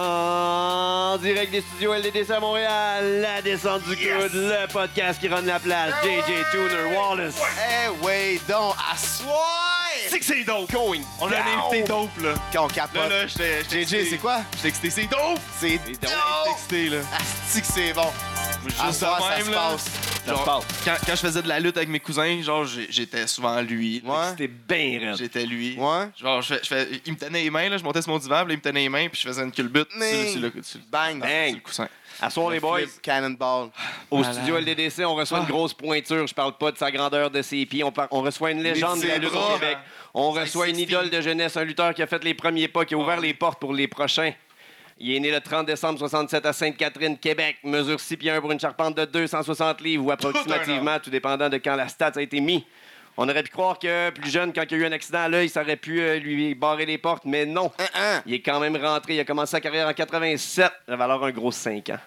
En direct des studios LDDC à Montréal, la descente du coude, le podcast qui rend la place, JJ Tuner Wallace. Eh oui, donc, à soir! C'est que c'est dope! Going On a un invité dope, là. Quand on Là, capote. là, JJ, excité. c'est quoi? J'étais excité, c'est dope! C'est dope. J'étais dope! excité, là. Asti que c'est bon. À Juste soir, ça se passe. Genre. Quand, quand je faisais de la lutte avec mes cousins, genre, j'étais souvent lui. Ouais. C'était bien raide. J'étais lui. Ouais. Genre, je fais, je fais- il me tenait les mains, là, je montais sur mon divan, là, il me tenait les mains, puis je faisais une culbute sur, Mais- sur le, sur, le- Bang. Bang. sur le coussin. À soir, les boys, Cannonball. au Malade. studio LDDC, on reçoit une Ah. grosse pointure. Je parle pas de sa grandeur de ses pieds. On, par- on reçoit une légende de la lutte au. Québec. On reçoit une idole de jeunesse, un lutteur qui a fait les premiers pas, qui a ouvert les portes pour les prochains. Il est né le 30 décembre 67 à Sainte-Catherine, Québec. Mesure 6 pieds 1 pour une charpente de 260 livres ou approximativement, tout dépendant de quand la stat a été mise. On aurait pu croire que plus jeune, quand il y a eu un accident à l'œil, ça aurait pu euh, lui barrer les portes, mais non. Il est quand même rentré. Il a commencé sa carrière en 87. Il avait alors un gros 5 ans.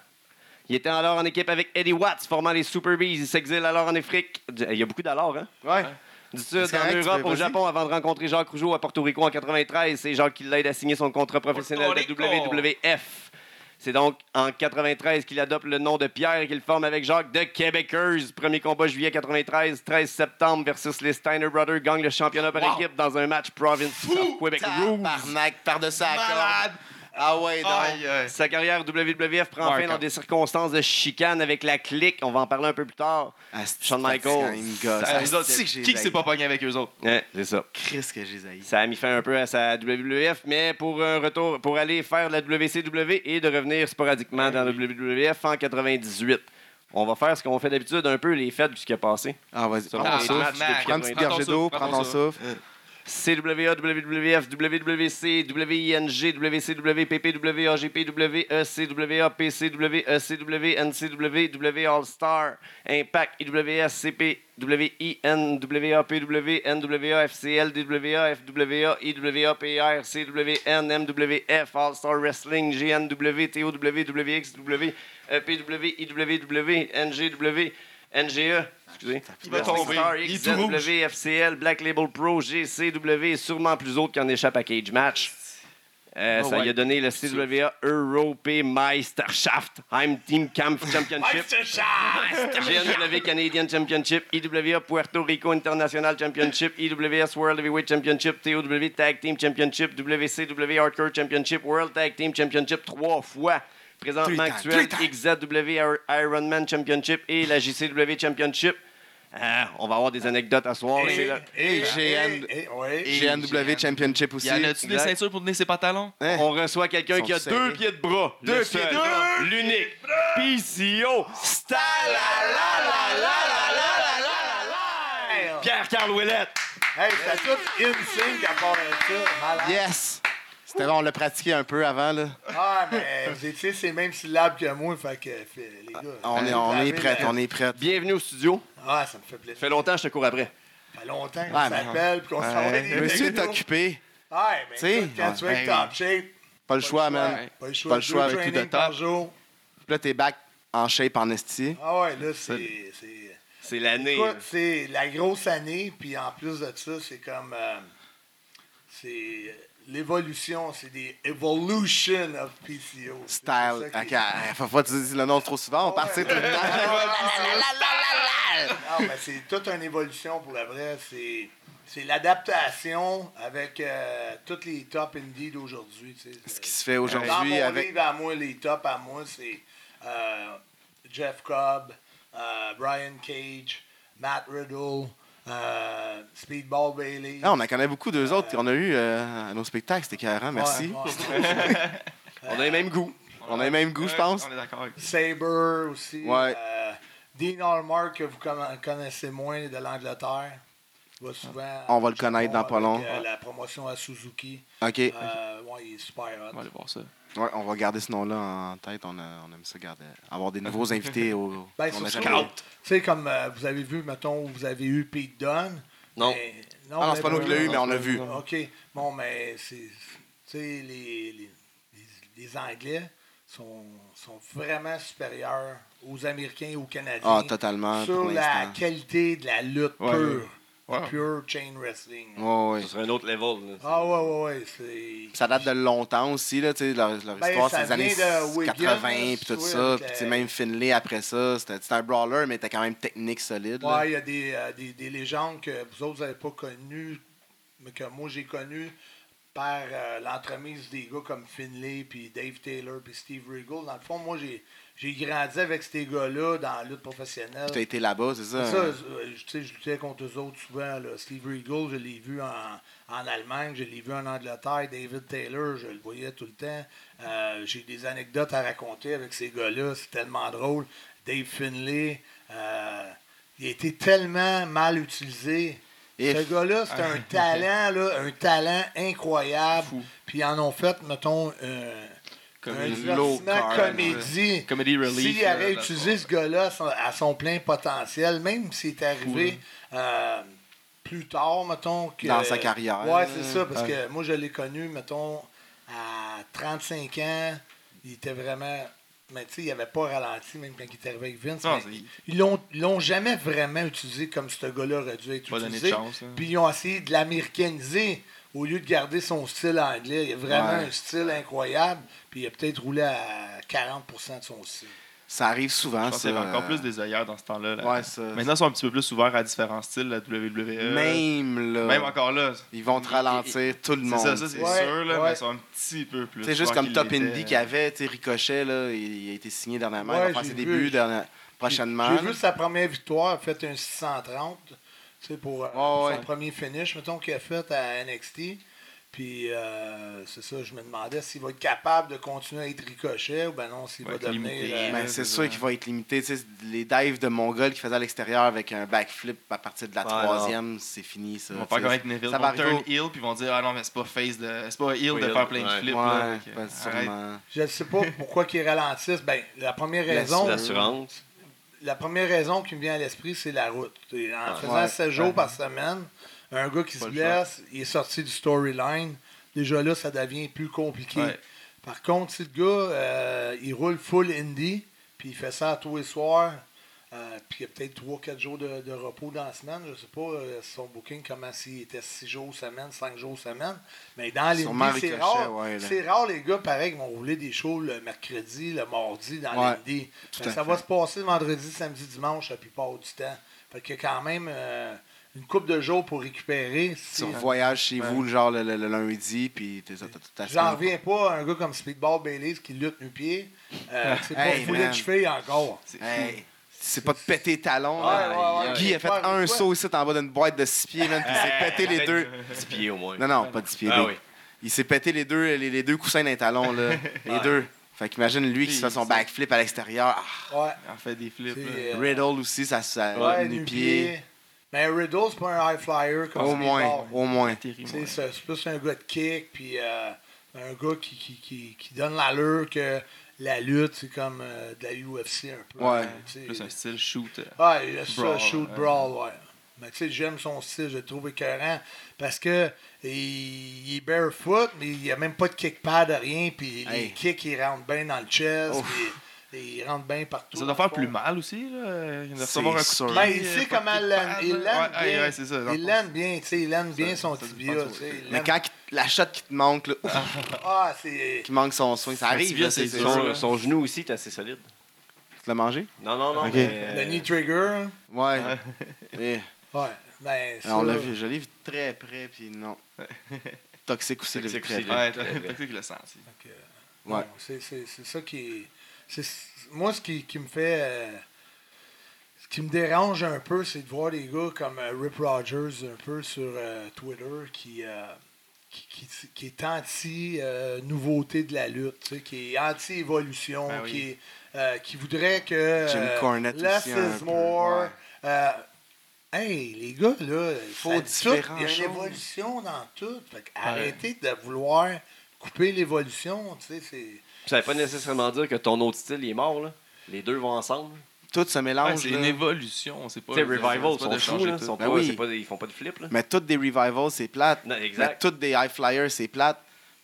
Il était alors en équipe avec Eddie Watts, formant les Super Bees. Il s'exile alors en Afrique. Il y a beaucoup d'alors, hein? Ouais. Du Sud, C'est en Europe, au. Japon, avant de rencontrer Jacques Rougeau à Porto Rico en 93. C'est Jacques qui l'aide à signer son contrat professionnel de Rico. WWF. C'est donc en 93 qu'il adopte le nom de Pierre et qu'il forme avec Jacques de Québecers. Premier combat juillet 93, 13 septembre versus les Steiner Brothers gagne le championnat par Wow. équipe dans un match Province of Quebec Rouge. La corde. Malade! Ah ouais, donc. Aïe, aïe. Sa carrière WWF prend fin dans des circonstances de chicane avec la clique. On va en parler un peu plus tard. Asti, Shawn Michaels. Ah, qui s'est pas pogné avec eux autres? Ouais, c'est ça. Chris que j'ai haï. Ça a mis fin un peu à sa WWF, mais pour un retour, pour aller faire la WCW et de revenir sporadiquement dans la WWF en 98. On va faire ce qu'on fait d'habitude, un peu les fêtes de ce qui a passé. Ah, vas-y. Prends petite 90. gorgée d'eau, prends ton souffle. CWA, WWF, WWC, WING, WCW, PPW, AGPW, ECWA, PCW, ECW, NCW, W All-Star, Impact, IWS, CPWI, NWA, PW, NWA, FCL, DWA, FWA, IWA, PR, CWN, MWF, All-Star Wrestling, GNW, TOW, WXW, EPW, IWW, NGW, NGE, excusez. Il va tomber. XZW, FCL, Black Label Pro, GCW et sûrement plus d'autres qui en échappent à Cage Match. Euh, Oh, ça ouais. lui a donné le CWA Europameisterschaft Heim Team Camp Championship. GNW Canadian Championship, IWA Puerto Rico International Championship, IWS World Heavyweight Championship, TOW Tag Team Championship, WCW Hardcore Championship, World Tag Team Championship trois fois. Présentement actuel. XZW Ironman Championship et la JCW Championship. Euh, on va avoir des anecdotes à soir. c'est. Et GN et- ouais. Et- GNW Championship aussi. Y en a-tu des ceintures pour donner ses pantalons? Hein? On reçoit quelqu'un qui a serrés. deux pieds de bras. Deux pieds de bras. L'unique. PCO. Pierre-Carl Ouellette. Hey, c'était tout in sync à part ça. Malade. Yes! C'était bon, on l'a pratiqué un peu avant, là. Ah, mais vous étiez ces mêmes syllabes que moi, fait que, fait, les gars. On est, on est prêts, on est prêts. Bienvenue au studio. Ah, ça me fait plaisir. Ça fait longtemps que je te cours après. Ça fait longtemps qu'on s'appelle puis qu'on s'envoie des Monsieur est occupé. Ouais, mais quand tu veux être ouais. top shape, Pas le choix, man. Pas le choix, Pas le choix avec tout de top. jour. Puis là, t'es back en shape en esti. Ah ouais, là, c'est... c'est- C'est l'année. C'est la grosse année, puis en plus de ça, c'est comme... euh, c'est l'évolution, c'est des evolution of PCO. C'est Style. qui- Ok, euh, faut pas que tu dises le nom trop souvent, on partit tout le temps. Non, mais c'est toute une évolution pour la vraie. C'est, c'est l'adaptation avec euh, tous les top indies d'aujourd'hui. tu sais. Ce qui se fait Dans aujourd'hui mon avec. livre à moi, les tops à moi, c'est euh, Jeff Cobb, euh, Brian Cage, Matt Riddle, euh, Speedball Bailey. Ah, on en connaît beaucoup d'eux autres qu'on a eu euh, à nos spectacles, c'était carré, merci. Ouais, ouais. On a les mêmes goûts. On a le même goût, je pense. On est d'accord avec ça. Saber aussi. Ouais. Euh, Dean Allmark, que vous conna- connaissez moins de l'Angleterre. Souvent On va le connaître dans pas long. euh, la promotion à Suzuki. Ok. Euh, ouais, il est super hot. On va aller voir ça. Ouais, on va garder ce nom-là en tête. On, a- on aime ça garder. Avoir des nouveaux invités au. Ben, on a surtout, jamais- tu sais, comme euh, vous avez vu, mettons, vous avez eu Pete Dunne. Non. mais- Ah non, c'est pas nous qui l'a eu, mais on l'a vu. OK. Bon, mais c'est. Tu sais, les, les, les, les Anglais sont, sont vraiment supérieurs aux Américains et aux Canadiens. Ah, totalement. Sur pour la qualité de la lutte Ouais, pure. Wow. pure chain wrestling. Ouais, ouais. Ce serait un autre level. là. Ah ouais, ouais, ouais. Ça date de longtemps aussi, là, tu sais, leur, leur Ben, histoire, c'est les années de Wigan, 80 là, puis tout ça. Puis, sais, même Finlay après ça, c'était un brawler, mais t'as quand même technique solide. Ouais, il y a des, euh, des, des légendes que vous autres n'avez pas connues, mais que moi j'ai connues par euh, l'entremise des gars comme Finlay, puis Dave Taylor, puis Steve Regal. Dans le fond, moi j'ai, j'ai grandi avec ces gars-là dans la lutte professionnelle. Tu as été là-bas, c'est ça? Ça, hein? euh, tu sais, je luttais contre eux autres souvent. là. Steve Regal, je l'ai vu en, en Allemagne, je l'ai vu en Angleterre. David Taylor, je le voyais tout le temps. Euh, j'ai des anecdotes à raconter avec ces gars-là, c'est tellement drôle. Dave Finlay, euh, il a été tellement mal utilisé. Et- Ce gars-là, c'est un talent, là, un talent incroyable. Fou. Puis ils en ont fait, mettons, euh, Comme un une low divertissement card, comédie. Comedy relief. S'il avait utilisé ce gars-là à son- plein potentiel, même s'il est arrivé euh, plus tard, mettons. Que, Dans sa carrière. Ouais, c'est ça, parce que moi, je l'ai connu, mettons, à 35 ans. Il était vraiment. Mais tu sais, il n'avait pas ralenti, même quand il était arrivé avec Vince. Non, ils l'ont l'ont jamais vraiment utilisé comme ce gars-là aurait dû être Pas utilisé. chance, hein. Puis ils ont essayé de l'américaniser au lieu de garder son style anglais. Il a vraiment Ouais. un style incroyable. Puis il a peut-être roulé à 40% de son style. Ça arrive Je souvent, qu'il y ça. avait encore euh, plus des ailleurs dans ce temps-là. là. Ouais, ça. Maintenant, ils sont un petit peu plus ouverts à différents styles, la WWE. Même, là. Même encore là. Ils vont te ralentir tout le C'est monde. ça, ça c'est. Ouais, sûr, là, ouais. mais ils sont un petit peu plus. C'est juste comme Top. Indie qu'il y avait, tu sais, Ricochet, là, il, il a été signé dernièrement. Ouais, il va faire ses vu. débuts dernière- prochainement. J'ai vu sa première victoire, a fait un 630. Tu sais, pour euh, Ouais, son ouais. premier finish, mettons, qu'il a fait à NXT. Puis, euh, c'est ça, je me demandais s'il va être capable de continuer à être ricochet ou ben non, s'il Va devenir. limité. euh, Ben, c'est sûr ça. qu'il va être limité. Tu sais, les dives de Mongol qu'il faisait à l'extérieur avec un backflip à partir de la Ouais, troisième, c'est fini. Ça, Ils vont faire avec Neville. ça Ils va vont turn heel puis ils vont dire Ah non, mais c'est pas face de. C'est pas heel de faire plein de flips. Ouais, là, ben. Je ne sais pas pourquoi qu'ils ralentissent. Ben, la première raison, L'assurance. La première raison qui me vient à l'esprit, c'est la route. Et En Ouais. faisant Ouais. 7 jours par semaine, un gars qui se Pas blesse, il est sorti du storyline. Déjà là, ça devient plus compliqué. Ouais. Par contre, si le gars, euh, il roule full indie, puis il fait ça tous les soirs, euh, puis il y a peut-être 3-4 jours de, de repos dans la semaine. Je sais pas euh, son booking, comment s'il était 6 jours semaine, 5 jours semaine. Mais dans les Sûrement c'est rare. ouais, c'est rare, les gars, pareil, qui vont rouler des shows le mercredi, le mardi dans Ouais, l'indie. Ben, ça fait. va se passer vendredi, samedi, dimanche la plupart du temps. Fait qu'il y a quand même euh, une coupe de jours pour récupérer. Si- Tu voyages chez vous, genre le, le- le lundi, puis t'es- J'en reviens pas à un gars comme Speedball Bailey qui lutte nu pied. C'est pas foulé de cheveux encore. Hey, c'est pas de péter talons. Là. ouais, ouais. Guy a fait un saut ici en bas d'une boîte de 6 pieds, man, puis il s'est pété les deux. 10 pieds au moins. Non, non, pas 10 pieds. Ah deux. oui. Il s'est pété les deux, les, les deux coussins d'un talon, là. Les deux. Fait qu'imagine lui qui se fait son backflip à l'extérieur. Ah, Ouais. On fait des flips. Euh, Riddle aussi, ça, ça ouais, nu nu pied. pied. Mais Riddle, c'est pas un high flyer comme Au moins, au moins. C'est plus un gars de kick, puis euh, un gars qui, qui, qui, qui donne l'allure que la lutte, c'est comme euh, de la UFC un peu. Ouais. Sais, Plus un style shoot. euh, Ouais, il a ça, Brawl, shoot brawl, ouais. Mais tu sais, j'aime son style, je le trouve écœurant. Parce que il, il est barefoot, mais il n'y a même pas de kick pad, rien. Puis les kicks, ils rentrent bien dans le chest. Puis ils rentrent bien partout. Ça doit faire plus mal aussi, là. Il doit recevoir un coup de Ben, il sait comment il l'aime Il l'aime bien, tu sais, il l'aime bien son tibia. il Mais quand il- la shot qui te manque, là, Ah, c'est. qui manque son swing, ça arrive. Son, genou aussi est assez solide. Tu l'as mangé? Non, non, non. Le euh, knee trigger. Ouais. Ouais. Eh, Ouais. Ben, ça, on l'a vu, je l'ai vu très près, puis non. Toxique aussi, le Toxique très près. le que, Ouais. c'est ça qui est. c'est- Moi, ce qui, qui me fait. euh, ce qui me dérange un peu, c'est de voir des gars comme euh, Rip Rogers un peu sur euh, Twitter qui, euh, qui, qui- qui est anti-nouveauté de la lutte, tu sais, qui est anti-évolution, Ben oui. qui, euh, qui voudrait que. Jim euh, Cornette less aussi, is peu, more. ouais. Hey, les gars, là, Faut ça- tout- il y a une évolution dans tout. Fait que arrêtez de vouloir couper l'évolution, tu sais, c'est. Ça veut pas nécessairement dire que ton autre style il est mort. Là. Les deux vont ensemble. Tout se Ouais, mélange. c'est là. une évolution. C'est pas. Tu sais, c'est Revival pas sont de fous. changer Là. tout. Sont Ben pas, oui. c'est pas des- ils font pas de flip. Là. Mais toutes des revivals, c'est plate. Non, Mais exact. toutes des high flyers, c'est plate.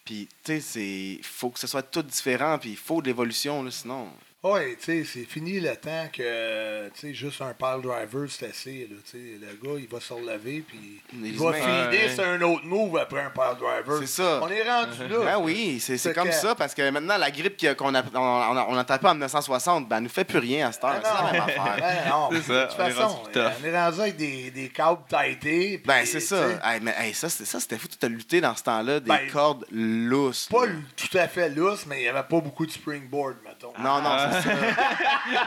Puis, tu sais, c'est faut que ce soit tout différent, puis il faut de l'évolution, là, sinon. Oui, tu sais, c'est fini le temps que, tu sais, juste un pile driver, c'est assez, là, tu sais. Le gars, il va se relever, puis il va filer sur un autre move après un pile driver. C'est ça. On est rendu là. Ben oui, c'est comme ça, parce que maintenant, la grippe qu'on a, on, on a, on a tapé en 1960, ben, elle nous fait plus rien à cette heure. Ah C'est la non. même affaire. Ben non, C'est ça, de toute on est façon, on est rendu avec des, des câbles puis Ben, c'est ça. mais hey, ça, c'était fou. Tu as lutté dans ce temps-là, des Ben, cordes lousses. Pas tout à fait lousse, mais il n'y avait pas beaucoup de springboard, mettons. Non, non, c'est ça.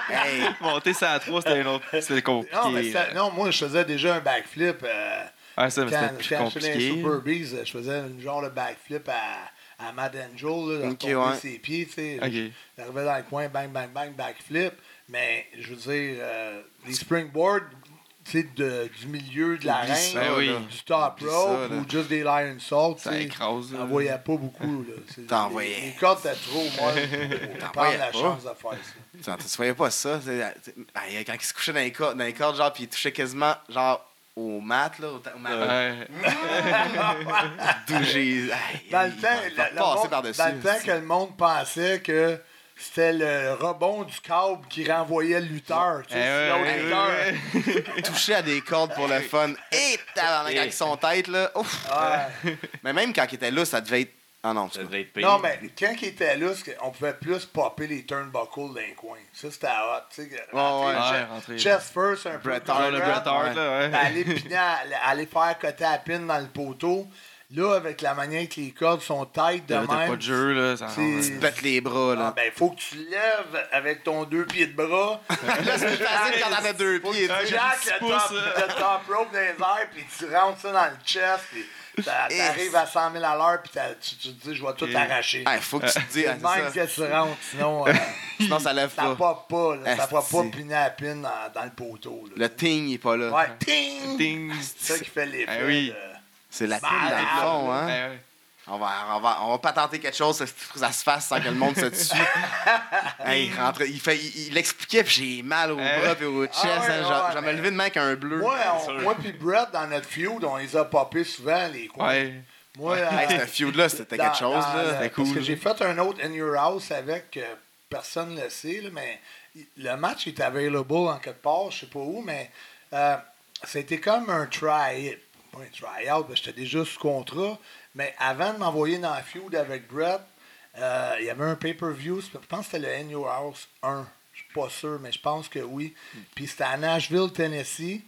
Hey, Monter ça à 3, c'était un autre. C'était compliqué. Non, mais c'était- non, moi, je faisais déjà un backflip. euh, Ah, ça, mais quand plus quand dans les compliqué. Super Bees, je faisais un genre de backflip à, à Mad Angel, là, de Ok, retomber ouais. ses pieds, tu sais. Ok. J'arrivais dans le coin, bang, bang, bang, backflip. Mais, je veux dire, euh, les springboards, de- du milieu de l'arène, ça, Ben oui. du top rope ça, ou juste des lion salt, Ça écrase. T'en voyais pas beaucoup, là. T'en les- voyais. Les cordes étaient trop molles pour T'en la pas. chance de faire ça. tu, voyais pas ça. c'est- hey, quand il se couchait dans les cordes, dans les cordes genre, puis il touchait quasiment, genre, au mat, là, au, ta- au mat. Ouais. D'où j'ai. Dans le il temps, le- le monde- par-dessus. dans le temps que le monde pensait que c'était le rebond du câble qui renvoyait le lutteur. Tu sais, Eh l'autre ouais, lutteur. toucher à des cordes pour le fun. Et tabarnak, avec son tête, là. Ouf. Ouais. Mais même quand il était là, ça devait être. Ah non, Ça c'est devrait être payé. Non, mais quand il était là, qu'on pouvait plus popper les turnbuckles d'un coin. Ça, c'était hot. Tu sais, rentrer ouais. chest- Ouais, Chest first, un peu. Bret Hart, le Bret Hart, là, ouais. Aller, piner à- aller faire côté à pin dans le poteau. Là, avec la manière que les cordes sont tight de t'as même. pas de jeu, là. Ça Tu te pètes les bras, Ah, là. ben, faut que tu lèves avec ton deux pieds de bras. Là, c'est facile quand t'en as deux pieds. tu. Jack le top, là. le top rope dans les airs, puis tu rentres ça dans le chest, puis t'arrives à 100 000 à l'heure, puis t'as- tu, tu te dis, je vais tout arracher. Hey, faut que tu te dises. C'est ah, même ça. que tu rentres, sinon euh, Sinon, ça lève ça pas. pas, là, ça fera pas piner à pin dans, dans le poteau. Là. Le ting, il est pas là. Ouais, ting! Ding. C'est ça qui fait l'effet. Oui. de- C'est la pile Malade. dans le fond, hein. Ouais. On va, on, va, on va patenter quelque chose, ça, ça se fasse sans que le monde se tue. hey, il, rentre, il, fait, il, il l'expliquait, puis j'ai mal au Eh. bras et au chest. Ah ouais, hein, ouais, J'en- me levé de main avec un bleu. Moi, on- moi puis Brett, dans notre feud, on les a popés souvent, les coins. Ouais. Moi, Hey, euh, ce feud-là, c'était quelque chose. dans là. C'était Parce cool. que j'ai fait un autre In Your House avec, euh, personne ne le sait, là, mais le match est available en quelque part, je sais pas où, mais euh, c'était comme un try Pas try-out, j'étais déjà sous contrat, mais avant de m'envoyer dans la feud avec Brett, euh, il y avait un pay-per-view, je pense que c'était le In House 1. Je suis pas sûr, mais je pense que oui. Puis c'était à Nashville, Tennessee.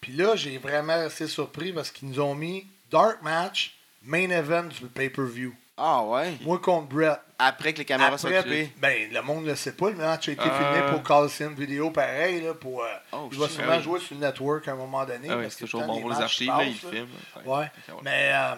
Puis là, j'ai vraiment resté surpris parce qu'ils nous ont mis Dark Match, main event du pay-per-view. Ah ouais. Moi contre Brett. Après que les caméras soient Après, coupées. ben, le monde ne le sait pas. Le match a été Ah. filmé pour Coliseum Vidéo, pareil. Là, pour, euh, Oh, il va sûrement Ah oui. jouer sur le network à un moment donné. Ah oui, parce c'est que toujours bon pour les archives, là, passent, là. filment. Ouais. Mais euh,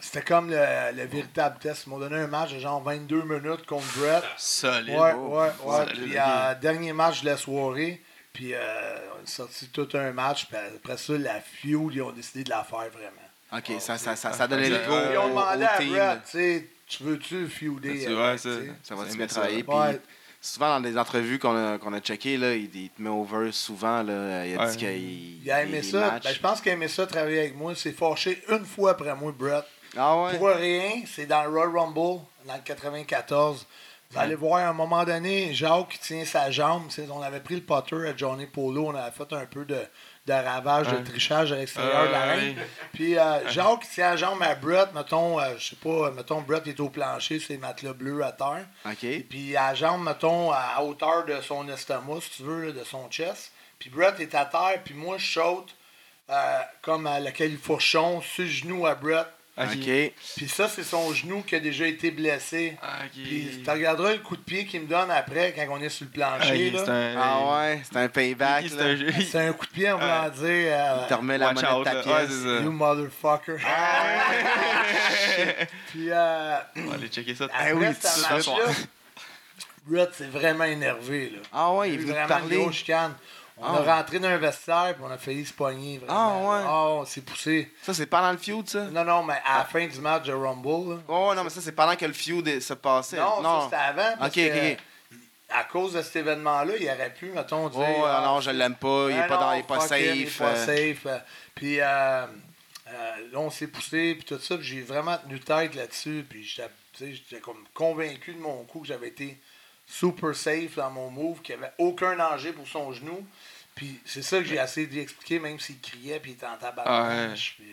c'était comme le, le véritable test. Ils m'ont donné un match de genre 22 minutes contre Brett. Solide. Ouais, Oh. ouais, ouais. Solide. Puis euh, dernier match de la soirée. Puis euh, on a sorti tout un match. Puis après ça, la feud, ils ont décidé de la faire vraiment. Ok, ça, ça, ça, ça donnait le Euh, go Ils ont demandé au à. Brett, tu sais, tu veux-tu feuder? Tu avec, vois, tu ça-? Ça va C'est te aimé mettre ça. travailler. Souvent, dans les entrevues qu'on a, qu'on a checkées, là, il, il te met over souvent. Là, il a Ouais. dit qu'il Il a aimé ça. Ben, je pense qu'il a aimé ça travailler avec moi. Il s'est fâché une fois après moi, Brett. Ah ouais? Pour rien, c'est dans le Royal Rumble, dans le 94. Vous allez voir, à un moment donné, Jacques qui tient sa jambe. tu On avait pris le potter à Johnny Polo. On avait fait un peu de, de ravage, de Ouais. trichage à l'extérieur de la ring. oui. Puis euh, Jacques tient la jambe à Brett. Mettons, euh, je sais pas, mettons, Brett est au plancher, c'est matelas bleu à terre. Ok. Et puis à la jambe, mettons, à hauteur de son estomac, si tu veux, là, de son chest. Puis Brett est à terre, puis moi, je saute euh, comme à la califourchon sur le genou à Brett. Ok. Ok. Puis ça, c'est son genou qui a déjà été blessé. Ok. Puis tu regarderas le coup de pied qu'il me donne après quand on est sur le Ah, plancher. il- c'est là. un- Ah ouais, c'est un payback. C'est là. un jeu. C'est un coup de pied en voulant dire euh, Il te remet la monnaie out, de ta là. pièce. Ouais, c'est ça. You motherfucker. Puis euh, On va aller checker ça. Ah oui, ce tu- ce soir. match-là, Brett s'est vraiment énervé. Là. Ah ouais, il eu veut vraiment parler. une grosse chicane. On Ah. a rentré dans un vestiaire puis on a failli se pogner. Vraiment. Ah, ouais. Ah, on s'est poussé. Ça, c'est pendant le feud, ça? Non, non, mais à la fin du match de Rumble. là. Oh non, mais ça, c'est pendant que le feud se passait. Non, ça c'était avant. Parce Ok, ok, que. À cause de cet événement-là, il aurait pu, mettons, dire. Oh ah, non, je l'aime pas, il est pas, dans, non, il est pas safe. il est pas euh. safe. euh, Puis euh, euh, là, on s'est poussé, puis tout ça. puis j'ai vraiment tenu tête là-dessus. Puis j'étais tu sais, j'étais comme convaincu de mon coup que j'avais été super safe dans mon move, qu'il n'y avait aucun danger pour son genou. Puis c'est ça que j'ai essayé d'y expliquer, même s'il criait, puis il était en tabarnache, puis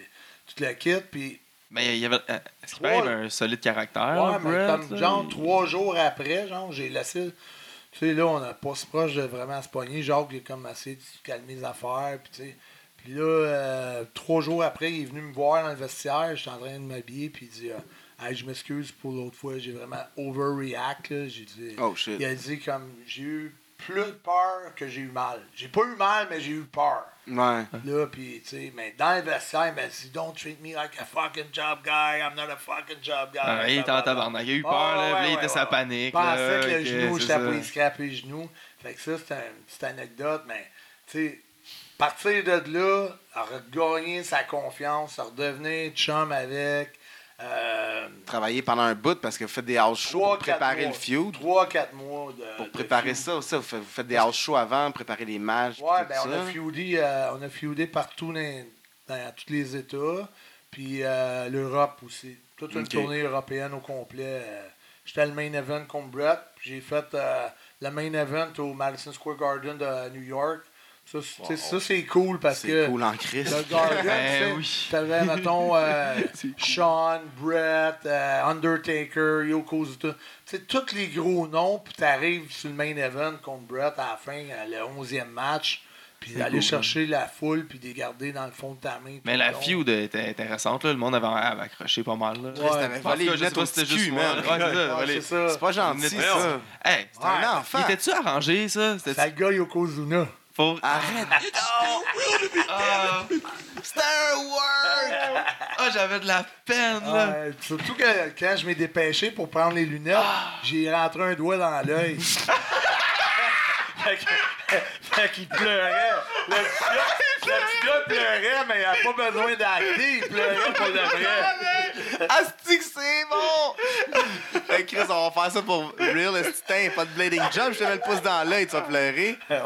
tout le kit. Puis Mais il y avait. euh, Est-ce qu'il Trois- y avait un solide caractère, Ouais, mais Brett, comme genre trois jours après, genre, j'ai laissé. Tu sais, là, on n'a pas si proche de vraiment se pogner. Jacques, il a comme essayé de calmer les affaires. Puis, tu sais. Puis là, euh, trois jours après, il est venu me voir dans le vestiaire. J'étais en train de m'habiller. Puis il dit euh, Hey, Je m'excuse pour l'autre fois. J'ai vraiment overreact. là. J'ai dit. Oh shit. Il a dit comme J'ai eu plus de peur que j'ai eu mal. J'ai pas eu mal, mais j'ai eu peur. Ouais. Là, puis, tu sais, mais dans le vestiaire, il m'a dit Don't treat me like a fucking job guy. I'm not a fucking job guy. Ah, il était en tabarnak. Il a eu peur, Ah, là. ouais, il ouais, était sa ouais. panique. Je pensais que le que genou, j'étais pas scraper les genoux. Fait que ça, c'est un- une petite anecdote, mais, tu sais, partir de là, à regagner sa confiance, à redevenir chum avec. Euh, Travailler pendant un bout parce que vous faites des house shows pour préparer mois. le feud. Trois, quatre mois de. Pour préparer ça aussi, vous faites, vous faites des house shows avant, préparer les matchs. Ouais, ben, ça. on a feudé, euh, on a feudé partout dans, dans tous les États. Puis euh, l'Europe aussi. Toute une tournée européenne au complet. J'étais le main event contre Brett. puis J'ai fait le main event au Madison Square Garden de New York. Ça, c'est- ça, cool parce C'est que cool en crise. le Garden, Ben oui. t'avais, mettons, euh, Sean, Brett, euh, Undertaker, Yokozuna. Tu sais, tous les gros noms, puis t'arrives sur le main event contre Brett à la fin, à le 11e match, puis d'aller cool, chercher la foule, puis de les garder dans le fond de ta main. Mais la feud était intéressante, là. Le monde avait, avait accroché pas mal, là. Ouais. si c'était juste. Ouais, c'est Ouais, pas gentil, ça. Hey, C'est un Ouais, enfant. il était-tu arrangé, ça? C'était le gars Yokozuna. Pour. Arrête. Ah, C'était un work! ah, j'avais de la peine, là. Surtout que quand je m'ai dépêché pour prendre les lunettes, j'ai rentré un doigt dans l'œil. fait que- fait qu'il pleurait. Le petit, gars, le petit gars pleurait, mais il n'a pas besoin d'acter. Il pleurait pour le vrai. Asti que c'est bon! Chris, on va faire ça pour real esti, pas de blading jump, je te mets le pouce dans l'œil, tu vas pleurer. Ouais.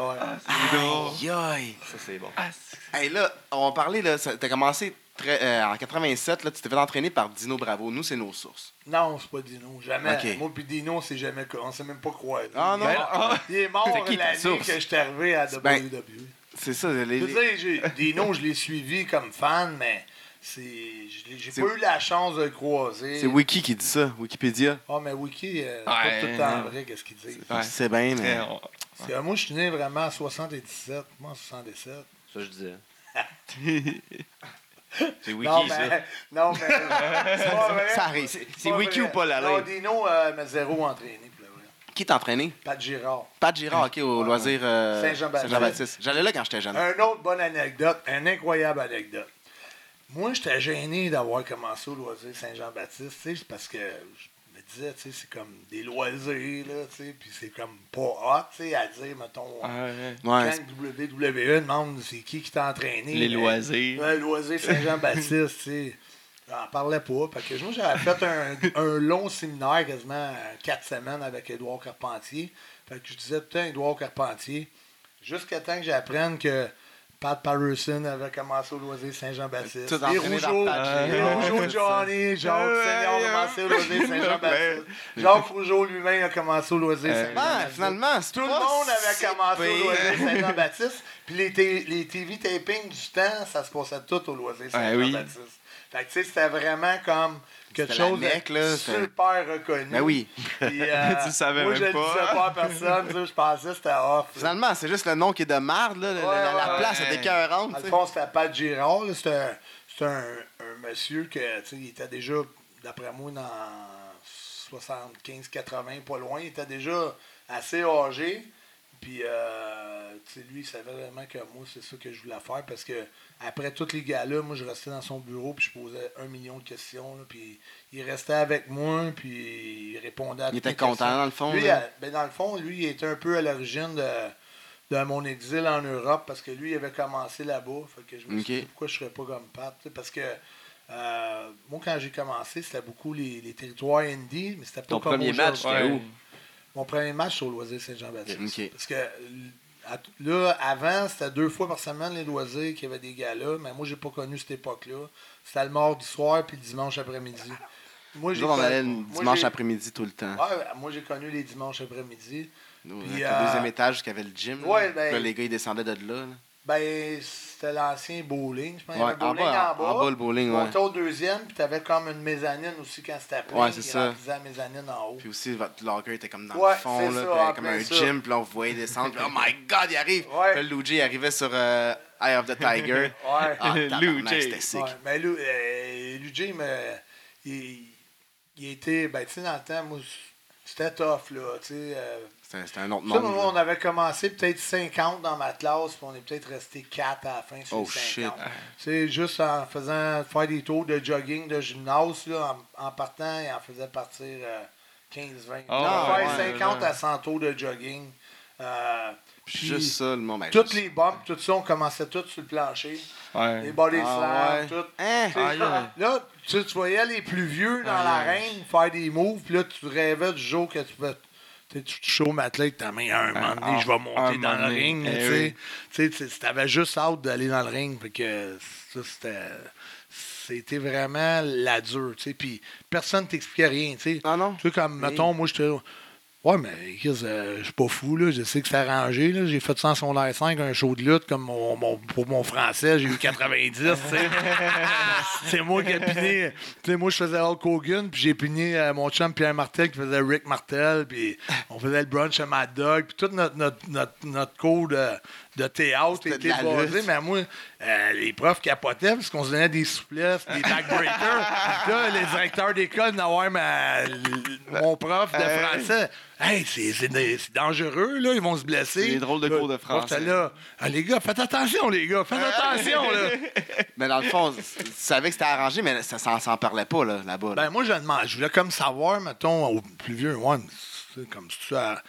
Aïe aïe! Ça, c'est bon. Ah, c'est- Hey là, on va parler, là, t'as commencé très, euh, en 87, là, tu t'es fait entraîner par Dino Bravo. Nous, c'est nos sources. Non, c'est pas Dino. Jamais. Ok. Moi puis Dino, on s'est jamais, on s'est même pas croisés. Ah non? Ben, ah, Il est mort C'est l'année que je suis arrivé à Ben, WWE. C'est ça, les, dire, j'ai- Dino, je l'ai suivi comme fan, mais c'est, j'ai C'est- pas eu la chance de le croiser. c'est Wiki qui dit ça, Wikipédia. Ah, mais Wiki, euh, c'est Ouais, pas tout le temps non. vrai, qu'est-ce qu'il dit. Ouais. C'est bien, mais. C'est- euh, moi, je suis né vraiment en 77. Moi, en 77. Ça, je disais. C'est Wiki, non, ça. mais. Non, mais. c'est pas vrai. Ça arrive. C'est Wiki vrai. ou pas, la Non? Dino euh, m'a zéro entraîné, pour le vrai. Qui t'a entraîné? Pat Girard. Pat Girard, ok, au Ouais, loisir euh, Saint-Jean-Baptiste. J'allais là quand j'étais jeune. Un autre bonne anecdote, une incroyable anecdote. Moi, j'étais gêné d'avoir commencé au loisir Saint-Jean-Baptiste, tu sais, c'est parce que je me disais, tu sais, c'est comme des loisirs, là, tu sais, puis c'est comme pas hot, tu sais, à dire, mettons, Ah, ouais. Quand WWE demande c'est qui qui t'a entraîné. Les loisirs. Ouais, loisir Saint-Jean-Baptiste, tu sais. J'en parlais pas. Parce que moi, j'avais fait un, un long séminaire, quasiment quatre semaines avec Édouard Carpentier. Fait que je disais temps Édouard Carpentier. Jusqu'à temps que j'apprenne que Pat Patterson avait commencé au loisir Saint-Jean-Baptiste. Tout Les entraîné dans Rougeau, Pat les Girard. Rougeau Ouais, Johnny, Jacques Seigneur a commencé au loisir Saint-Jean-Baptiste. Jacques Rougeau lui-même a commencé au loisir Saint-Jean-Baptiste. finalement, c'est Tout le monde avait commencé au loisir Saint-Jean-Baptiste. Puis les, TV tapings du temps, ça se passait tout au loisir oui. Saint-Jean-Baptiste. Fait que tu sais, c'était vraiment comme quelque chose là, c'était- super reconnu. Ben oui. Puis, euh, Tu le savais moi, même je pas. disais pas à personne. tu sais, Je pensais que c'était off. Finalement, c'est juste le nom qui est de marde, là. la- Ouais, la, la place est écœurante. Dans tu le sais. fond, c'était Pat Girard. là. C'était un, un, un monsieur que, tu sais, il était déjà, d'après moi, dans 75-80, pas loin. Il était déjà assez âgé. Puis, euh, tu sais, lui, il savait vraiment que moi, c'est ça que je voulais faire parce que après tous les gars-là, moi, je restais dans son bureau puis je posais un million de questions. là, puis il restait avec moi puis il répondait à Il toutes était content, questions. dans le fond. Lui, à- ben, dans le fond, lui, il était un peu à l'origine de, de mon exil en Europe parce que lui, il avait commencé là-bas. Fait que je me suis dit, pourquoi je serais pas comme Pat? Parce que euh, moi, quand j'ai commencé, c'était beaucoup les, les territoires indie, mais c'était pas Ton comme premier match, aujourd'hui. c'était où? Mon premier match, au Loisir Saint-Jean-Baptiste. Parce que à- là, avant, c'était deux fois par semaine les loisirs qu'il y avait des gars-là, mais moi, j'ai pas connu cette époque-là. C'était le mardi soir puis le dimanche après-midi. moi, j'ai on connu- allait le dimanche après-midi tout le temps. Ouais, moi, j'ai connu les dimanches après-midi. Puis, avec euh, le deuxième étage, qu'il y avait le gym. Ouais, ben- là, les gars, ils descendaient de là. là. Ben, c'était l'ancien bowling. Je pense qu'il y Ouais, avait en bowling bas, en bas. en bas, le bowling, ouais. montais au deuxième, puis t'avais comme une mezzanine aussi quand c'était plein. Ouais, c'est ça. la mezzanine en haut. Puis aussi, votre locker était comme dans Ouais, le fond, là, ça, comme un ça. gym, puis là, on voyait descendre. Puis, oh my god, il arrive! Ouais. Puis là, Luigi arrivait sur euh, Eye of the Tiger. Ouais. Ah, Luigi. c'était sick. Ouais, mais Lou, euh, Luigi, me, il, il était, ben, tu sais, dans le temps, moi, c'était tough, là, tu sais. euh, C'était c'était un autre monde. nous, on avait commencé peut-être 50 dans ma classe, puis on est peut-être resté 4 à la fin sur Oh, les 50. shit. Juste en faisant faire des tours de jogging, de gymnase, là, en, en partant, il en faisait partir 15-20. Ah, on ouais, faire ouais, 50 ouais. à 100 tours de jogging. Euh, Puis puis Juste ça, le ben, toutes juste- les bombes, tout ça, on commençait tout sur le plancher. Les body Ah, slams, ouais. tout. Hein? Là, tu, tu voyais les plus vieux dans aïe. l'arène faire des moves, puis là, tu rêvais du jour que tu pouvais. Tu te chaumes matelas avec ta main à un moment donné, ah, je vais monter dans moment le ring. eh tu sais. oui. Tu sais, tu avais juste hâte d'aller dans le ring. Que ça, c'était. C'était vraiment la dure, tu sais. Puis personne t'expliquait rien, tu sais. Ah non? Tu sais, comme, Oui. mettons, moi, j'étais. Ouais, mais Chris, euh, je suis pas fou, là. Je sais que c'est arrangé, là. J'ai fait ça en son 5, un show de lutte, comme mon, mon- pour mon français, j'ai eu 90, tu sais. c'est moi qui ai piné. Tu sais, moi, je faisais Hulk Hogan, puis j'ai piné euh, mon chum Pierre Martel qui faisait Rick Martel, puis on faisait le brunch à Mad Dog, puis tout notre, notre, notre, notre cours de, de théâtre était de basé, mais moi, euh, les profs capotaient parce qu'on se donnait des souplesses, des backbreakers. Puis là, les directeurs d'école, n'avoir mon prof de français. Hey, c'est dangereux, là, ils vont se blesser. C'est des drôles de Là, cours de français. là, Ah, les gars, faites attention, les gars, faites attention, là. Mais dans le fond, tu savais que c'était arrangé, mais ça s'en s'en parlait pas là, là-bas. là. Ben, moi, je demande, je voulais comme savoir, mettons, au plus vieux, ouais, c'est comme ça.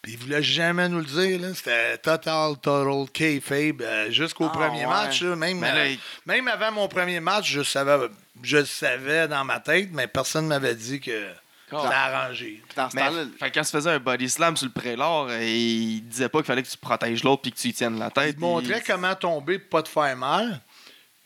Puis il voulait jamais nous le dire, là. C'était total, total kayfabe euh, jusqu'au Ah, premier ouais. match, là. Même, là, euh, il- même avant mon premier match, je savais, je le savais dans ma tête, mais personne ne m'avait dit que c'était arrangé. Puis dans ce Mais, temps-là, fait que quand tu faisais un body slam sur le prélat, euh, il disait pas qu'il fallait que tu protèges l'autre puis que tu y tiennes la tête. Il te montrait il- comment tomber pour pas te faire mal.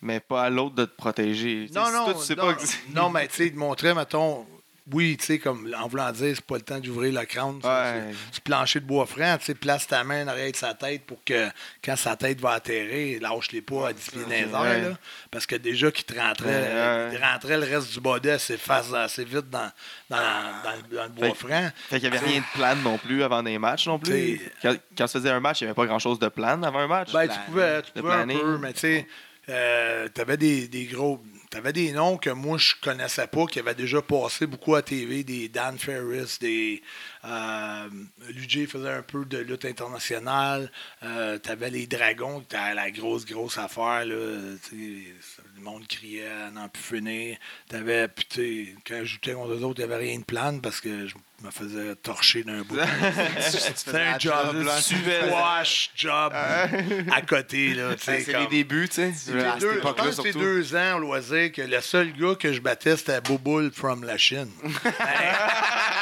Mais pas à l'autre de te protéger. Non, si non, toi, tu sais non, pas que- non, mais tu sais, il te montrait, mettons, oui, tu sais, comme en voulant dire, c'est pas le temps d'ouvrir le crâne Ouais. sur plancher de bois franc, tu sais, place ta main en arrière de sa tête pour que quand sa tête va atterrir, lâche-les pas à 10 pieds dans les airs, Ouais. là. Parce que déjà qu'il te rentrait, Ouais. il rentrait le reste du body assez, face, assez vite dans, dans, dans le- dans le bois Fait- franc. Fait qu'il y avait rien de plan non plus avant des matchs non plus. Quand, quand tu faisais un match, il n'y avait pas grand chose de plan avant un match. Ben, tu pouvais, tu pouvais un peu, mais tu sais, euh, t'avais des, des gros. T'avais des noms que moi je connaissais pas, qui avaient déjà passé beaucoup à TV, des Dan Ferris, des. Euh, Luigi faisait un peu de lutte internationale. Euh, t'avais les dragons, étaient la grosse, grosse affaire, là. tu Le monde criait n'en plus finir. Puis tu sais, quand je jouais contre eux autres, il n'y avait rien de plan parce que je me faisais torcher d'un bout. C'était un job, là. squash job à côté. Là, tu sais, c'est comme- les débuts, tu sais. Cette deux- je époque-là, pense que c'était surtout. deux ans au loisir que le seul gars que je battais, c'était Boboul from la Chine. mais,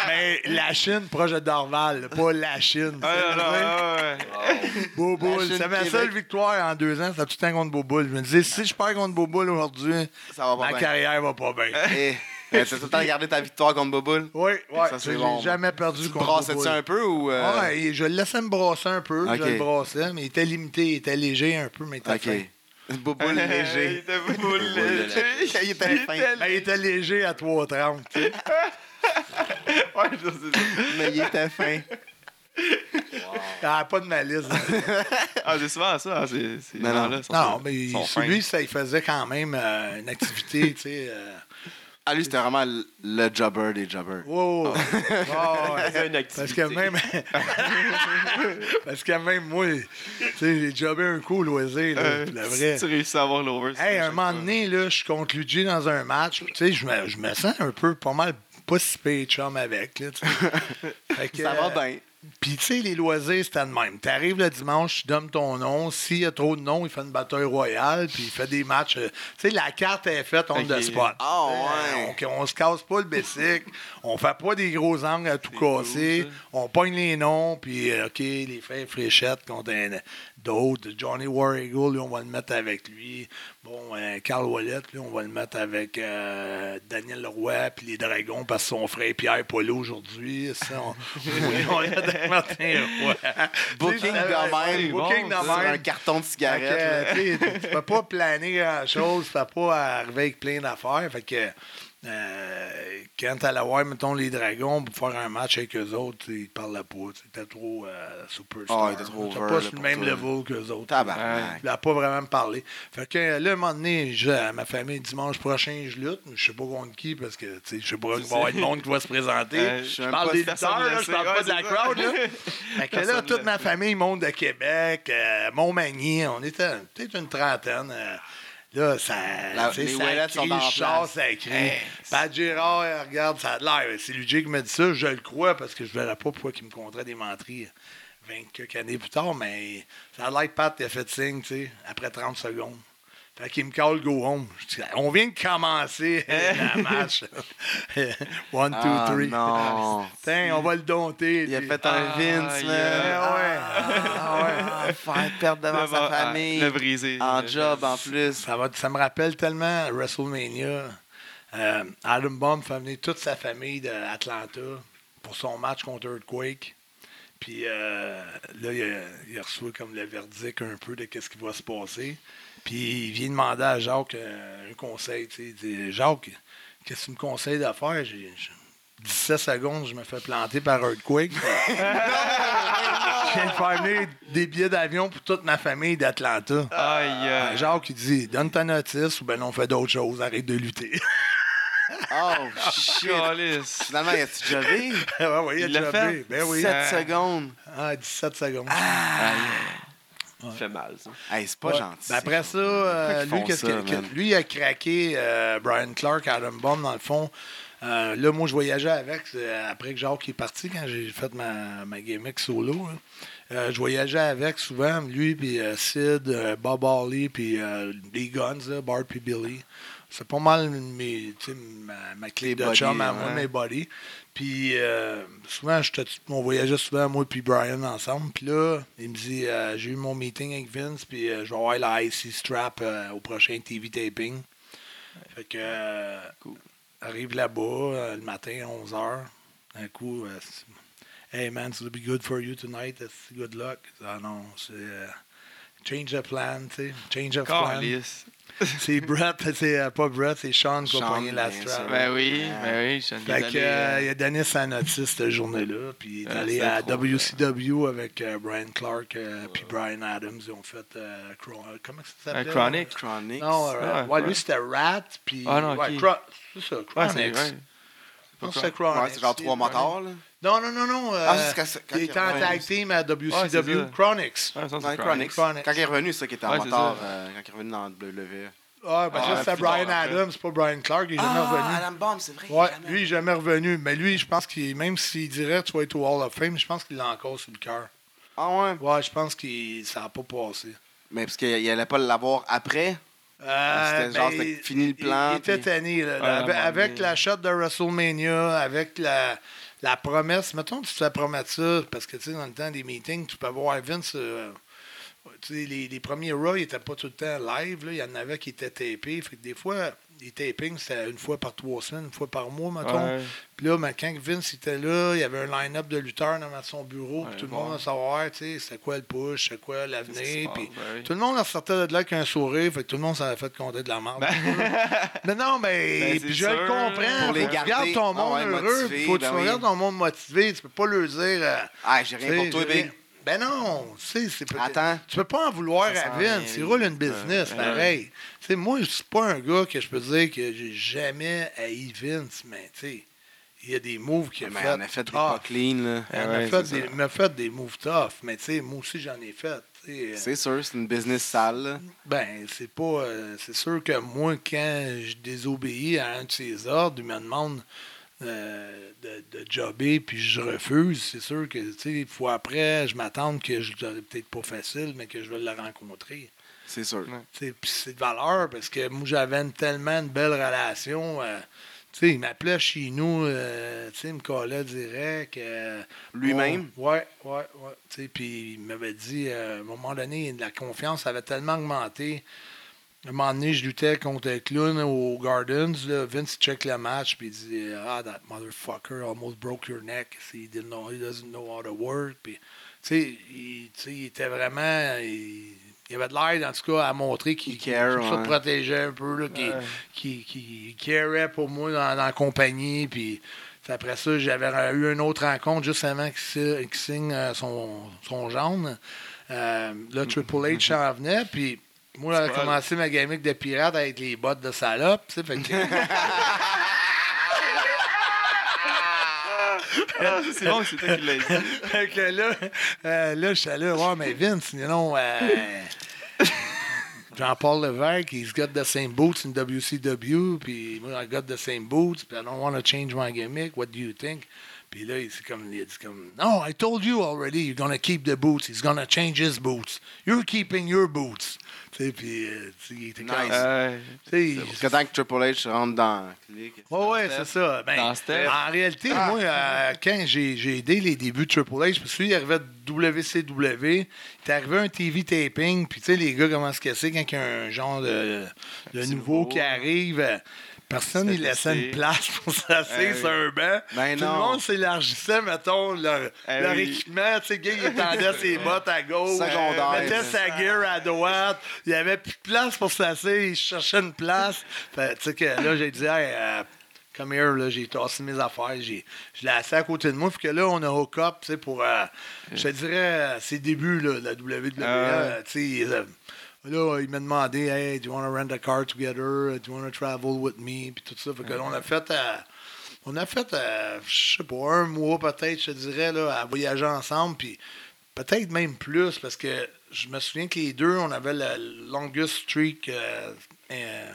mais la Chine, proche de Dorval, pas la Chine. Ah. Boboul. C'est ma Québec. seule victoire en deux ans, c'était tout le temps contre Boboul. Je me disais, si je perds contre Boboul aujourd'hui, ma bien. carrière va pas bien. T'as tout le temps gardé ta victoire contre Boboul? Oui, oui. Ça, c'est bon. jamais perdu Tu te contre brassais-tu Boboul. un peu ou. euh, Ouais, je le laissais me brasser un peu. Je le brassais, mais il était limité, il était léger un peu, mais il était fin. Ok. Boboul Il léger. était boule léger. Il était fin. Il était léger à 3,30. tu sais. Ouais, je sais. Mais il était fin. Il n'y pas de malice. Ah, c'est souvent ça. c'est- ces Non, non. gens-là sont- non, mais sont sur fins. lui, ça, il faisait quand même euh, une activité, tu sais. euh, Ah, lui, c'était vraiment le- jobber des jobbers. wow. Oh, ouais. Une Parce que même. Parce que même moi, tu sais, j'ai jobé un coup au loisir, là, Euh, pour le vrai. Si tu réussis à avoir l'over. Hey, un moment donné, là, je suis contre Luigi dans un match. Tu sais, je me, je me sens un peu pas mal pas si pire chum avec. Là, tu sais. Fait que, Ça va euh, bien. Puis, tu sais, les loisirs, c'était de même. Tu arrives le dimanche, tu donnes ton nom. S'il y a trop de noms, il fait une bataille royale, puis il fait des matchs. euh, Tu sais, la carte est faite on Ok. the spot. Ah, Tu sais, On, on se casse pas le basic. on fait pas des gros angles à tout casser. On pogne les noms, puis, euh, OK, les frères Fréchette contre d'autres. Johnny War Eagle, lui, on va le mettre avec lui. Bon, euh, Carl Wallet, lui, on va le mettre avec Daniel Leroy, puis les Dragons, parce que son frère Pierre Polo aujourd'hui. On, on Martin Roy. Booking de même. Booking de Sur un même. carton de Fait cigarette. que, tu sais, tu peux pas planer grand-chose, tu peux pas arriver avec plein d'affaires. Fait que euh, quand t'allais voir, mettons, les Dragons pour faire un match avec eux autres, ils parlaient pas. T'étais trop euh, superstar. Ah, il était trop over, pas là, sur le même toi. level qu'eux autres. Tabarnak. Il n'a pas vraiment me parlé. Fait que euh, là, un moment donné, je à ma famille, dimanche prochain, je lutte. Je sais pas contre qui, parce que, tu sais, je sais pas qu'il va y avoir du monde qui va se présenter. Euh, je parle des lutteurs, je parle pas de la crowd, là. Fait que là, toute ma famille monte de Québec, euh, Montmagny, on était peut-être une trentaine. Là, ça. La- les ça crie, sont place. ça crie. Pat Gérard, euh, regarde, ça a l'air. C'est lui qui m'a dit ça, je le crois, parce que je ne verrais pas pourquoi il me compterait des menteries 20 quelques années plus tard, mais ça a l'air que Pat a fait signe, tu sais, après 30 secondes. Fait qu'il me call go home. Je dis, on vient de commencer le match. One, two, Ah, three. non. Tiens, on va le dompter. Il a fait un Ah, Vince, yeah. ouais. Ah, ouais. Ah, faire perdre devant Le sa va- famille. Le brisé. En Le- job, en plus. Ça, va, ça me rappelle tellement WrestleMania. Euh, Adam Bomb fait venir toute sa famille d'Atlanta pour son match contre Earthquake. Puis euh, là, il, a- il reçoit comme le verdict un peu de qu'est-ce qui va se passer. Puis il vient demander à Jacques euh, un conseil. Il dit Jacques, qu'est-ce que tu me conseilles de faire J'ai- j'ai- 17 secondes, je me fais planter par Earthquake. Je viens de faire venir des billets d'avion pour toute ma famille d'Atlanta. Aïe, aïe. Jacques, il dit Donne ta notice ou ben on fait d'autres choses, arrête de lutter. Oh, shit. Finalement, il a-tu jobé? ouais, ouais, il a Il l'a jobé. fait? Ben oui. 7 Euh, secondes. Ah, 17 secondes. Fait mal, ça. Hey, c'est pas Ouais. gentil. Ben après ça, euh, lui, ça, que- que- man? lui, il a craqué euh, Brian Clark, Adam Bomb, dans le fond. Euh, là, moi, je voyageais avec, après que Jacques est parti, quand j'ai fait ma, ma gimmick solo. Euh, je voyageais avec souvent, lui, puis euh, Sid, euh, Bob Harley, puis euh, les Guns, là, Bart puis Billy. C'est pas mal mes, ma, ma clé de chum à moi, mes buddies. Puis euh, souvent, on voyageait souvent, moi puis Brian, ensemble. Puis là, il me dit, euh, j'ai eu mon meeting avec Vince, puis euh, je vais avoir la IC strap au prochain TV taping. Fait que, arrive là-bas le matin à 11h. Un coup, Hey man, this will be good for you tonight. That's good luck. Ah non, c'est. change of plan, tu sais. Change of plan. C'est Brett, c'est euh, pas Brett, c'est Sean qui a Sean, pogné la bien strap. Ben oui, ben oui. Je Fait que, euh, il a donné sa notice cette journée-là, puis il est Ah, allé c'est à WCW avec euh, Brian Clark euh, puis Brian Adams. Ils ont fait. euh, euh, comment ça s'appelait Chronic. Chronic. Non, euh, ouais, lui c'était Rat, puis. Ah, non, ouais, c'est ça, Ouais, Chronic. c'est Ouais, Chronic. c'est genre trois motards, là. Non, non, non, non. Ah, euh, c'est- il était en tag team à WCW. Chronics. Ah, ça, Ouais, c'est Chronic. Chronic. Quand il est revenu, c'est ça qui était en ça. euh, quand il est revenu dans le WWE. Ah, ben Ah, ça, c'était Brian. Adams, pas Brian Clark. Il est jamais Ah, revenu. Adam Bomb, c'est vrai. Ouais, jamais. lui, il est jamais revenu. Mais lui, je pense qu'il, même s'il dirait tu vas être au Hall of Fame, je pense qu'il l'a encore sur le cœur. Ah ouais? Ouais, je pense que ça n'a pas passé. Mais parce qu'il allait pas l'avoir après? Euh, C'était genre, ben, c'était fini le plan, Il, il était tanné. là. Avec avec la shot de WrestleMania, avec la, la promesse. Mettons tu te fais promettre ça, parce que tu sais, dans le temps des meetings, tu peux voir Vince. euh, les, les premiers Raw, ils n'étaient pas tout le temps live. là. Il y en avait qui étaient tapés. Fait que des fois, les tapings, c'était une fois par trois semaines, une fois par mois, mettons. Ouais. Puis là, ben, quand Vince était là, il y avait un line-up de lutteurs dans son bureau. puis Ouais, tout le bon. monde va savoir, tu sais, c'est quoi le push, c'est quoi l'avenir. Puis ben oui. tout le monde en sortait de là avec un sourire. Fait que tout le monde s'en avait fait compter de la merde. mais non, mais Ben, je le comprends. pour les garder. regardes ton Ah monde ouais, heureux. motivé, faut que tu ben oui. regardes ton monde motivé. Tu peux pas le dire. euh, Ah, j'ai rien pour toi, Big. Ben non, tu sais, c'est pas- Attends. Tu peux pas en vouloir à Vince. Il roule une business, pareil. Tu sais, moi, c'est pas un gars que je peux dire que j'ai jamais haï Vince, mais tu sais, il y a des moves qu'il a Mais fait. on a fait des pas clean, là. A fait des- ça. il m'a fait des moves tough, mais tu sais, moi aussi, j'en ai fait. euh, C'est sûr, c'est une business sale, là. ben, c'est pas. euh, c'est sûr que moi, quand je désobéis à un de ses ordres, il me demande euh, de, de jobber, puis je refuse. C'est sûr que, tu sais, fois après, je m'attends que je l'aurais peut-être pas facile, mais que je vais le rencontrer. C'est sûr. Ouais. Tu sais, Puis c'est de valeur parce que moi, j'avais tellement une belle relation. euh, tu sais, il m'appelait chez nous, euh, tu sais, il me collait direct. euh, Lui-même? ouais, ouais, ouais. Tu sais, puis il m'avait dit, euh, à un moment donné, la confiance avait tellement augmenté. À un moment donné, je luttais contre un clown au Gardens. Là. Vince check le match, puis il dit Ah, that motherfucker almost broke your neck. He, didn't know, he doesn't know how to work. Puis, tu sais, il, était vraiment. Il, il avait de l'air, en tout cas, à montrer qu'il se protégeait un peu, qu'il Ouais. carait pour moi dans, dans la compagnie. Puis, après ça, j'avais eu une autre rencontre juste avant qu'il si- qu'il signe euh, son, son jaune. Euh, là, Triple H s'en venait, puis moi, j'avais commencé ma gamique de pirate avec les bottes de salope, tu sais, fait que... C'est bon, c'est toi qui l'as dit. fait que là, euh, là, j'étais là, ouais, mais Vince, sinon, euh, Jean-Paul Levesque, he's got the same boots in WCW, puis moi, I got the same boots, puis I don't want to change my gimmick, what do you think? Puis là, il, comme, il a dit comme, no, I told you already, you're gonna keep the boots, he's gonna change his boots. You're keeping your boots. Sais, puis, euh, tu sais, il était Nice. comme, Euh, Jusqu'à temps que Triple H rentre dans clique. Oui, oui, c'est ça. Ben, Dans Steph. en réalité, moi, euh, quand j'ai j'ai aidé les débuts de Triple H, parce que lui, il arrivait de WCW, il est arrivé un TV taping, puis tu sais, les gars, comment se casser quand il y a un genre de, de petit nouveau nouveau, qui arrive. Euh, Personne ne laissait une place pour s'asseoir Eh sur un banc. Ben Tout non. le monde s'élargissait, mettons, leur, leur oui. équipement. Tu sais, le gars, il étendait ses bottes à gauche. Secondaire. euh, mettait sa gear à droite. Il n'y avait plus de place pour s'asseoir. Il cherchait une place. Fait, tu sais que là, j'ai dit, hey, euh, come here, là, j'ai tassé mes affaires. J'ai, je l'ai assis à côté de moi. Puis que là, on a hook up, tu sais, pour, euh, je te dirais, euh, ses débuts, là, de la WWE. Euh, tu sais, euh, Là, il m'a demandé, hey, do you want to rent a car together? Do you want to travel with me? Puis tout ça. Fait que là, on a fait, euh, on a fait, euh, je sais pas, un mois peut-être, je te dirais, là, à voyager ensemble. Puis peut-être même plus, parce que je me souviens que les deux, on avait la longest streak. euh, euh,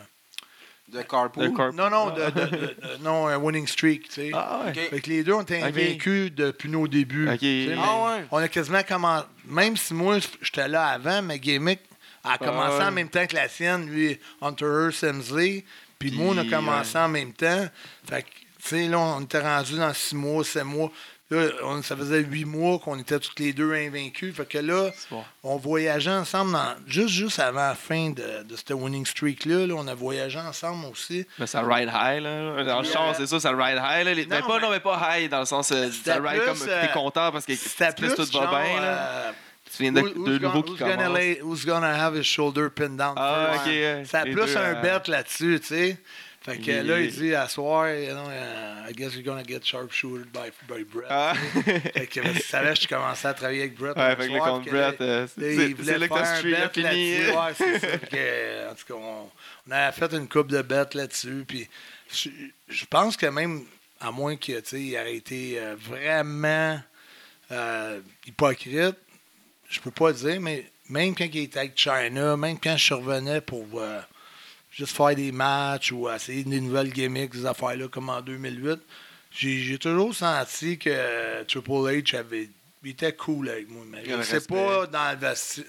De carpool? Non, non, de, de- de- de- non, un winning streak, tu sais. Ah ouais. Fait que les deux ont été Ok. invaincus depuis nos débuts. Ah ouais. On a quasiment commencé. Même si moi, j'étais là avant, ma gimmick a commencé ouais. en même temps que la sienne, lui, Hunter Hearst Hemsley. Puis moi, on a commencé ouais. en même temps. Fait que, tu sais, là, on était rendu dans six mois, sept mois. Là, on- ça faisait huit mois qu'on était tous les deux invaincus. Fait que là, bon. on voyageait ensemble dans- juste, juste avant la fin de, de cette winning streak-là. là, on a voyagé ensemble aussi. Mais ça ride high, là. Dans le char, c'est ça, ça ride high, là. Les- Non, mais pas, mais- non, mais pas high, dans le sens, euh, ça ride plus, comme euh, t'es content parce que plus plus tout va genre, bien, là. euh, Tu viens de Who- deux nouveaux qui who's gonna commencent. lay- who's gonna have his shoulder pinned down Ah, first? ok. Ça a plus deux, un euh, bet là-dessus, tu sais. Fait que les- là, il dit à soir, you know, uh, I guess you're gonna get sharpshooted by, by Brett. Ah. Fait que je savais que je commençais à travailler avec Brett. Ouais, le fait que soir, contre Brett, euh, c'est- il c'est voulait là que faire ta un streak a bet fini. là-dessus. Ouais, c'est ça. Que, en tout cas, on, on avait fait une coupe de bêtes là-dessus. Puis je, je pense que même, à moins qu'il tu aurait été euh, vraiment euh, hypocrite, je peux pas dire, mais même quand il était avec China, même quand je survenais pour euh, juste faire des matchs ou essayer des nouvelles gimmicks, des affaires-là, comme en 2008, j'ai j'ai toujours senti que Triple H avait, il était cool avec moi. Mais je le sais pas dans le, vesti-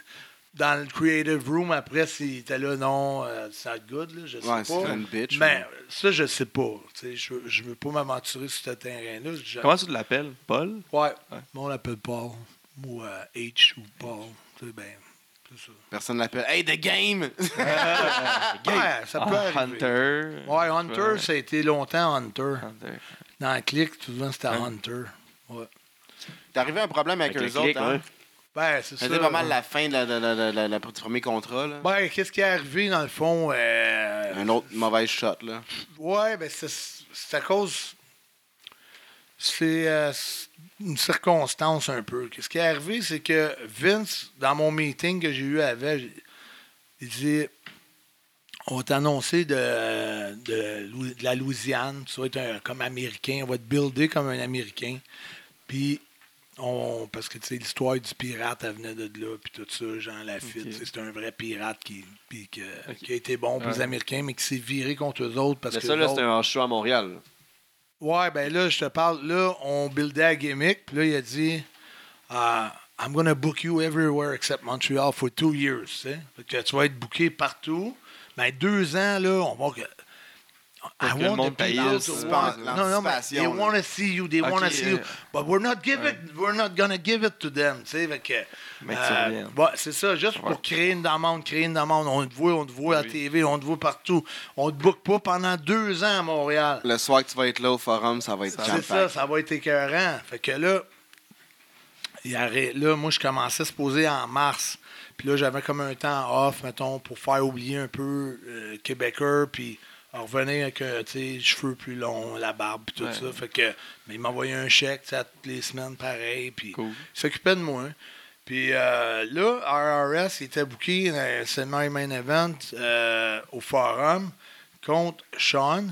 dans le creative room après s'il était là, non, euh, c'est good, là, je sais Ouais, pas. une bitch. Mais ça, je sais pas. Tu sais, Je, je veux pas m'aventurer sur ce terrain-là. Comment tu l'appelles? Paul? Ouais. Ouais. Moi, on l'appelle Paul. Ou euh, H ou Paul. C'est ça. Personne l'appelle. Hey, the game! Ouais, ça peut Ah. Hunter. Ouais, Hunter, ça a été longtemps Hunter. Hunter. Dans le clic, souvent, c'était Ouais. Hunter. Ouais. T'es arrivé à un problème avec, Avec eux autres, hein? ouais. Ben, c'est ça. C'était pas mal la fin de la, la- la- la- du premier contrat, là. Ben, qu'est-ce qui est arrivé, dans le fond? euh, Un autre mauvais shot, là. Ouais, ben, c'est c'est à cause. C'est euh, c'est une circonstance un peu. Ce qui est arrivé, c'est que Vince, dans mon meeting que j'ai eu avec, il dit On va t'annoncer de, de, la Louisiane, tu vas être un- comme américain, on va te builder comme un américain. Puis, on, parce que tu sais, l'histoire du pirate, elle venait de là, puis tout ça, Jean Lafitte, Ok. tu sais, c'est un vrai pirate qui, que- qui a été bon pour les. Américains, mais qui s'est viré contre eux autres parce Mais que. ça, là, autres- un show à Montréal. Ouais, ben là, je te parle, là, on buildait la gimmick, puis là, il a dit uh, I'm gonna book you everywhere except Montreal for two years. Fait que tu vas être booké partout. Mais deux ans, là, on va. I le want monde to c'est want- pas No, no, mais they want to see you, they want to see you. euh, But we're not give it, we're not gonna give it to them, tu sais, fait que, euh, ouais, c'est ça, juste Ouais. pour créer une demande, créer une demande. On te voit, on te voit à Oui. TV, on te voit partout. On te book pas pendant deux ans à Montréal. Le soir que tu vas être là au forum, ça va être C'est ça, ça va être écœurant. Fait que là, là, moi, je commençais à se poser en mars. Puis là, j'avais comme un temps off, mettons, pour faire oublier un peu euh, Québécois, puis revenir avec, euh, sais, cheveux plus longs, la barbe, puis tout Ouais. ça. Fait que, mais il m'envoyait un chèque, toutes les semaines, pareil, puis Cool. il s'occupait de moi. Puis euh, là, RRS, il était booké dans un semi-main event euh, au forum contre Sean.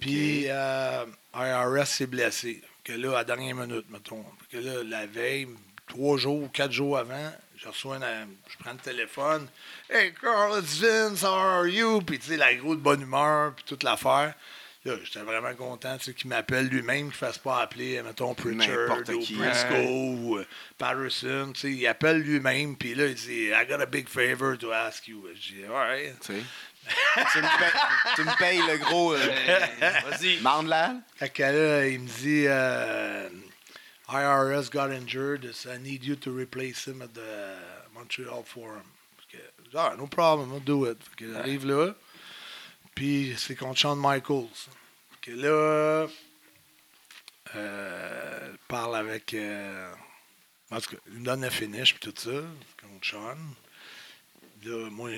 Puis euh, IRS s'est blessé. Que là, à la dernière minute, mettons. Que là, la veille, trois jours, quatre jours avant, je reçois une- je prends le téléphone. Hey Carl, it's Vince, how are you? Puis tu sais, la grosse bonne humeur, puis toute l'affaire. Là, j'étais vraiment content, tu sais, qu'il m'appelle lui-même, qu'il ne fasse pas appeler, mettons, Pritchard ou qui. Briscoe ou euh, Patterson, tu sais, il appelle lui-même, puis là, il dit, I got a big favor to ask you. Je dis, all right. Tu sais. tu, me payes, tu me payes le gros. Euh, Vas-y. Mandlal? Fait que là, il me dit euh, IRS got injured, so I need you to replace him at the Montreal Forum. Que, ah, no problem, I'll do it. Fait que j'arrive là, puis c'est contre Shawn Michaels. Fait que là, euh, parle avec. euh, en tout cas, il me donne le finish puis tout ça, contre Sean. Là, moi,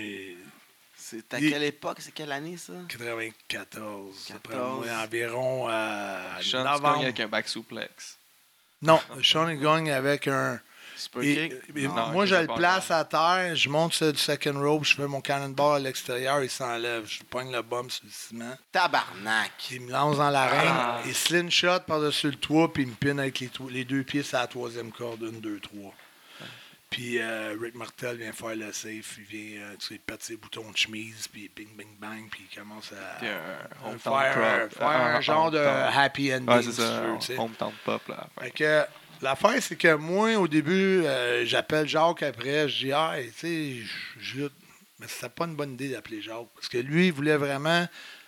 C'est à Il- quelle époque? C'est quelle année, ça? 94, après 14. moi, environ euh, Sean, novembre. avec un back suplex. Non, Sean il gagne avec un. Super et- kick? et Non, moi, je le place à terre, je monte sur le second rope, je fais mon cannonball à l'extérieur, il s'enlève. Je pogne le bum sur le ciment. Tabarnak. Il me lance dans l'arène, Ah. il slingshot par-dessus le toit, puis il me pine avec les, les deux pieds sur la troisième corde, une, deux, trois. Puis euh, Rick Martel vient faire le safe, il vient, euh, tu sais, pète ses boutons de chemise, puis bing, bing, bang, puis il commence à, un faire, faire un, genre de happy ending. Ouais, c'est si ça. Hometown pop, là. Fait que l'affaire, c'est que moi, au début, euh, j'appelle Jacques après. Je dis, ah, tu sais, je-. Mais c'était pas une bonne idée d'appeler Jacques. Parce que lui, il voulait vraiment,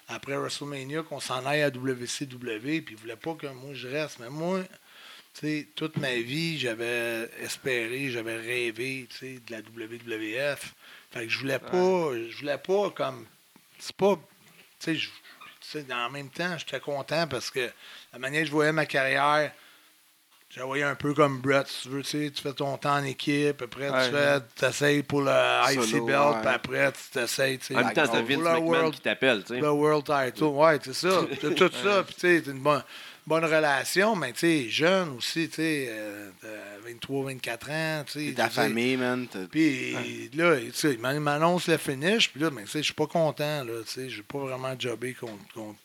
après WrestleMania, qu'on s'en aille à WCW. Puis il voulait pas que moi, je reste. Mais moi, toute ma vie, j'avais espéré, j'avais rêvé, tu sais, de la WWF. Fait que je voulais pas, je voulais pas comme. C'est pas. Tu sais, je- en même temps, j'étais content parce que la manière que je voyais ma carrière, j'ai voyé un peu comme Brett, si tu veux, tu sais, tu fais ton temps en équipe, après Ouais. tu fais, t'essayes pour le IC Solo, belt, puis après tu t'essayes, tu sais, En même temps, c'est pour Vince le McMahon World- qui t'appelle, tu sais. le World Title, ouais, c'est ça. Tout ça, puis tu sais, t'as une bonne, bonne relation, mais tu sais, jeune aussi, tu sais, euh, t'as 23, 24 ans, tu sais. Ta famille, man. Puis là, tu sais, il m'an- m'annonce le finish, puis là, mais tu sais, je suis pas content, là, tu sais, j'ai pas vraiment jobé contre, contre.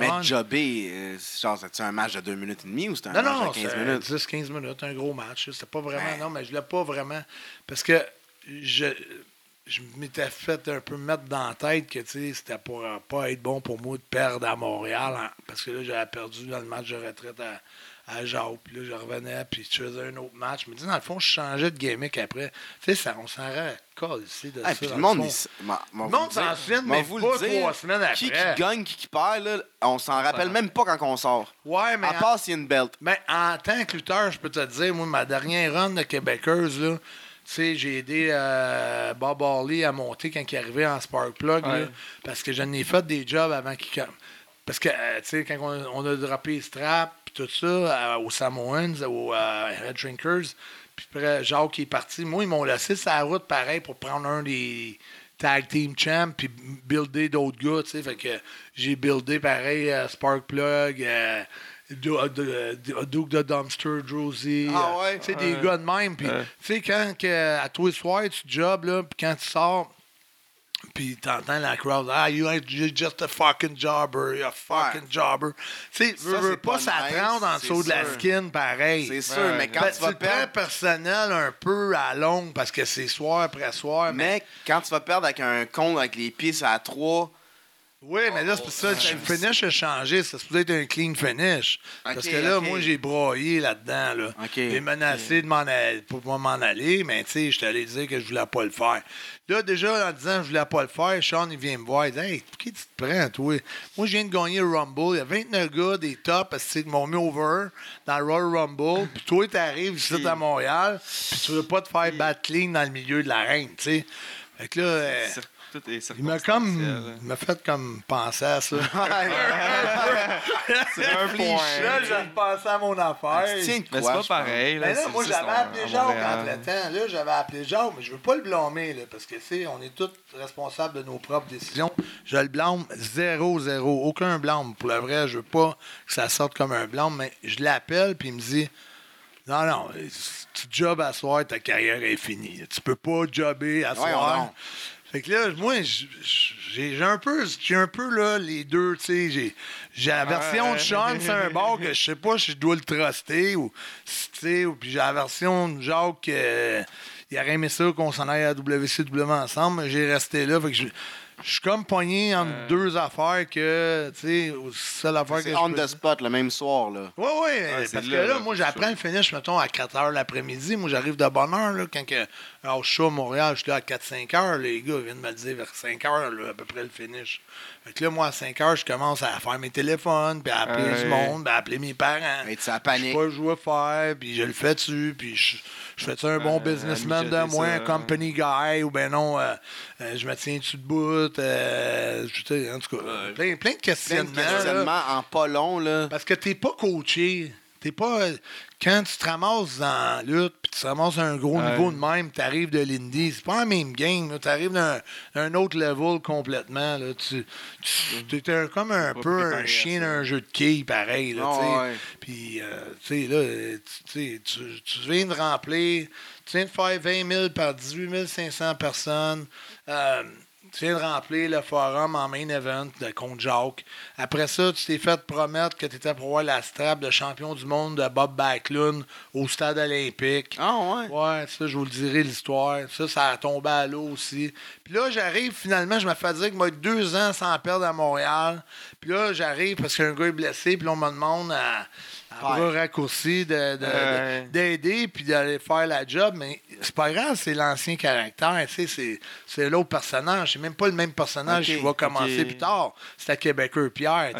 Mais jobber, euh, genre, c'est un match de 2 minutes et demie ou c'est un Non, match non, de 15 c'est minutes? 10-15 minutes, un gros match. C'était pas vraiment. Ouais. Non, mais je l'ai pas vraiment. Parce que je, je m'étais fait un peu mettre dans la tête que tu sais, c'était pour euh, pas être bon pour moi de perdre à Montréal. hein, parce que là, j'avais perdu dans le match de retraite à, à Jacques. Puis là, je revenais, puis je faisais un autre match. Mais tu sais, dans le fond, je changeais de gimmick après. Tu sais, on s'en rend ici de Ah, ça. le monde, s'en souvient, m'a mais vous pas le dire, trois semaines Qui qui après. gagne, qui qui perd, là, on s'en rappelle même pas quand on sort. Ouais, mais À part s'il y a une belt. Ben, en tant que lutteur, je peux te dire, moi, ma dernière run de Québécoise, là, sais, j'ai aidé euh, Bob Harley à monter quand il arrivait en Sparkplug, là, Ouais. parce que je n'ai fait des jobs avant qu'il... Parce que, euh, tu sais, quand on, on a droppé les straps, puis tout ça, euh, aux Samoans, aux Head Drinkers, puis après, Jacques qui est parti, moi, ils m'ont laissé la route, pareil, pour prendre un des tag team champ, puis builder d'autres gars, tu sais, fait que j'ai buildé, pareil, euh, Sparkplug, Duke de Dumpster, Drosy. Ah euh, ouais? Tu sais, des gars de même. Puis, Ouais. tu sais, quand que, à tous les soirs, tu jobs, là, puis quand tu sors, puis t'entends la crowd, ah, you ain't you're just a fucking jobber, you're a fucking Ouais. jobber. Tu sais, veux, veux pas, ça nice, te rentre en dessous de la skin, pareil. C'est sûr, Ouais. mais quand Ben, tu vas perdre. personnel un peu à longue parce que c'est soir après soir. Mais, Mais quand tu vas perdre avec un con avec les pieds la 3, Oui, mais là, c'est pour ça, le finish a changé. Ça se peut être un clean finish. Parce que là, moi, j'ai broyé là-dedans. Là. J'ai menacé de m'en aller, pour m'en aller, mais tu sais, je t'allais dire que je voulais pas le faire. Là, déjà, en disant que je voulais pas le faire, Sean, il vient me voir. Il dit Hey, pour qui tu te prends, toi? Moi, je viens de gagner le Rumble. Il y a 29 gars, des tops, parce qu'ils m'ont mis over dans le Royal Rumble. Puis toi, t'arrives ici à Montréal, puis tu veux pas te faire battre clean dans le milieu de l'arène, tu sais. Fait que là. euh, Tout est il m'a comme. m'a fait comme penser à ça. C'est un Là, point. j'ai repensé à mon affaire. Tiens, Mais c'est pas je pareil. Là, Mais là, c'est- moi, c'est j'avais appelé Jacques entre-temps. Là, j'avais appelé Jacques, mais je veux pas le blâmer, là, parce que, tu sais, on est tous responsables de nos propres décisions. Je le blâme zéro, zéro. Aucun blâme. Pour le vrai, je veux pas que ça sorte comme un blâme, mais je l'appelle, puis il me dit Non, non, si tu jobs à soir, ta carrière est finie. Tu peux pas jobber à soir. Fait que là, moi, j'ai un peu, j'ai un peu là, les deux, tu sais, j'ai, la version de Sean, c'est un bord que je sais pas si je dois le truster ou, si, tu sais, ou puis j'ai la version de Jacques, euh, il aurait aimé ça qu'on s'en aille à WCW ensemble, mais j'ai resté là, fait que je, je suis comme pogné entre deux affaires que, tu sais, seule affaire que C'est je on peux- the spot le même soir, là. oui, oui. c'est parce que là, là, là, moi, c'est j'apprends le finish, mettons, à 4 h l'après-midi. Moi, j'arrive de bonne heure, là, quand que, alors, je suis à Montréal, je suis là à 4-5 heures. Les gars viennent me le dire vers 5 heures, là, à peu près le finish. Fait que là, moi, à 5 heures, je commence à faire mes téléphones, puis à appeler Ouais. du monde, puis à appeler mes parents. Mais tu as Je panique. sais pas jouer faire, puis je le fais dessus, puis je, je fais-tu un bon Euh, businessman de moi, un company guy, ou ben non, euh, euh, je me tiens dessus de bout, euh, en tout cas, plein, plein de Plein de questionnements. là. questionnements en pas long, là. Parce que t'es pas coaché. T'es pas. Quand tu te ramasses dans la lutte, puis tu te ramasses à un gros niveau de même, t'arrives de l'Indie, c'est pas la même game. Tu arrives d'un un autre level complètement. Là. Tu, tu t'es un- comme un peu un chien d'un jeu de quilles, pareil. Là, tu ouais. Puis, euh, tu sais, là, tu, tu tu- tu viens de remplir, tu viens de faire 20 000 par 18 500 personnes. Euh, tu viens de remplir le forum en main event de contre Jacques. Après ça, tu t'es fait promettre que tu étais pour voir la strap de champion du monde de Bob Backlund au stade olympique. Ah, ouais. Ouais, ça, je vous le dirai, l'histoire. Ça, ça a tombé à l'eau aussi. Puis là, j'arrive, finalement, je me fais dire que moi, deux ans sans perdre à Montréal. Puis là, j'arrive parce qu'un gars est blessé, puis là, on me demande à, de- de- Ouais. de- d'aider puis d'aller faire la job. Mais c'est pas grave, c'est l'ancien caractère. Tu sais, c'est, l'autre personnage. C'est même pas le même personnage qui va commencer plus tard. C'est à Québécois Pierre.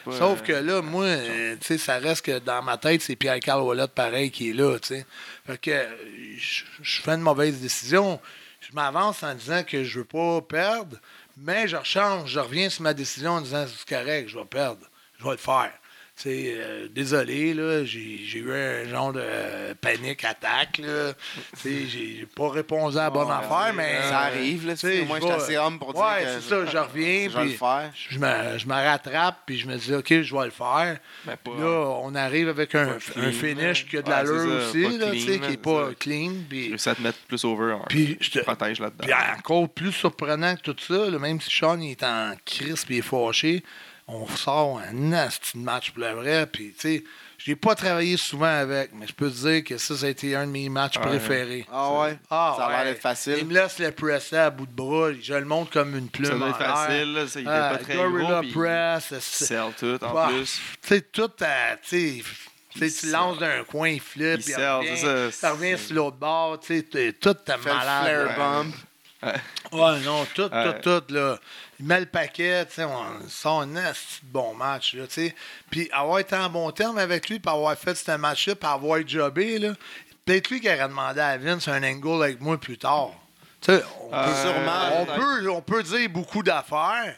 pas, Sauf euh, que là, moi, euh, tu sais, ça reste que dans ma tête, c'est Pierre-Carl Ouellet pareil qui est là, tu sais. Fait que euh, je je fais une mauvaise décision. Je m'avance en disant que je veux pas perdre, mais je rechange, je reviens sur ma décision en disant c'est correct, je vais perdre. Je vais le faire. Euh, désolé, là, j'ai j'ai eu un genre de euh, panique attaque, là. J'ai pas répondu à la bonne Ouais, affaire, mais... ça arrive, là, tu sais, je moi, vais- j'étais assez homme pour dire Ouais, que c'est je- ça, je reviens, Je vais le faire. je me, je me rattrape, puis je me dis, OK, je vais le faire. Ben, pas- là, on arrive avec un, un finish qui a de l'allure ça, aussi, pas là, tu sais, clean, qui n'est pas ça. clean. Puis, à te mettre plus over. hein. puis je te- protège là-dedans. puis encore plus surprenant que tout ça, là, même si Sean il est en crise et il est fâché, on sort un nasty de match pour le vrai. Puis, tu sais, je n'ai pas travaillé souvent avec, mais je peux te dire que ça, ça a été un de mes matchs Ouais. préférés. Ah, ouais? Ah, ça a l'air ouais. d'être facile. Il me laisse le presser à bout de bras. Je le montre comme une plume. Ça doit être facile, là, ça, il était Ah, pas très Gorilla gros, puis Press. c'est- tout, en bah, plus. Tu sais, tout à. Tu sais, tu lances d'un coin, il flippe, Il il revient, c'est ça, ça revient c'est- sur l'autre bord, tu sais, t'es- tout est malade. flare. Ouais, non, tout, Ouais. tout, tout, là. Il met le paquet, tu sais, on sort un bon match, là, tu sais. Puis avoir été en bon terme avec lui, puis avoir fait ce match-là, puis avoir jobé, là, peut-être lui qui aurait demandé à Vince un angle avec moi plus tard. Tu sais, on, Euh, peut, sûrement. on, peut, on peut dire beaucoup d'affaires.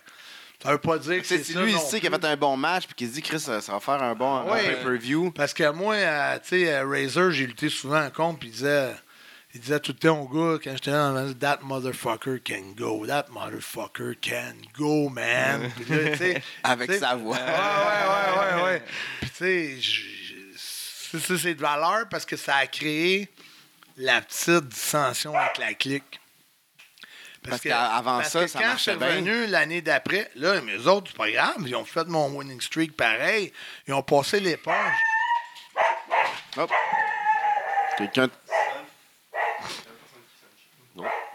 Ça veut pas dire que Tu sais, c'est lui, sait qu'il a fait un bon match puis qu'il se dit, Chris, ça, ça va faire un bon Ouais. pay-per-view. Parce que moi, euh, tu sais, euh, Razor, j'ai lutté souvent en contre, puis il disait, il disait tout le temps au gars, quand j'étais là, That motherfucker can go. That motherfucker can go, man. Puis là, Avec sa voix. Ouais, ouais, ouais, ouais, ouais. Puis, tu sais, c'est de valeur parce que ça a créé la petite dissension avec la clique. Parce qu'avant ça, que ça quand marchait je suis revenu l'année d'après, là, mes autres, c'est pas grave, ils ont fait mon winning streak pareil. Ils ont passé l'éponge. Hop. Quelqu'un.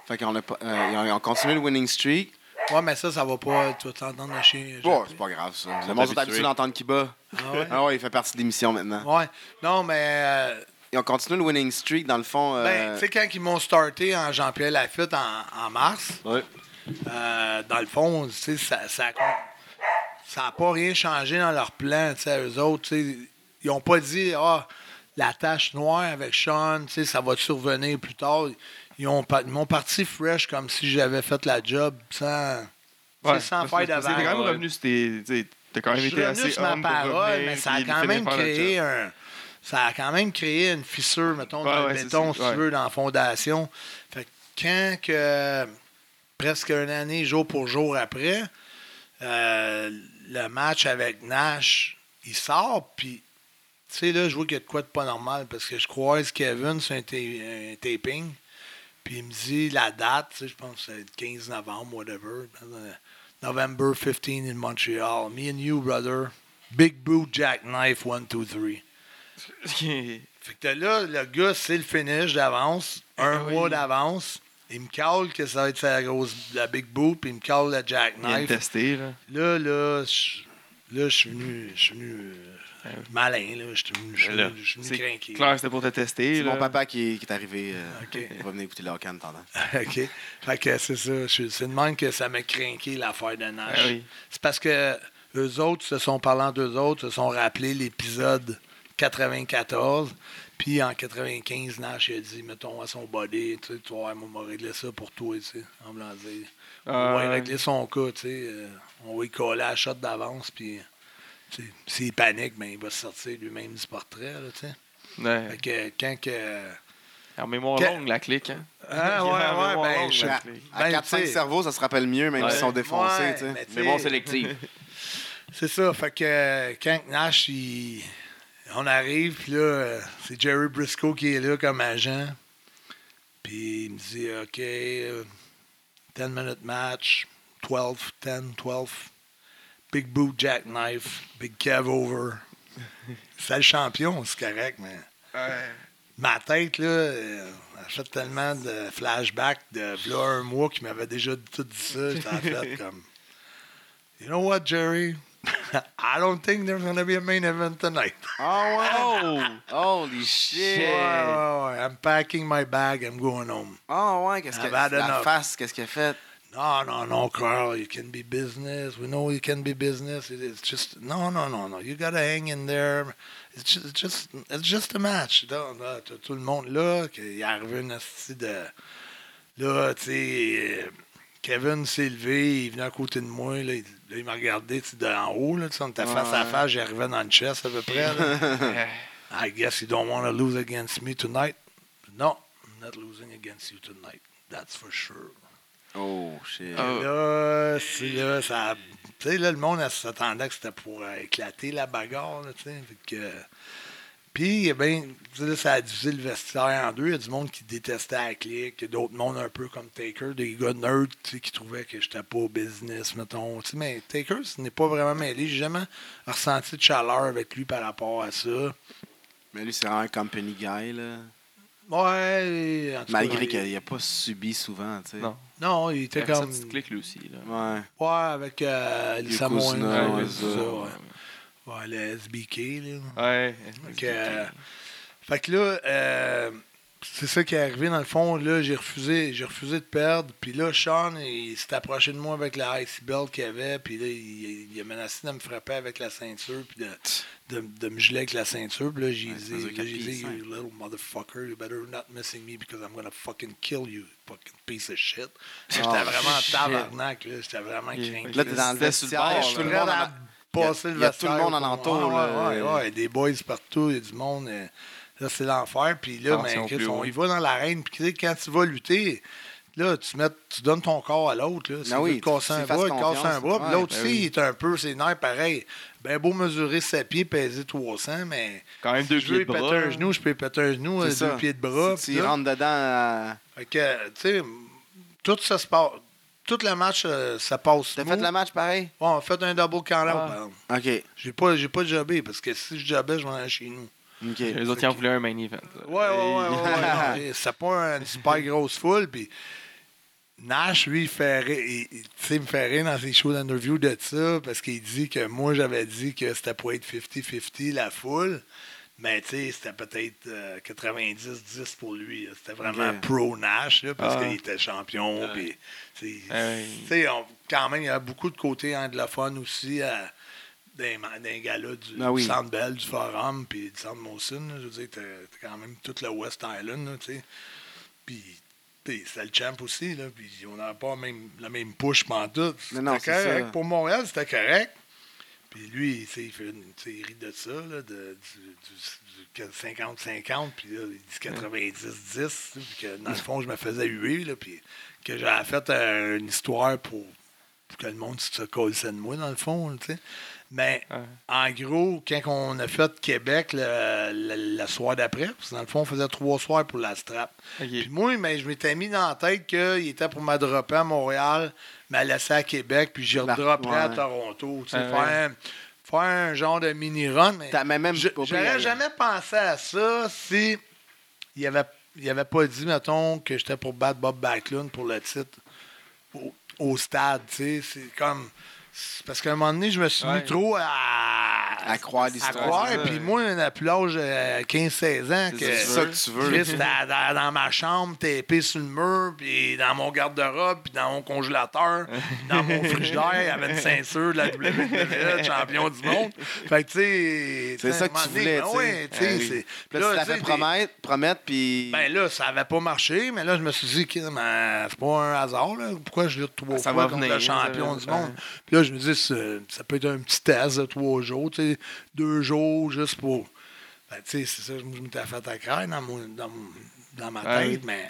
Fait qu'on a pas- euh, ils ont- ils ont continué le winning streak. Ouais, mais ça, ça va pas. Tu vas t'entendre le chien. Bon, c'est pas grave, ça. Le monde est habitué d'entendre qui bat. Ah ouais? Ah ouais, il fait partie de l'émission maintenant. Ouais. Non, mais. euh, Et on continue le winning streak, dans le fond. euh, Ben, tu sais, quand ils m'ont starté en Jean-Pierre Lafitte en, en mars, Ouais. euh, dans le fond, tu sais, ça ça ça a pas rien changé dans leur plan, tu sais, eux autres, ils ont pas dit, ah, la tache noire avec Sean, tu sais, ça va survenir plus tard. Ils m'ont parti fresh comme si j'avais fait la job sans, Ouais, sans faire de T'es quand même revenu sur tes. T'as quand même Je été assez sur ma parole, revenir, mais ça a quand même créé un. Ça a quand même créé une fissure, mettons, dans Ouais, le béton, si tu veux, dans la fondation. Fait que quand que, presque une année, jour pour jour après, euh, le match avec Nash, il sort, puis, tu sais, là, je vois qu'il y a de quoi de pas normal, parce que je croise Kevin sur un taping, puis il me dit la date, tu sais, je pense que c'est le 15 novembre, whatever. November 15 in Montreal. Me and you, brother. Big boot, jackknife, 1, 2, 3. Fait que là, le gars, c'est le finish d'avance, un Ah oui. mois d'avance. Il me cale que ça va être sa grosse, la big boot, puis il me cale Il de jackknife. tester, là. Là, là, je, là, je suis venu, je suis venu euh, malin, là. Je suis venu C'est craqué. clair, c'était pour te tester. C'est mon papa qui, qui est arrivé. euh, Ok. Il va venir écouter le hockey en attendant. OK. Fait que c'est ça. je- C'est de même que ça m'a craqué l'affaire de Nash. Ah oui. C'est parce que eux autres se sont parlant d'eux autres, se sont rappelés l'épisode 94. Puis en 95, Nash il a dit, mettons, à son body, tu sais, tu vois, on va régler ça pour toi, tu sais, en blanc dire. On Ah, va régler son cas, tu sais. euh, on va y coller à la shot d'avance, puis s'il panique, ben, il va se sortir lui-même du portrait, là. Ouais. Fait que quand que... En mémoire Que- longue, la clique. Hein? Ah, ouais, ouais, ben, longue, je- la À, clique. à Ben, 4-5 tu sais- cerveaux, ça se rappelle mieux, même Ouais. s'ils sont défoncés. Ouais, tu sais. mais tu Mémoire sais, sélective. C'est ça. Fait que euh, quand Nash, il- on arrive, puis là, euh, c'est Jerry Briscoe qui est là comme agent. Puis il me dit, OK, euh, 10 minute match, 12, 10, 12. Big boot, jackknife, big Kev over. C'est le champion, c'est correct, mais ma tête, là, euh, a fait tellement de flashbacks de là, un mois qui m'avait déjà tout dit ça. J'étais en fait comme, you know what, Jerry? I don't think there's going to be a main event tonight. Ah ouais? Oh! Holy shit! ouais, ouais. I'm packing my bag, I'm going home. Ah ouais, qu'est-ce que la enough. face, qu'est-ce qu'elle a fait? No, no, no, Carl. You can be business. We know you can be business. It- It's just no, no, no, no. You gotta hang in there. It's just, it's just, it's just a match. T'as uh, tout le monde là, qu'il est arrivé une de. Là, tu sais, Kevin s'est levé, il venait à côté de moi, là, il, là, il m'a regardé, d'en haut, là, on était face à face, j'arrivais dans le chest à peu près. là. I guess you don't want to lose against me tonight. No, I'm not losing against you tonight. That's for sure. Oh shit. Ah. Là, là, ça. Tu sais, là, le monde s'attendait que c'était pour euh, éclater la bagarre, là, tu sais. Fait que. Puis, eh ben, là, ça a divisé le vestiaire en deux. Il y a du monde qui détestait la clique. Il y a d'autres mondes un peu comme Taker, des gars nerds, qui trouvaient que j'étais pas au business, mettons. Tu sais, mais Taker, ce n'est pas vraiment mêlé. J'ai jamais ressenti de chaleur avec lui par rapport à ça. Mais lui, c'est vraiment un company guy, là. Ouais. en tout Malgré cas, qu'il n'a pas subi souvent, tu sais. Non. Non, il Il était comme. petite clique, lui aussi. Là. Ouais. Ouais, avec euh, Lisa Moine. Yokozuna, ouais, ouais, c'est ça, ouais. Ouais, le SBK, là. Ouais. Fait que, euh, fait que là, euh, c'est ça qui est arrivé. Dans le fond, là, j'ai refusé, j'ai refusé de perdre. Puis là, Sean, il s'est approché de moi avec la icy belt qu'il avait. Puis là, il, il a menacé de me frapper avec la ceinture. Puis de, de, de me geler avec la ceinture. Puis là, j'ai Ouais, dit, you little motherfucker, you better not missing me because I'm gonna fucking kill you, fucking piece of shit. J'étais Oh, vraiment shit. tabarnak, là. J'étais vraiment craqué. Là, t'es dans le vestiaire, je suis le passer le il y a tout le vestiaire monde en entour, Ouais, là. ouais, ouais, des boys partout, il y a du monde. euh, Là, c'est l'enfer. Puis là, ben, Chris, plus on haut. y va dans l'arène. Puis tu sais, quand tu vas lutter, là, tu, mets, tu donnes ton corps à l'autre. là. Si Ah oui, un bras, il te casse un bras. Puis l'autre ben aussi, oui. il est un peu ses nerfs pareil. Ben beau mesurer 7 pieds, peser 300, mais. Quand même deux si je pieds de lui péter bras. un genou, je peux péter un genou, C'est euh, ça. deux pieds de bras. Si puis tu là, rentres dedans, euh, fait que, tu sais, tout ça se passe. Tout le match, euh, ça passe. t'as fait le match pareil? Ouais, on a fait un double count-out. Ah. par exemple. OK. J'ai pas, j'ai pas jobé parce que si je jobais, je m'en allais chez nous. Les autres, ils en voulaient un main event. là. Ouais, ouais, ouais. C'était pas une super grosse foule. Puis Nash, lui, il, fait rire- il, me fait rire dans ses shows d'interview de ça parce qu'il dit que moi, j'avais dit que c'était pour être 50-50 la foule. Mais tu sais, c'était peut-être euh, 90-10 pour lui. C'était vraiment pro-Nash là, parce Ah. qu'il était champion. puis, tu sais, Ouais. tu sais, on- quand même, il y a beaucoup de côtés anglophones aussi à, ma- dans les gars-là du, Ah oui. du Centre Bell, du Forum, puis du Centre Molson. là. Je veux dire, t'as quand même tout le West Island, tu sais. Puis, c'était le champ aussi, là. Puis on n'avait pas même, la même push pantoute. C'était Non, non, c'est correct. ça. Pour Montréal, c'était correct. Puis lui, il, fait une, il rit de ça, là, de, du, du- du 50-50, puis là, il dit 90-10, puis que dans le fond, je me faisais huer, là, puis que j'avais fait euh, une histoire pour, pour que le monde se colle de moi, dans le fond, tu sais. Mais Ouais. en gros, quand on a fait Québec le, le- le soir d'après, parce que dans le fond, on faisait trois soirs pour la strap. Puis moi, ben, je m'étais mis dans la tête qu'il était pour me dropper à Montréal, me laisser à Québec, puis j'y La- redropperais à. Toronto. tu sais, Ah faire, faire un genre de mini-run. Mais même- J'aurais jamais pensé à ça si il avait, il avait pas dit, mettons, que j'étais pour battre Bob Backlund pour le titre au, au stade. tu sais. C'est comme. Parce qu'à un moment donné, je me suis Ouais. mis trop à. À croire À l'histoire. croire. ça, Puis moi, à plus l'âge de 15-16 ans, que. C'est ça que tu veux. Chris, dans, ma chambre, tapé sur le mur, puis dans mon garde-robe, puis dans mon congélateur, puis dans mon frigidaire, il y avait une ceinture de la WWE, champion du monde. Fait que, tu sais. C'est tu sais, ça à que tu voulais, ben tu sais. ouais, Ah oui. c'est- Puis là, tu fait promettre, promettre, puis... Ben là, ça avait pas marché, mais là, je me suis dit, ben, c'est pas un hasard. Là. Pourquoi je lutte trois Ça fois contre venir, le champion ça du monde? Puis là, je me dis, ça peut être un petit test de trois jours, deux jours, juste pour. Ben, tu sais, c'est ça, je m'étais fait à craindre dans, mon- dans, dans ma tête, oui. mais.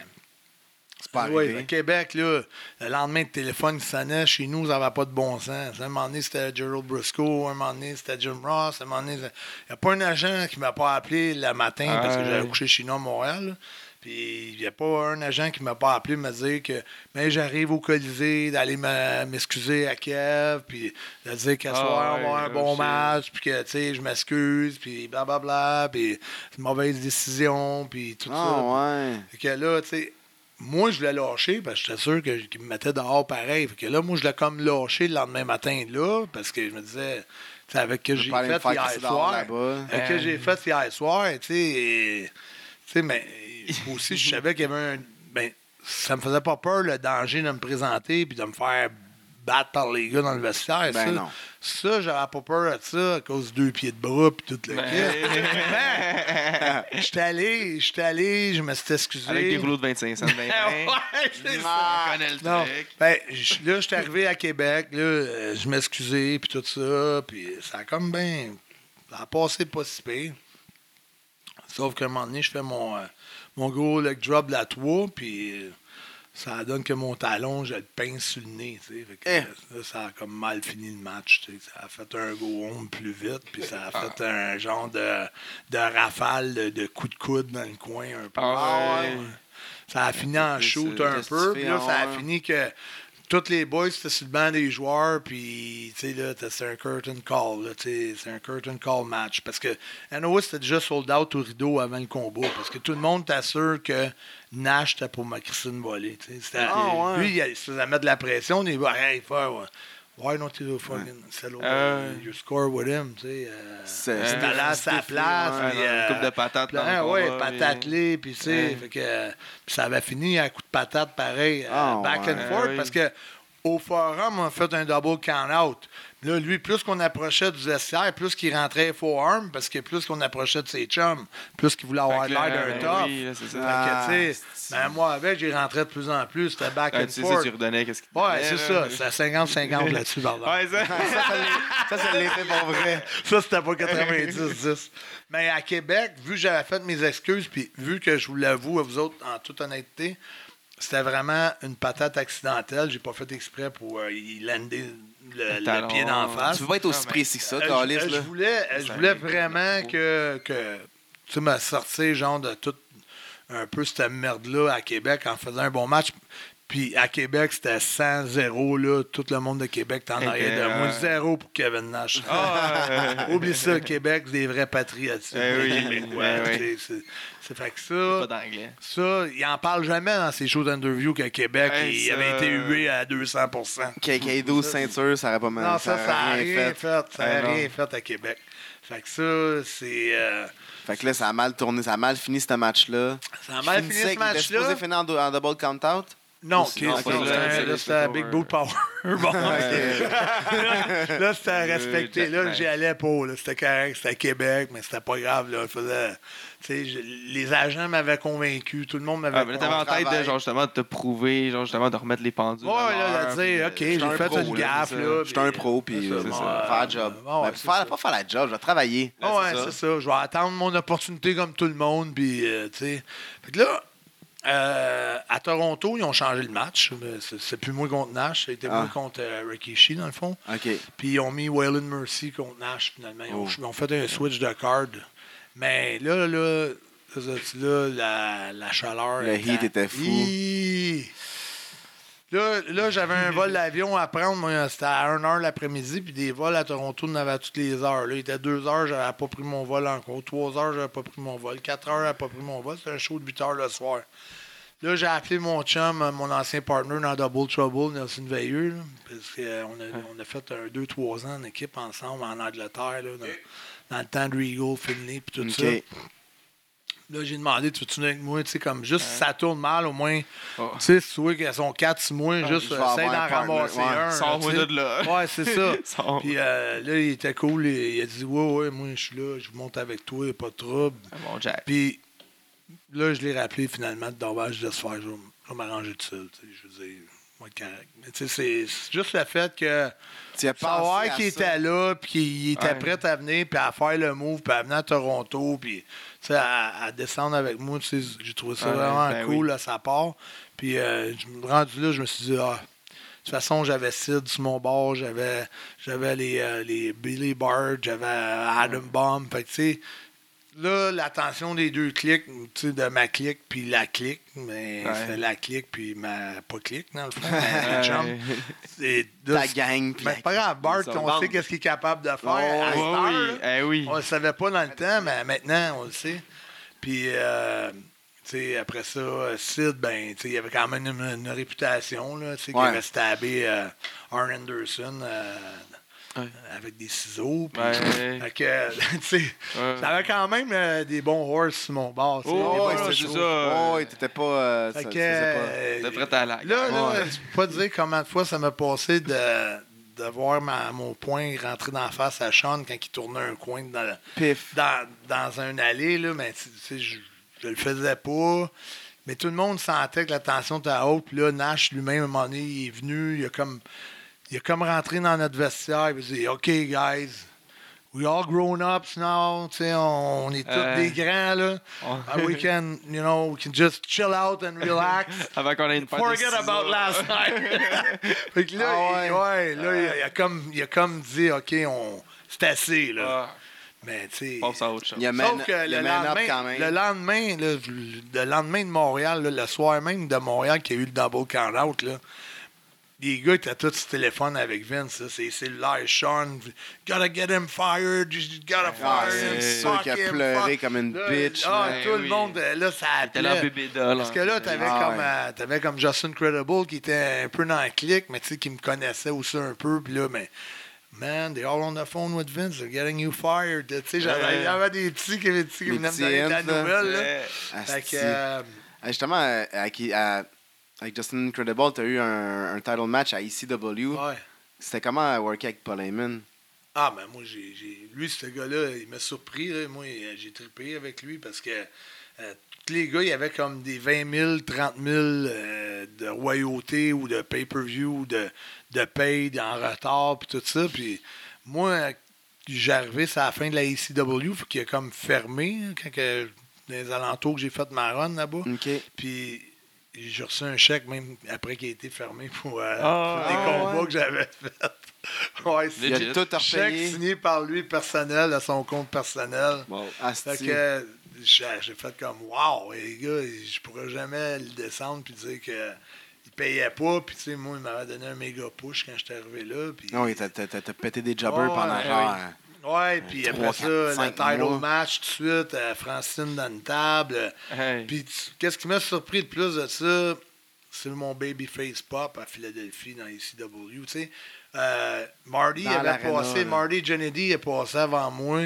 c'est pas arrivé. au Québec, là, le lendemain, le téléphone qui sonnait, chez nous, ça n'avait pas de bon sens. Un moment donné, c'était Gerald Briscoe, un moment donné, c'était Jim Ross, un moment donné, il n'y a pas un agent qui m'a pas appelé le matin parce que Ah, j'avais ouais. couché chez nous à Montréal. là. Puis il n'y a pas un agent qui m'a pas appelé me dire que mais j'arrive au Colisée, d'aller me- m'excuser à Kiev, puis de dire qu'à Ah, soir, on va avoir un bon match, puis que, tu sais, je m'excuse, puis blablabla, puis c'est une mauvaise décision, puis tout ça. Ah, ouais. Fait que là, tu sais, moi, je l'ai lâché parce que j'étais sûr que- qu'il me mettait dehors pareil. Fait que là, moi, je l'ai comme lâché le lendemain matin là parce que je me disais, tu sais, avec ce que j'ai fait hier soir, avec ce que j'ai fait hier soir, tu sais, et- mais aussi, je savais qu'il y avait un. Ben, ça me faisait pas peur le danger de me présenter puis de me faire battre par les gars dans le vestiaire. Ben ça, non. ça j'avais pas peur de ça à cause de deux pieds de bras puis tout le Ben, kit. J'étais allé, j'étais allé, je me suis excusé. Avec des rouleaux de 25 cents de 20 Ouais, c'est ça. On connaît le Non. truc. Ben, je- là, j'étais arrivé à Québec, là, euh, je m'excusais, puis tout ça, puis ça a comme bien... Ça a passé pas si pire. Sauf qu'à un moment donné, je fais mon, euh, mon gros leg drop de la 3, puis euh, ça donne que mon talon, je le pince sur le nez. Fait que, Eh. là, ça a comme mal fini le match. Ça a fait un go home plus vite, puis ça a fait un genre de, de rafale de, de coups de coude dans le coin un peu. Ah ouais. Ça a fini en shoot un peu. Puis là, ça a fini que tous les boys, c'était sur le banc des joueurs. Puis, tu sais, là, t'as- c'est un curtain call. C'est un curtain call match. Parce que Anoa, c'était déjà sold out au rideau avant le combat. Parce que tout le monde t'assure que Nash était pour ma Christine volée. Ah, ouais. Lui, il se faisait mettre de la pression. Il va, hey, faire, ouais. Why don't you fucking settle Euh. you score with him? Tu sais, euh, C'est- c'est à sa place. Ouais, puis, une euh, coupe de patates le ah, ouais, combat, patate puis- puis tu sais, Ouais. fait que, euh, puis ça avait fini à coup de patate pareil, euh, Ah, back ouais. and forth, Oui. parce que au forum, on a fait un double count-out. Là, lui, plus qu'on approchait du vestiaire, plus qu'il rentrait forearm, parce que plus qu'on approchait de ses chums, plus qu'il voulait avoir l'air d'un ben tough. oui, là, ça. Que, Ah, ben, moi, avec, j'y rentrais de plus en plus, c'était back Ah, and tu sais ça, forth. tu redonnais qu'est-ce qu'il Ouais, c'est ça, c'était 50-50 là-dessus, pardon. Ouais, ça. Ça, ça l'est- ça, ça l'était pour vrai. Ça, c'était pas 90-10. Mais à Québec, vu que j'avais fait mes excuses, puis vu que je vous l'avoue à vous autres, en toute honnêteté, c'était vraiment une patate accidentelle. J'ai pas fait exprès pour euh, y lander le, pied d'en face. Tu peux pas être aussi Ah, précis que ça, Euh, je, Calis, euh, je voulais, euh, je voulais vraiment que, que tu sais, me sortir genre de tout un peu cette merde-là à Québec en faisant un bon match. Puis à Québec, c'était 100-0. là. Tout le monde de Québec t'en arrière de moi. Zéro pour Kevin Nash. Ah. Oublie ça, Québec, c'est des vrais patriotes. Eh oui, oui. sais, c'est- fait que Pas ça, d'anglais. ça, il en parle jamais dans ses shows d'interview que Québec, Hey, il ça- avait été hué à 200% KK 12 ceinture, ça aurait pas mal. Non, ça, ça n'a rien fait. Ça n'a Ah, rien fait à Québec. Fait que ça, c'est. euh, Fait que là, ça a mal tourné, ça a mal fini ce match-là. ça a mal fini ce il était supposé match-là. finir en, do- en double count-out? Non, ok, pas là, c'était Big. Boot Power. Bon, là, c'était respecté. Là, j'y allais pas. là. C'était correct, c'était Québec, mais c'était pas grave. Là. Faisais- je- les agents m'avaient convaincu, tout le monde m'avait Ah, mais là, t'avais en tête de, genre, justement, de te prouver, genre, justement, de remettre les pendules. Ouais, à là, de dire, OK, puis j'ai fait pro, une là, gaffe. là, J'étais un pro, puis euh, faire euh, le job. bon, ouais, faire, pas faire la job, je vais travailler. Ah ouais, c'est ça. Je vais attendre mon opportunité comme tout le monde. Puis, euh, tu sais. Fait que là, euh, à Toronto, ils ont changé le match. C'est plus moi contre Nash. C'était moi Ah. contre euh, Rikishi, dans le fond. Puis ils ont mis Waylon Mercy contre Nash, finalement. Ils ont, Oh. ils ont fait un switch de card. Mais là, là, là, là, la, la chaleur. Le heat était fou. Hi! Là, là j'avais un vol d'avion à prendre. C'était à 1 h l'après-midi. Puis des vols à Toronto, on avait toutes les heures. Là, il était 2 heures, j'avais pas pris mon vol encore. 3 heures, j'avais pas pris mon vol. 4 heures, j'avais pas pris mon vol. C'était un show de 8 heures le soir. Là, j'ai appelé mon chum, euh, mon ancien partner dans Double Trouble, Nelson Veilleux, là, parce qu'on a, on a fait un 2-3 ans en équipe ensemble en Angleterre, là, dans, dans le temps de Regal, Finley, puis tout ça. Là, j'ai demandé, tu veux-tu avec moi, tu sais, comme juste si ça tourne mal, au moins, Oh. tu sais, si tu vois qu'elles sont 4-6 mois, juste je vais euh, essaye d'en ramasser ouais. un. Sors-moi de là. Ouais, c'est ça. Puis euh, là, il était cool, il, il a dit, ouais, ouais, moi, je suis là, je monte avec toi, pas de trouble. Ah, Bon, Jack. Puis là, je l'ai rappelé finalement de dommage de se faire. Je vais, m'arranger tout seul. tu sais, Je veux dire, moi, correct. Mais tu sais, c'est juste le fait que savoir qu'il était là, puis qu'il était Ouais. prêt à venir, puis à faire le move, puis à venir à Toronto, puis à, à descendre avec moi. tu sais, J'ai trouvé ça vraiment ben cool oui. à sa part. Puis euh, je me rendu là, je me suis dit, ah, de toute façon, j'avais Sid sur mon bord, j'avais j'avais les, euh, les Billy Bard, j'avais Adam Bomb. Fait que, tu sais, là, l'attention des deux clics, tu sais, de ma clique puis la clique, mais Ouais. c'est la clique puis ma pas clique, dans le fond. Ouais. C'est- gang. puis mais la- c'est pas grave, Bart, on sait qu'est-ce qu'il est capable de faire. Oh, Ouais, heure, oui, eh oui. On le savait pas dans le temps, mais maintenant, on le sait. Puis, euh, tu sais, après ça, Sid, ben, tu sais, il avait quand même une, une réputation, là, tu sais, qu'il Ouais. avait stabé euh, Arn Anderson euh, Ouais. avec des ciseaux. Ouais. fait que, tu sais, Ouais. ça avait quand même euh, des bons horses sur mon bord. Oh, c'est ça. Oh, ouais, t'étais pas. euh, Fait ça- que, ça faisait pas. euh, T'es prêt à la Là, là, je peux pas te dire combien de fois ça m'a passé de, de voir ma- mon poing rentrer dans la face à Sean quand il tournait un coin dans, Pif. dans, dans un allée, là, mais tu sais, je, je le faisais pas. Mais tout le monde sentait que la tension était haute. Puis là, Nash lui-même, à un moment donné, il est venu, il a comme, il a comme rentré dans notre vestiaire. Il a dit OK, guys, we all grown ups now. Tu sais, on, on est tous Euh. des grands. Là. On- Uh, we can, you know, we can just chill out and relax. Avant qu'on ait une Forget about last night. fait que là, Ah il, ouais. il, a, il a comme, il a comme dit, OK, on, c'est assez, là. Ah, Mais, tu sais. Il y a man, Sauf que il y a le lendemain, quand même. le lendemain, le lendemain de Montréal, là, le soir même de Montréal, qu'il y a eu le double count-out, là, les gars étaient tous sur téléphone avec Vince. C'est cellulaire, Sean. Gotta get him fired. You gotta Ah, fire him. c'est sûr qu'il a him, pleuré fuck. comme une Là, bitch. Ah, tout le monde, euh, là, ça appelait. bébé doll. Parce que là, t'avais Ah, comme, ouais. euh, t'avais comme Justin Credible qui était un peu dans le clic, mais tu sais, qui me connaissait aussi un peu. Puis là, mais, man, they're all on the phone with Vince. They're getting you fired. Tu sais, j'avais Ouais. des petits qui, qui venaient me donner de la nouvelle. là. Fait que, euh, Justement, euh, avec, à- avec Justin Incredible, tu as eu un, un title match à ECW. ouais. C'était comment à worker avec Paul Heyman? Ah, ben moi, j'ai, j'ai- lui, ce gars-là, il m'a surpris. là. Moi, euh, j'ai trippé avec lui parce que euh, tous les gars, il y avait comme des 20 000, 30 000 euh, de royauté ou de pay-per-view ou de, de paid en retard, puis tout ça. Puis moi, j'arrivais, à la fin de la ECW, faut qu'il a comme fermé hein, quand que, dans les alentours que j'ai fait ma run là-bas. OK. Puis j'ai reçu un chèque même après qu'il a été fermé pour, euh, Ah, pour des ah, combats ouais. que j'avais fait. ouais, c'est Il a Legit. tout chèque signé par lui personnel à son compte personnel. Fait asti. que j'ai fait comme wow, les gars, je pourrais jamais le descendre puis dire que il payait pas. Puis, tu sais, moi, il m'avait donné un méga push quand j'étais arrivé là. Puis, Non, oui, t'as pété des jobbers pendant ouais, genre. Ouais, puis après ça, le title match tout de suite, euh, Francine dans une table. Hey. Puis qu'est-ce qui m'a surpris de plus de ça, c'est mon babyface pop à Philadelphie dans les CW, tu sais. Euh, Marty Dans avait passé, là. Marty Jannetty est passé avant moi,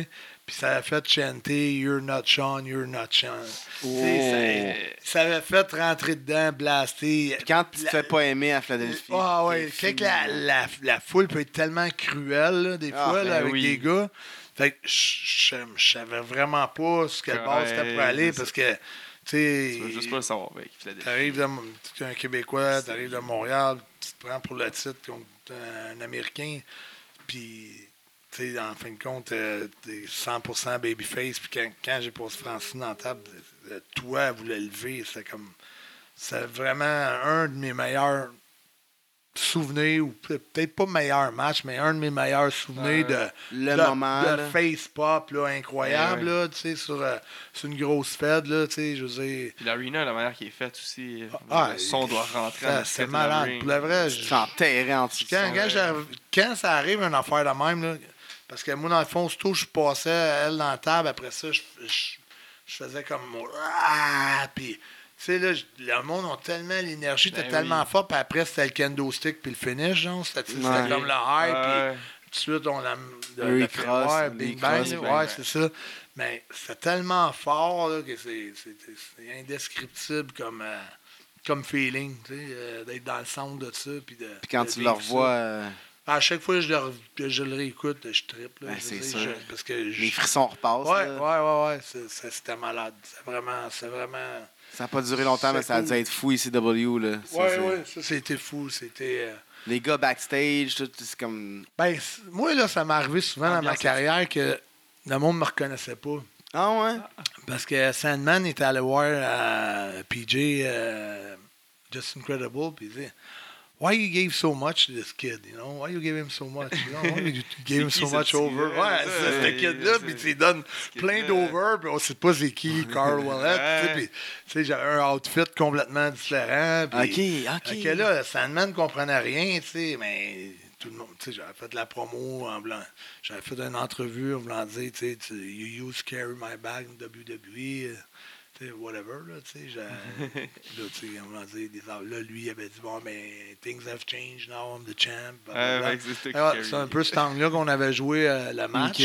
puis ça a fait chanter You're not Sean, you're not Sean. Tu sais, Ça, avait fait rentrer dedans, blaster. Puis quand tu te fais pas aimer à Philadelphie. ah ouais, t'es quand fini. la, la, la foule peut être tellement cruelle, là, des Ah, fois, là, ben avec oui. des gars. Fait que je savais vraiment pas ce que le base c'était pour aller c'est parce que, tu. Tu veux juste pas le savoir avec Philadelphie. Tu es un Québécois, t'arrives de Montréal, tu te prends pour le titre contre un Américain, puis, tu sais, en fin de compte, euh, t'es 100% babyface, puis quand, quand j'ai posé Francine dans la table, euh, toi, vous le lever, c'était comme, c'est vraiment un de mes meilleurs souvenirs, ou peut- peut-être pas meilleur match, mais un de mes meilleurs souvenirs de, Le de, moment, de là. face pop là, incroyable, Ouais, ouais. là, tu sais, sur, euh, sur une grosse fed, là, tu sais, je veux dire. Puis l'arena, la manière qui est faite aussi, euh, Ah, le son doit rentrer en C'est malade. Pour le vrai, Tu je- en quand, quand, j'arrive- quand ça arrive, une affaire de même, là, parce que moi, dans le fond, surtout, je passais elle dans la table, après ça, je, je- je faisais comme. Ah! Puis, tu sais, là, le monde a tellement l'énergie, Ben t'es tellement oui. fort, puis après, c'était le kendo stick, puis le finish, genre, c'était Ouais. comme le high, puis tout de suite, on l'a. Le le- Big Bang, bang, ouais, c'est ça. Mais c'est tellement fort là, que c'est indescriptible comme, euh, comme feeling, tu sais, euh, d'être dans le centre de ça. Puis, de, Puis quand de tu le revois, À chaque fois que je le, re- que je le réécoute, je triple. là, Ben, c'est je- parce que je- les frissons repassent. Ouais, là. ouais, ouais, C'était malade. C'est vraiment. Ça n'a pas duré longtemps, mais ça a dû être fou ici, W. Ça, ouais, ça c'était fou. C'était. euh, Les gars backstage, tout, c'est comme. Ben, moi, là, ça m'est arrivé souvent dans ma carrière que le monde ne me reconnaissait pas. Ah ouais? Parce que Sandman était allé voir euh, PJ euh, Just Incredible, puis il disait Why you gave so much to this kid, you know? Why you gave him so much? You know? Why you gave him so much over? Ouais, c'est ce kid-là, puis tu lui donnes plein d'over, puis on sait pas c'est qui, Carl Wallet, tu sais, j'avais un outfit complètement différent. Ok, ok. que là, Sandman ne comprenait rien, tu sais, mais tout le monde, tu sais, j'avais fait de la promo en blanc. J'avais fait une entrevue en voulant dire, tu sais, you to carry my bag WWE, whatever, là, tu sais, là, tu sais, en voulant dire, des, là, lui, il avait dit, bon, mais things have changed now, I'm the champ. C'est Ah. C'est un peu cet angle-là qu'on avait joué euh, le match.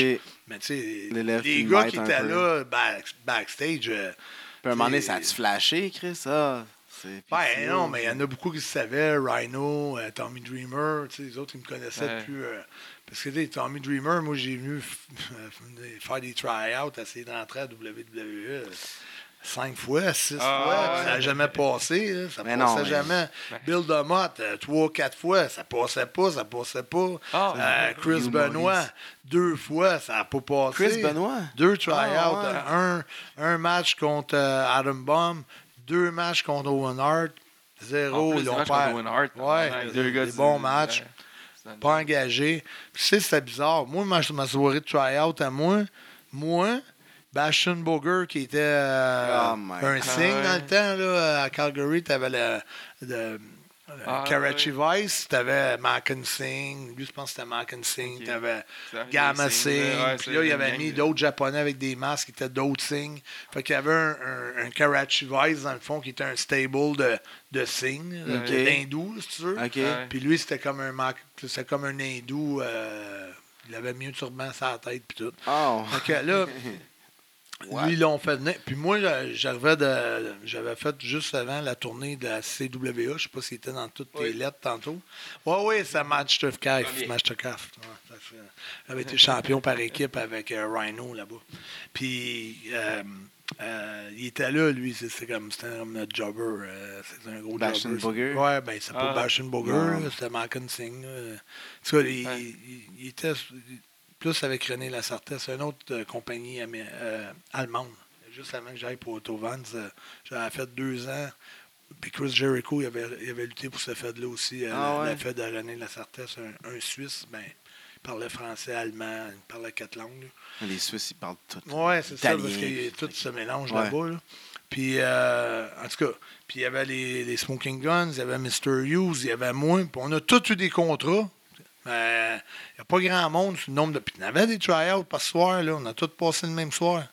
Mais tu sais, Les gars qui étaient là, back- backstage, euh, Puis à un moment donné, ça a-tu flashé, Chris? Ça? Ben non, mais il y en a beaucoup qui savaient, Rhino, euh, Tommy Dreamer, tu sais, les autres, ils me connaissaient Ouais. depuis. euh, parce que tu sais, Tommy Dreamer, moi, j'ai venu faire des try-outs, essayer d'entrer à WWE cinq fois, six Ah, fois, ouais. ça n'a jamais passé, là, ça Mais passait non, mais- jamais. Bill DeMott, euh, trois, quatre fois, ça passait pas, ça passait pas. Ah, Euh, Chris Benoit, Maurice. deux fois, ça n'a pas passé. Chris Benoit? Deux try-outs. Ah, ouais. un, un match contre euh, Adam Bomb, deux matchs contre Owen Hart, zéro. plus, ils ont contre Owen Hart, Ouais, deux gars des bons matchs. ouais. C'est Pas engagé. Puis, tu sais, c'était bizarre. Moi, ma, ma soirée de try-out à moi, moi, Bastion Boger, qui était euh, Oh un God. signe dans le temps, là, à Calgary, tu avais le, le- le Ah Karachi Vice, tu avais Mackin Singh, lui, je pense que c'était Mackin Singh, Ok. tu avais Gamma Singh, ouais, puis là, il avait mis d'autres Japonais avec des masques qui étaient d'autres signes. Fait qu'il y avait un, un, un Karachi Vice, dans le fond, qui était un stable de, de signes, Ok. d'hindous, si tu veux. Puis lui, c'était comme un c'était comme un hindou. euh, il avait mieux turban sur la tête puis tout. Oh. Fait que là, What? lui, ils l'ont fait venir. Puis moi, j'a- j'arrivais de. J'avais fait juste avant la tournée de la CWA. Je sais pas s'il était dans toutes tes lettres tantôt. Oui, oui, c'est Match Kaf. Ouais, fait- J'avais été champion par équipe avec euh, Rhino là-bas. Puis. euh, euh, il était là, lui, c'est c'est comme, c'était comme notre jobber. euh, c'est un gros Bastion jobber. Booger? Ouais, ben c'est pas Ah. Bastion Booger, Non. là, c'était Malcolm Singh. là. En tout cas, il, Ouais. il- il était plus avec René Lasarthe. C'est une autre euh, compagnie amé- euh, allemande. Juste avant que j'aille pour Autovans, euh, j'avais fait deux ans. Puis Chris Jericho, il avait, il avait lutté pour cette fête-là aussi. euh, Ah la, la ouais? fête de René Lasarthe, c'est un, un Suisse. Ben, parlait français, allemand, il parlait quatre langues. là. Les Suisses, ils parlent tout. Oui, c'est ça, parce que tout se mélange Ouais. là-bas. là. Puis, euh, en tout cas, puis il y avait les, les Smoking Guns, il y avait Mr. Hughes, il y avait moi. Puis on a tous eu des contrats. Mais il n'y a pas grand monde sur le nombre de. Puis il y avait des try-outs par soir, là. On a tous passé le même soir.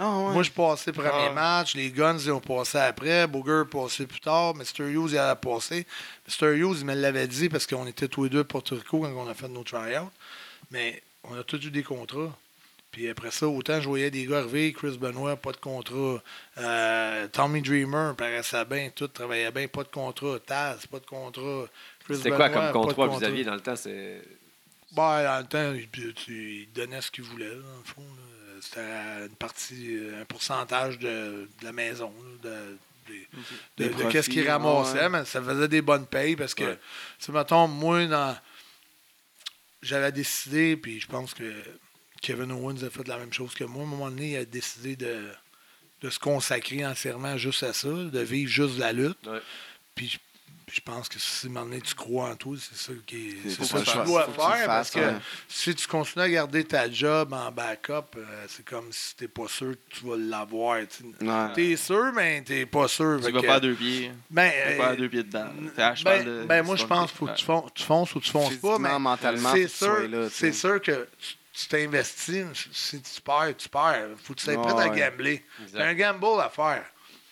Ah, ouais. Moi, je passais le premier Ah. match. Les Guns, ils ont passé après. Booger passé plus tard. Mr. Hughes, il a passé. Mr. Hughes, il me l'avait dit parce qu'on était tous les deux à Porto Rico quand on a fait nos try-outs. Mais on a tous eu des contrats. Puis après ça, autant je voyais des gars arriver, Chris Benoit, pas de contrat. Euh, Tommy Dreamer, paraissait bien, tout travaillait bien, pas de contrat. Taz, pas de contrat. C'était quoi comme contrat que vous aviez dans le temps? C'est... ben, dans le temps, il, donnait ce qu'il voulait, là, dans le fond. là. C'était une partie, un pourcentage de, de la maison, là, de, de, de profits, qu'est-ce qu'il ramassait, ouais. mais ça faisait des bonnes payes parce que, Ouais. c'est mettons, moi, dans, j'avais décidé, puis je pense que Kevin Owens a fait la même chose que moi. À un moment donné, il a décidé de, de se consacrer entièrement juste à ça, de vivre juste la lutte. Ouais. Puis je, puis je pense que si à un moment donné, tu crois en toi, c'est ça, qui est- C'est ça que tu dois faire, que tu. Parce fasses, que ouais. si tu continues à garder ta job en backup, euh, c'est comme si tu n'es pas sûr que tu vas l'avoir. tu es sûr, mais tu n'es pas sûr. Tu vas que- pas à deux pieds. ben, Tu vas pas à euh, deux pieds dedans. Ben, de- ben, moi, je pense qu'il faut que Ouais. tu fonces, tu fonces ou tu fonces pas. Mais mentalement, c'est sûr, c'est sûr que tu- tu t'investis. Si tu perds, tu perds. faut que tu sois prêt à gambler. C'est un gamble à faire.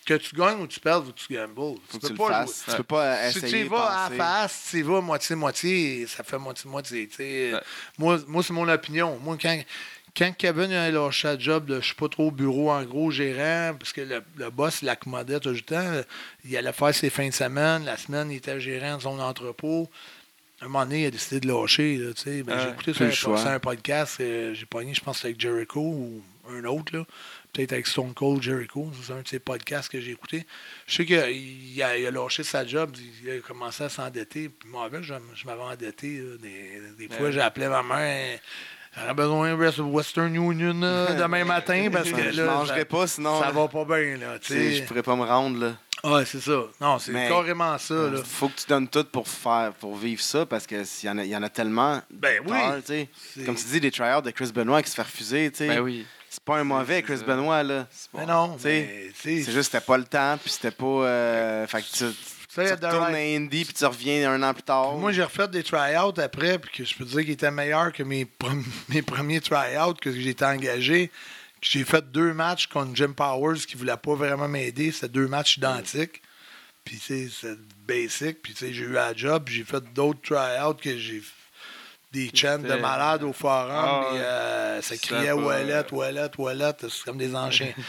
Que tu gagnes ou tu perds, que tu gambles. Peux tu pas fasses. Tu peux pas si tu essayer y vas à penser. la face, tu y vas moitié-moitié, ça fait moitié-moitié. Ouais. Moi, moi c'est mon opinion. Moi, quand, quand Kevin a lâché le job je suis pas trop au bureau, en gros, gérant, parce que le, le boss l'accommodait tout le temps, il allait faire ses fins de semaine. La semaine, il était gérant de son entrepôt. À un moment donné, il a décidé de lâcher. là. Ben, j'ai écouté sur un, podcast, euh, j'ai pogné, je pense, avec Jericho ou un autre. Là. Peut-être avec Stone Cold Jericho. C'est un de ses podcasts que j'ai écouté. Je sais qu'il a, il a- il a lâché sa job, il a commencé à s'endetter. Puis moi, avec, je, je m'avais endetté. là. Des, des fois, Ouais. j'appelais ma mère. J'aurais besoin de Western Union là, demain matin parce que Je mangerai ça, pas, sinon. ça va pas bien. Là, tu tu sais, sais. Je pourrais pas me rendre, là. Ouais, c'est ça. Non, c'est Mais- carrément ça. Là. Faut que tu donnes tout pour faire, pour vivre ça, parce que s'il y en a, il y en a tellement. Ben oui. tard, Comme tu dis, des tryouts de Chris Benoit qui se fait refuser, tu sais. Ben oui. C'est pas un mauvais Chris ça. Benoit, là. Mais non, sais, mais, sais, C'est juste que c'était pas le temps, puis c'était pas. euh, fait que tu, tu retournes à Indy, puis tu reviens un an plus tard. Moi, j'ai refait des try-outs après, puis que je peux te dire qu'il était meilleur que mes, prom- mes premiers try-outs que j'ai été engagé. J'ai fait deux matchs contre Jim Powers qui ne voulait pas vraiment m'aider. C'était deux matchs identiques. Puis, tu sais, c'est basic. Puis, j'ai eu la job. Puis, j'ai fait d'autres try-outs que j'ai des chants de malades au forum. Ah, ouais. euh, ça criait Ouellet, Ouellet. C'est comme des.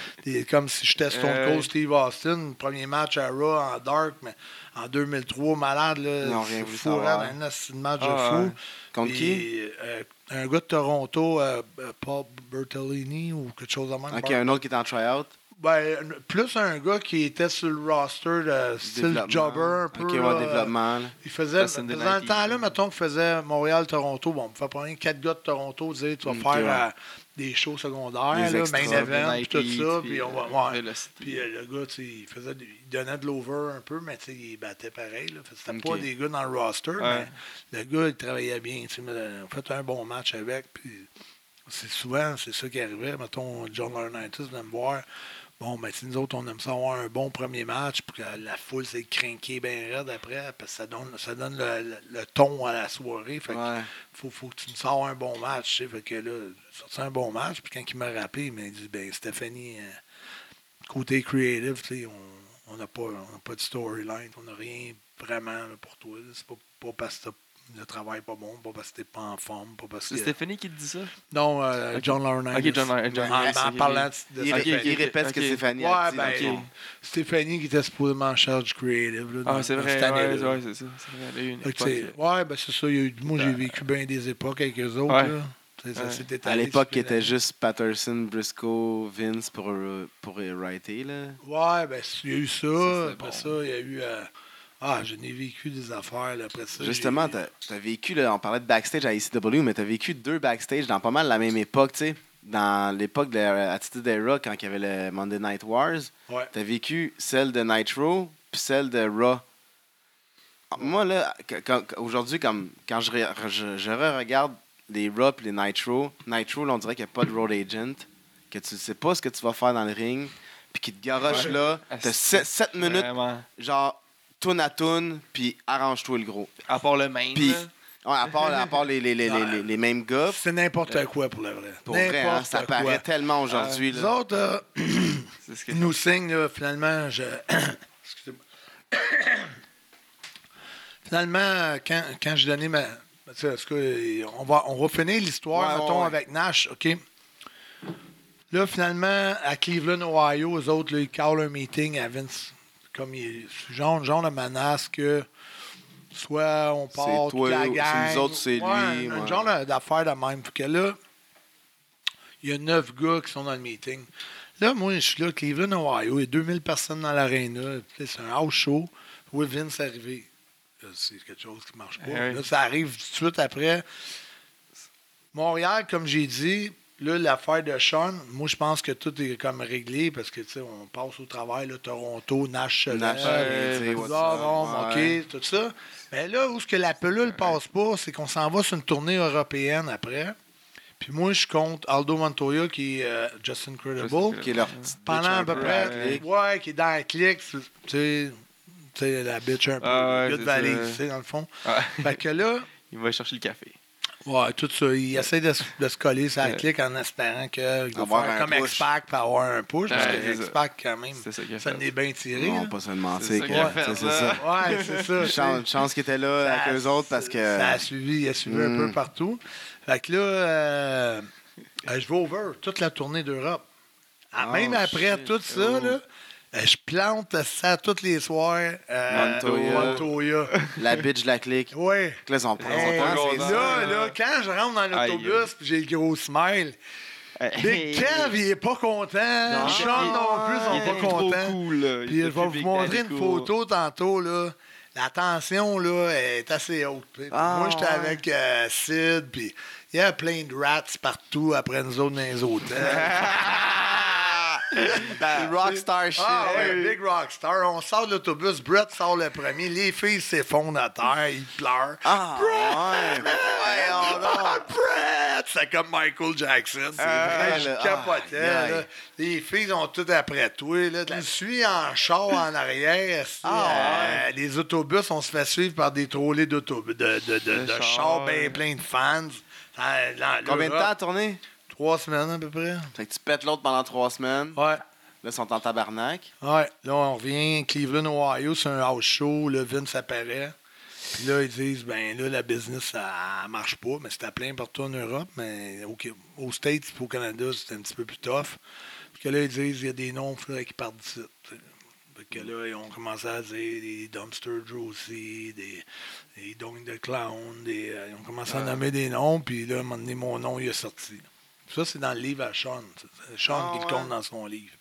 Des- comme si j'étais Stone Euh, Cold Steve Austin. Premier match à Raw en Dark, mais en 2003, malade. Là, fou, un de match Ah, de fou. ouais. Contre qui? euh, un gars de Toronto, euh, Paul Bertolini ou quelque chose de même. Ok, un autre qui est en tryout. Ben, plus un gars qui était sur le roster de style jobber un peu. Ok, ouais, là. développement. là. Il faisait, dans le temps-là, mettons qu'il faisait Montréal-Toronto. Bon, on me fait prendre quatre gars de Toronto, dire tu vas faire ouais. euh, des shows secondaires, Des là, main event, puis tout ça. puis, Puis, on va, euh, ouais. Velocity. Puis euh, le gars, il, faisait, il donnait de l'over un peu, mais tu sais, il battait pareil. C'était Ok. pas des gars dans le roster, mais le gars, il travaillait bien. tu sais, mais, On fait un bon match avec. Puis c'est souvent, c'est ça qui arrivait. Mettons, John Laurinaitis venait me voir. Bon, ben, sais, nous autres, on aime ça avoir un bon premier match pour que la foule s'est craquée bien raide après, parce que ça donne, ça donne le, le- le ton à la soirée. Fait que faut, faut que tu me sors un bon match. tu sais. Fait que là, sorti un bon match. Puis quand il m'a rappelé, il m'a dit ben Stéphanie, euh, côté creative, tu sais, on on n'a pas, on pas de storyline, on n'a rien vraiment là, pour toi. C'est pas, pas parce que t'as- le travail n'est pas bon, pas parce que t'es pas en forme, pas parce que. C'est Stéphanie qui te dit ça? Non, euh. John Laurinaitis. Ok, John Laurinaitis. En, parlant de ok, il répète ce que. Stéphanie a Ouais, dit. ben. Stéphanie qui était supposément en charge du creative. Là, Ah, dans- c'est vrai, cette ouais, c'est ça. C'est vrai, a une époque, ouais, ben c'est ça. il y a eu- moi, j'ai vécu bien des époques avec eux autres. Ouais. là. Tu sais, ça Ouais. s'est À l'époque, il était juste Patterson, Briscoe, Vince pour, euh, pour writer. Là. Ouais, ben il y a eu ça. Après bon. ça, il y a eu. euh, ah, je n'ai vécu des affaires là, après ça. Justement, tu as, vécu, là, on parlait de backstage à ECW, mais tu as vécu deux backstage dans pas mal la même époque. tu sais. Dans l'époque de la Attitude Era, quand il y avait le Monday Night Wars, Ouais. tu as vécu celle de Nitro puis celle de Raw. Moi, là, aujourd'hui, comme, quand je, re- je, je regarde les Raw et les Nitro. Nitro, là, on dirait qu'il n'y a pas de road agent, que tu ne sais pas ce que tu vas faire dans le ring, puis qu'il te garoche Ouais. là. Ah, T'as c'est- 7 minutes, Vraiment? genre, tourne à tourne, puis arrange-toi le gros. À part le main. Puis-. Ouais, à part, à part les, les, les, les, les- les mêmes gars. C'est n'importe quoi pour le vrai. Pour vrai, hein, ça quoi. paraît tellement aujourd'hui. Nous là. autres, euh, ce que nous signent, là, finalement, je... Excusez-moi. finalement, quand, quand j'ai donné ma... tu sais, est-ce que on va, on va finir l'histoire, mettons, ouais, ouais. avec Nash, OK? Là, finalement, à Cleveland, Ohio, eux autres, là, ils callent un meeting à Vince. Comme il, genre, genre de menace que soit on part toute toi la ou- c'est gang. nous autres, c'est Ouais, lui, Un ouais. genre d'affaire de même. Fait que là, il y a neuf gars qui sont dans le meeting. Là, moi, je suis là, Cleveland, Ohio. Il y a 2000 personnes dans l'aréna. C'est un house show. Oui, Vince est arrivé. C'est quelque chose qui ne marche pas. Eh. Là, ça arrive tout de suite après. Montréal, comme j'ai dit, là, l'affaire de Sean, moi, je pense que tout est comme réglé parce que, tu sais, on passe au travail, là, Toronto, Nash, se Nash, lève, euh, ah, up, OK, tout ça. Mais là, où ce que la pelule passe pas, c'est qu'on s'en va sur une tournée européenne après. Puis moi, je compte Aldo Montoya, qui est euh, Justin Credible, Justin Qui est leur pendant à peu près, ouais, qui est dans la clique, tu sais, la bitch un peu, Ah ouais, tu sais, dans le fond. Ouais. Fait que là, Il va chercher le café. Ouais, tout ça. Il essaie de, se- de se coller sur la clique en espérant qu'il va Avoir faire un comme push. X-Pac pour avoir un push. parce que. X-Pac, quand même, ça n'est bien tiré. Non, pas se C'est ça. Ouais, c'est ça. Chance, chance qu'il était là avec eux autres parce que. Ça a suivi, il a suivi un peu partout. Fait que là, euh, euh, je vais over toute la tournée d'Europe. Ah, Oh, même après shit. tout ça, Oh. là, je plante ça tous les soirs. euh, Montoya. Montoya. La bitch de la clique. Ouais. Là, Hey, là, quand je rentre dans l'autobus puis j'ai le gros smile, Big Kev, il est pas content. Sean non plus, ils Il sont pas contents. cool, Puis je vais vous montrer une photo tantôt. Là. La tension là, est assez haute. Ah, Moi, j'étais ouais. avec euh, Sid, puis il y a plein de rats partout après nous autres dans les hôtels. Du rockstar shit. ah ouais, big rockstar. On sort de l'autobus, Brett sort le premier, les filles s'effondrent à terre, ils pleurent. Ah, ouais. Voyons donc, Brett! C'est comme Michael Jackson. C'est Ah, vrai, je là, capotais. là. aïe. Les filles ont tout après toi. Là. Je suis en char en arrière. Ah, euh, Les autobus, on se fait suivre par des trollés d'autobus, de, de, de, De de chars, chars bien plein de fans. Euh, Combien de temps à tourner? Trois semaines à peu près. Fait que tu pètes l'autre pendant trois semaines. Ouais. Là, ils sont en tabarnak. Ouais, là, on revient. Cleveland, Ohio, c'est un house show. Le Vince apparaît. Puis là, ils disent, ben là, la business, ça marche pas. Mais c'était plein partout en Europe. Mais au, aux States et au Canada, c'était un petit peu plus tough. Puis que là, ils disent, il y a des noms là, qui partent d'ici. Fait que là, ils ont commencé à dire des Dumpster Josie, des, des Dong the Clown. Des, euh, ils ont commencé à nommer des noms. Puis là, à un moment donné, mon nom, il est sorti. Ça, c'est dans le livre à Sean. Sean Ah, qui le ouais. compte dans son livre.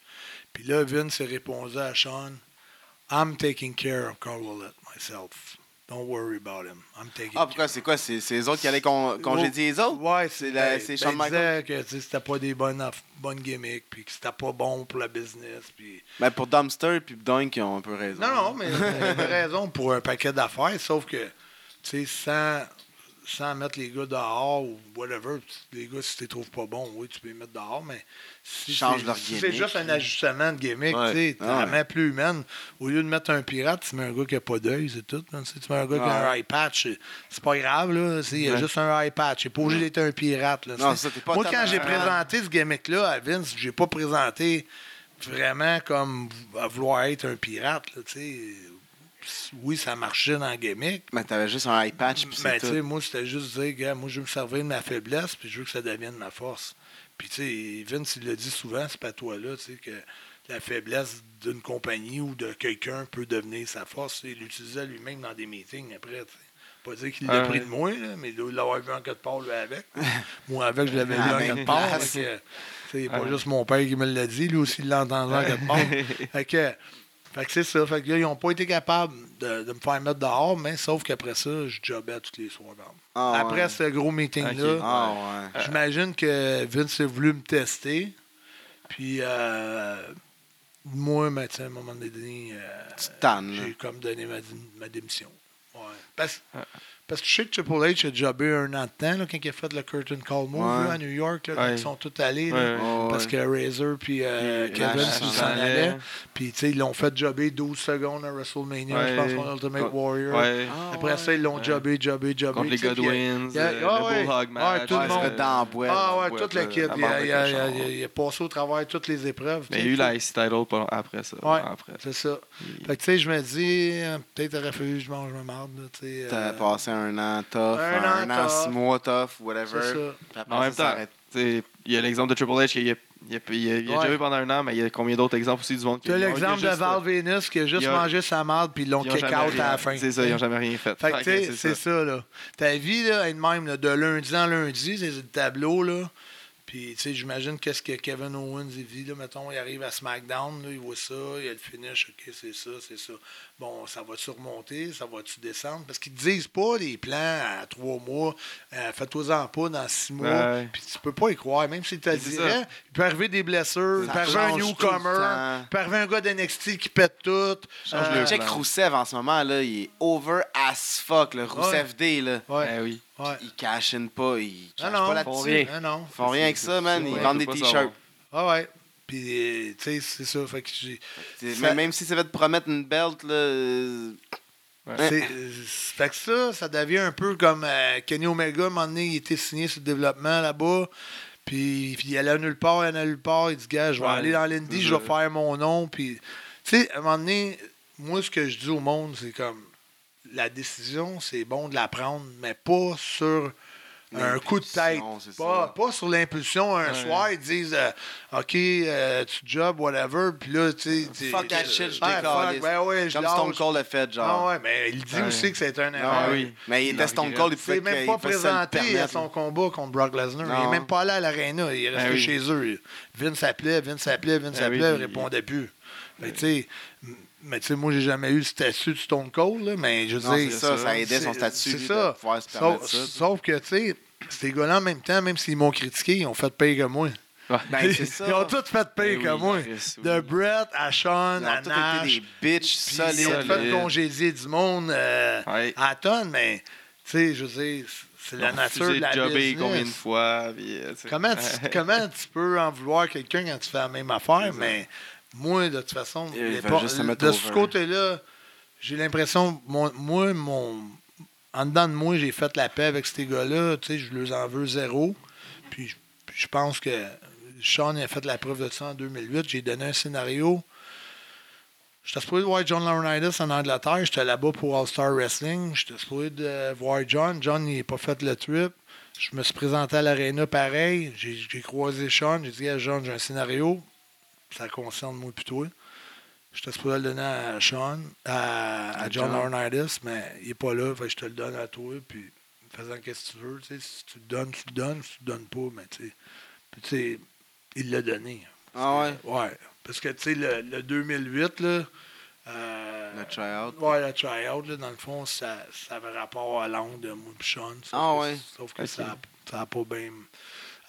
Puis là, Vince a répondu à Sean I'm taking care of Carl Willett myself. Don't worry about him. I'm taking Ah, pourquoi? C'est quoi? C'est les autres qui allaient con- congédier les autres? Ouais, C'est la- ben, c'est ben, Shawn il disait que c'était pas des bonnes, bonnes gimmicks, puis que c'était pas bon pour la business. Puis... Ben, pour Dumpster et Dunk, ils ont un peu raison. Non, non, mais il avait raison pour un paquet d'affaires, sauf que, tu sais, sans, sans mettre les gars dehors ou whatever, les gars, si tu les trouves pas bons, oui, tu peux les mettre dehors, mais si Change leur si c'est juste un ajustement de gimmick, Ouais. tu sais, Ah la ouais. mets plus humaine. Au lieu de mettre un pirate, tu mets un gars qui a pas d'œil, c'est tout. hein. Tu mets un gars qui a un eye patch, c'est- pas grave, là. Il y a Ouais. juste un eye patch. Il pas obligé d'être un pirate, là. Non, C'est- ça, t'es pas Moi, quand j'ai présenté ce gimmick-là à Vince, j'ai pas présenté vraiment comme à vouloir être un pirate, là, tu sais. Oui, ça marchait dans le gimmick, Mais t'avais juste un eye patch, puis mais tu sais, moi, c'était juste dire, gars, moi, je veux me servir de ma faiblesse, puis je veux que ça devienne ma force. Puis, tu sais, Vince, il le dit souvent, c'est pas toi là, tu sais, que la faiblesse d'une compagnie ou de quelqu'un peut devenir sa force. Il l'utilisait lui-même dans des meetings après, tu sais. Pas dire qu'il l'a Ah pris de moi, là, mais il doit l'avoir vu en quelque part, lui, avec. moi, avec, je l'avais vu À la en même quelque part. place. fait que, tu sais, c'est pas Ah. juste mon père qui me l'a dit, lui aussi, il l'a entendu en quelque part. fait que, que c'est ça. Fait que là, ils n'ont pas été capables de, de me faire mettre dehors, mais sauf qu'après ça, je jobbais tous les soirs. Ah, Après ouais. ce gros meeting-là. Ah, ouais. j'imagine que Vince a voulu me tester. Puis euh, moi, ben, à un moment donné, euh, j'ai comme donné ma, ma démission. Ouais. Parce, Parce que je sais que Triple H a jobé un an de temps là, quand il a fait le Curtain Call Move Ouais. là, à New York. Là, Ouais. ils sont tous allés. Ouais. Oh, Parce ouais. que Razor puis euh, Kevin s'en allaient. Puis tu sais, ils l'ont fait jobber 12 secondes à WrestleMania, je pense, contre Ultimate. Warrior. Ouais. Ah, Après ouais. ça, ils l'ont Ouais. jobé, jobé, jobé. Contre les Godwins, a- euh, ah le ouais. Bulldog Ouais, match. tout le monde. c'était dans la boîte. Ah ouais, Ouais, toute ouais, l'équipe. la Il, a- barre de il a- cochon. il a- il a passé au travers toutes les épreuves. Mais il y a eu la IC title après ça. Ouais. C'est ça. Il- Fait que tu sais, je me dis, euh, peut-être aurait fallu que je mange ma marde. là, tu sais, T'as euh, passé un an tough, un un, an an, tough. six mois tough, whatever. C'est ça. Après En même ça, temps, arrête. tu sais, il y a l'exemple de Triple H qui a, il a, il a, il a, il a Ouais. déjà eu pendant un an, mais il y a combien d'autres exemples aussi du monde qui Tu as il a l'exemple de Val Venus qui a juste a- mangé sa marde puis ils l'ont kick out rien- à la fin. C'est ça, ils n'ont jamais rien fait. Fait que, Fait tu que sais, c'est ça, là. Ta vie, là, elle même, là, de lundi en lundi, c'est le tableau, là. Puis, tu sais, j'imagine qu'est-ce que Kevin Owens il vit, là. Mettons, il arrive à SmackDown, là, il voit ça, il a le finish, OK, c'est ça, c'est ça. Bon, ça va-tu remonter, ça va-tu descendre? Parce qu'ils te disent pas des plans à trois mois, euh, fais-toi-en pas dans six mois. Ouais. Puis tu peux pas y croire, même te le C'est dirait. ça. Il peut arriver des blessures, il Ça peut arriver un le newcomer, il peut arriver un gars d'NXT qui pète tout. Change Euh, le Check. Rousseff en ce moment, là, il est over as fuck, le Rousseff D, là. Ouais, Ben oui. Ouais. Il cash in pas, il Ah cash non, pas là-dessus. non. Ils font rien avec ça, man. Ils Ouais, vendent des t-shirts. Ah ouais. Puis, euh, tu sais, c'est ça. Fait que j'ai. C'est- Ça- Même si ça va te promettre une belt, là. euh, C'est, euh, fait que ça, ça devient un peu comme euh, Kenny Omega, à un moment donné, il était signé sur le développement là-bas. Puis, puis il allait nulle part, il allait nulle part. Il dit, gars, je vais Ouais, aller dans l'Indie, je vais faire mon nom. Puis, tu sais, à un moment donné, moi, ce que je dis au monde, c'est comme la décision, c'est bon de la prendre, mais pas sur un coup de tête. Pas, sur l'impulsion. Un Ouais. soir, ils disent euh, OK, euh, tu job, whatever. Puis là, tu sais. tu- Fuck that shit, je Ouais, fuck, Ben ouais, Comme. Stone Cold l'a fait, genre. Ah ouais, mais il dit Ouais. aussi que c'est un Ah erreur. oui. Mais il était Stone. Cold, il Il pouvait même pas présenté à son combat contre Brock Lesnar. Il Non. n'est même pas allé à l'aréna. Il est resté Ben oui. chez eux. Vince s'appelait, Vince s'appelait, Vince Ben s'appelait, oui, il répondait plus. Que, tu sais, mais tu sais, moi, j'ai jamais eu le statut de Stone Cold, là, mais je veux dire, c'est ça, ça aidait son statut, C'est ça. de pouvoir se Sauf, permettre ça. sauf que, tu sais, ces gars-là, en même temps, même s'ils m'ont critiqué, ils ont fait payer que moi. Ouais. Ben, c'est ça. Ils ont tous fait payer Ben que oui, moi. Chris, oui. De Brett à Sean, Ils à ont tous Nash. été des bitches Puis ils ont solides. fait congédier du monde euh, Ouais. à tonnes, mais tu sais, je veux dire, c'est la Ils nature de la business. combien de fois. puis, euh. Comment tu, comment tu peux en vouloir à quelqu'un quand tu fais la même affaire, mais moi, de toute façon, les veulent pas- de ce côté-là, j'ai l'impression, mon- moi, mon, en dedans de moi, j'ai fait la paix avec ces gars-là, tu sais, je leur en veux zéro, puis, je- puis je pense que Sean a fait la preuve de ça en 2008, j'ai donné un scénario. J'étais supposé de voir John Laurinaitis en Angleterre. J'étais là-bas pour All-Star Wrestling. J'étais supposé de voir John. John, il n'a pas fait le trip. Je me suis présenté à l'aréna pareil. J'ai j'ai croisé Sean. J'ai dit à John, j'ai un scénario. Ça concerne moi plutôt. J'étais supposé le donner à Sean, à, John. Laurinaitis, mais il n'est pas là. Fait que je te le donne à toi. Puis, faisant qu'est-ce que tu veux. tu sais, Si tu le donnes, tu le donnes. Si tu le donnes pas, mais tu sais. Puis, tu sais, il l'a donné. Ah ouais? Ouais. Parce que, tu sais, le, le 2008, là. euh, Le tryout. Ouais, le tryout, là, dans le fond, ça, ça avait rapport à l'angle de moi et Sean. Sauf Ah que- ouais. Sauf que ça n'a pas bien.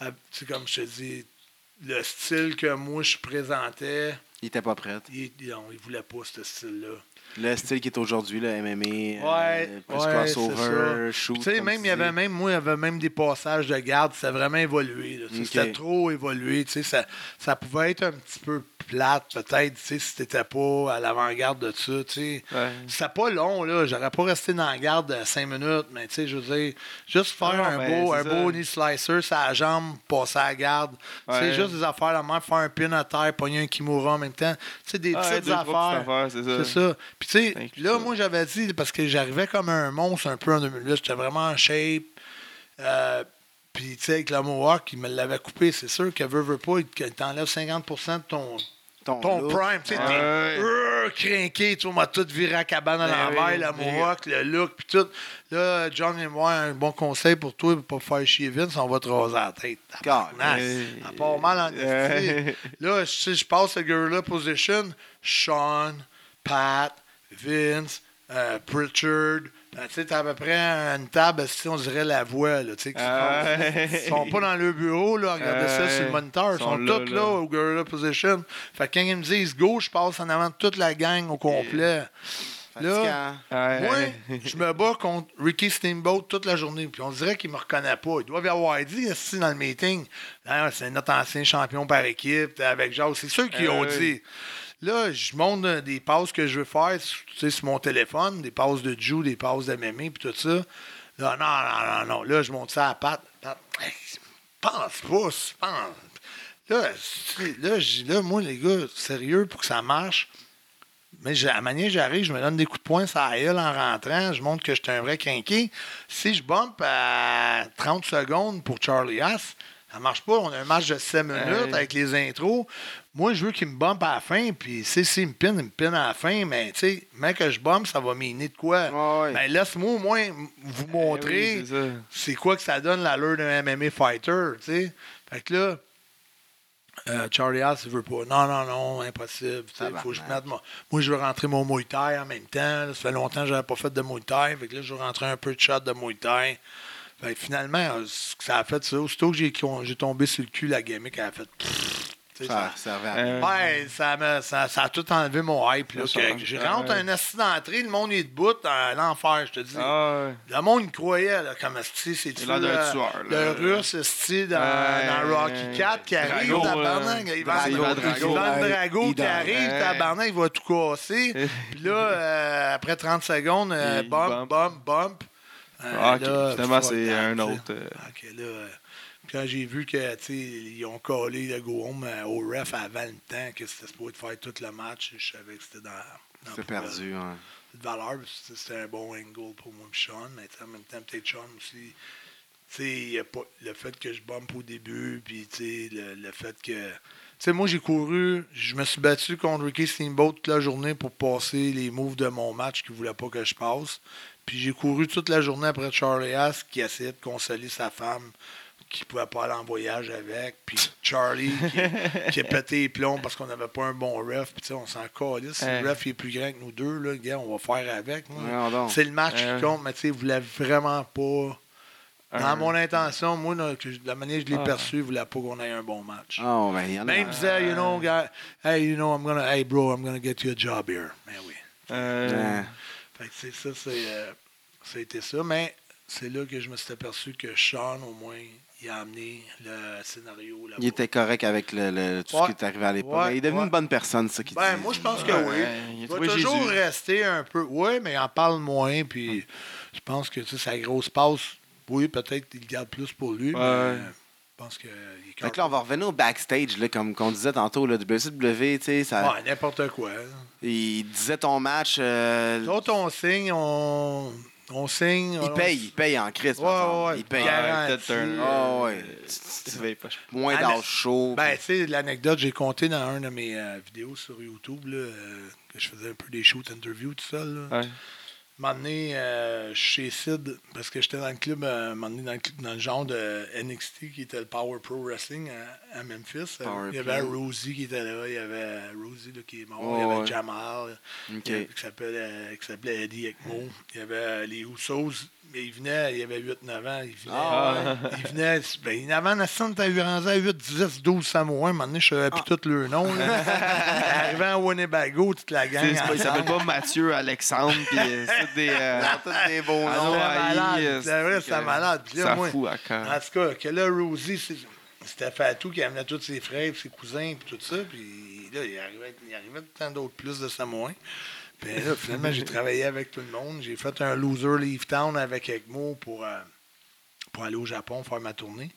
euh, Tu sais, comme je te dis, le style que moi je présentais, Il était pas prêt. il, non, il voulait pas ce style-là. Le style qui est aujourd'hui, le MMA, Ouais, euh, plus ouais, crossover, shoot. Tu sais, même, il y avait même, moi, il y avait même des passages de garde, c'était vraiment évolué. là. Tu sais, Ok. C'était trop évolué. Ça, ça pouvait être un petit peu plate, peut-être, tu sais, si t'étais pas à l'avant-garde de ça. tu sais. Ouais. C'était pas long, là. J'aurais pas resté dans la garde de 5 minutes, mais tu sais, je veux dire, juste faire Non, un beau, un ça. beau knee slicer, la jambe, passer à la garde. Ouais. C'est juste des affaires la même, faire un pin à terre, pogner un kimura en même temps. Tu sais, des petites affaires. petites affaires, c'est ça. Puis tu sais, là, ça. moi, j'avais dit, parce que j'arrivais comme un monstre un peu en 2008, j'étais vraiment en shape. Euh, puis, tu sais, avec le Mohawk, il me l'avait coupé. C'est sûr que veut, veut pas, il t'enlève 50% de ton, ton, ton look. prime. Tu sais, Ouais. t'es euh, crinqué, tu vois, m'a tout viré à cabane à Ben l'envers, mais- Mohawk, le look, puis tout. Là, John me voir un bon conseil pour toi, pour pas faire chier Vince, on va te raser la tête. Ça part mal en. Là, je, sais, je passe le gorilla position. Sean, Pat, Vince, euh, Pritchard. Euh, tu sais, t'as à peu près une table, si on dirait la voix, là, tu sais, Ah, Ils sont pas dans le bureau, là, regardez ça sur le moniteur. Ils sont, là, tous là, là. au gorilla position. Fait que quand ils me disent go, je passe en avant de toute la gang au complet. Fatigant. Ouais. Moi, je me bats contre Ricky Steamboat toute la journée. Puis on dirait qu'il me reconnaît pas. Il doit y avoir dit ici dans le meeting. Ah, c'est notre ancien champion par équipe t'es avec Jacques. C'est ceux qui Euh, ont oui. Là, je monte euh, des passes que je veux faire sur mon téléphone, des passes de Jew, des passes de Mémé, puis tout ça. Là, non, non, non, non. Là, je monte ça à. Pat, hey, pense pas, pense. Là, là, moi, les gars, sérieux, pour que ça marche, mais à la manière que j'arrive, je me donne des coups de poing sur la gueule en rentrant. Je montre que je suis un vrai quinqué. Si je bump à 30 secondes pour Charlie Haas, ça marche pas. On a un match de 7 minutes avec les intros. Moi, je veux qu'il me bump à la fin. Puis, si s'il me pine, il me pine à la fin. Mais, tu sais, même que je bump, ça va miner de quoi? Ouais, ouais. Ben, laisse-moi au moins vous montrer Eh oui, c'est quoi que ça donne l'allure d'un MMA fighter, tu sais. Fait que là, euh, Charlie Haas, il veut pas. Non, non, non, impossible. Tabarnak. faut que je mette mon- Moi, je veux rentrer mon Muay Thai en même temps. là. ça fait longtemps que je n'avais pas fait de Muay Thai. Fait que là, je veux rentrer un peu de shot de Muay Thai. Fait que finalement, ce que ça a fait, ça, aussitôt que j'ai, j'ai tombé sur le cul, la gimmick, elle a fait. pfff, Ça à Euh. Ouais, ça, me- ça, ça a tout enlevé mon hype. Là, que je rentre Ouais. un assis d'entrée, le monde est debout, dans l'enfer, je te dis. Ah, ouais. Le monde croyait, là, comme c'est l'air d'un tueur, le là. russe, esti, dans, Ouais. dans Rocky 4 qui arrive, tabarnak. là. Il va Drago, Ivan Drago. Drago qui arrive, tabarnak, il va tout casser. Puis là, euh, après 30 secondes, euh, bump, bump. bump, bump. Euh, Ah, là, Finalement, c'est un autre. euh, OK, là, euh, quand j'ai vu que, tu sais, ils ont collé le go home euh, au ref avant le temps, que c'était supposé faire tout le match, je savais que c'était dans, dans perdu, ouais. de valeur. C'était c'était un bon angle pour moi Sean. Mais en même temps, peut-être Sean aussi. Y a pas le fait que je bump au début, puis le, le fait que. Moi, j'ai couru, je me suis battu contre Ricky Steamboat toute la journée pour passer les moves de mon match qu'il ne voulait pas que je passe. Puis j'ai couru toute la journée après Charlie Haas qui essayait de consoler sa femme qui ne pouvait pas aller en voyage avec. Puis Charlie qui, qui a pété les plombs parce qu'on n'avait pas un bon ref. Puis tu sais, on s'en calisse. Si le ref il est plus grand que nous deux, là, gars, on va faire avec. C'est le match qui compte, mais tu sais, vous voulez vraiment pas. Dans un- mon intention, moi, là, que je- de la manière que je l'ai Ah. perçu, il voulait pas qu'on ait un bon match. Oh, ben, y en. Même disait, you know, guy, hey, you know, I'm gonna, hey, bro, I'm gonna get you a job here. Ben oui. Euh. Fait que c'est ça, c'est, euh, ça a été ça. Mais c'est là que je me suis aperçu que Sean, au moins, il a amené le scénario Il était correct avec le, le- tout Ouais. ce qui est arrivé à l'époque. Ouais, il est devenu ouais. une bonne personne, ça qui Ben, dit. moi, je pense que Ouais, oui. il a Il va toujours Jésus. rester un peu. Oui, mais il en parle moins. Puis je pense que tu sais, sa grosse passe, oui, peut-être qu'il le garde plus pour lui. Mais pense qu'il est Fait que là, on va revenir au backstage, là, comme on disait tantôt, le WCW, tu sais, ça, Ouais, n'importe quoi. il disait ton match, euh, L'autre, on signe, on, on signe. il paye, il paye en crise. Ouais, ouais, ouais. Il paye. Ouais. Ouais, Garanti. peut-être un. Ah, ouais. euh, tu vas pas- Moins Ah, d'âge chaud. Ben, tu sais, l'anecdote, j'ai compté dans un de mes euh, vidéos sur YouTube, là, euh, que je faisais un peu des shoot interviews tout seul. Là. Ouais. Moment donné, euh, chez Sid, parce que j'étais dans le club, euh, un moment donné, dans, le, dans le genre de NXT, qui était le Power Pro Wrestling à, à Memphis. Euh, Power il y avait. Rosie qui était là, il y avait Rosie là, qui est mort, il y avait ouais. Jamal, avait- qui s'appelait euh, qui s'appelait Eddie Ekmo, il y avait euh, les Usos, il venait, il avait 8-9 ans, il venait, Ah, il venait, ben, il avait en t'avais rendu à 8, 10, 12 Samoans, un moment donné, je savais plus tous leurs noms. Arrivant à Winnebago, toute la gang. Pas- Il s'appelle pas Mathieu, Alexandre, puis euh, c'est des. euh, Tous des beaux Ah noms. ouais, C'est vrai, c'est malade. Puis là, Ça moi, fout à cœur. en tout cas, que là, Rosie, c'était Fatou qui amenait tous ses frères, ses cousins, puis tout ça. Puis là, il arrivait, il arrivait tant d'autres plus de Samoans. Puis là, finalement, j'ai travaillé avec tout le monde. J'ai fait un loser Leave Town avec Egmo pour, euh, pour aller au Japon faire ma tournée.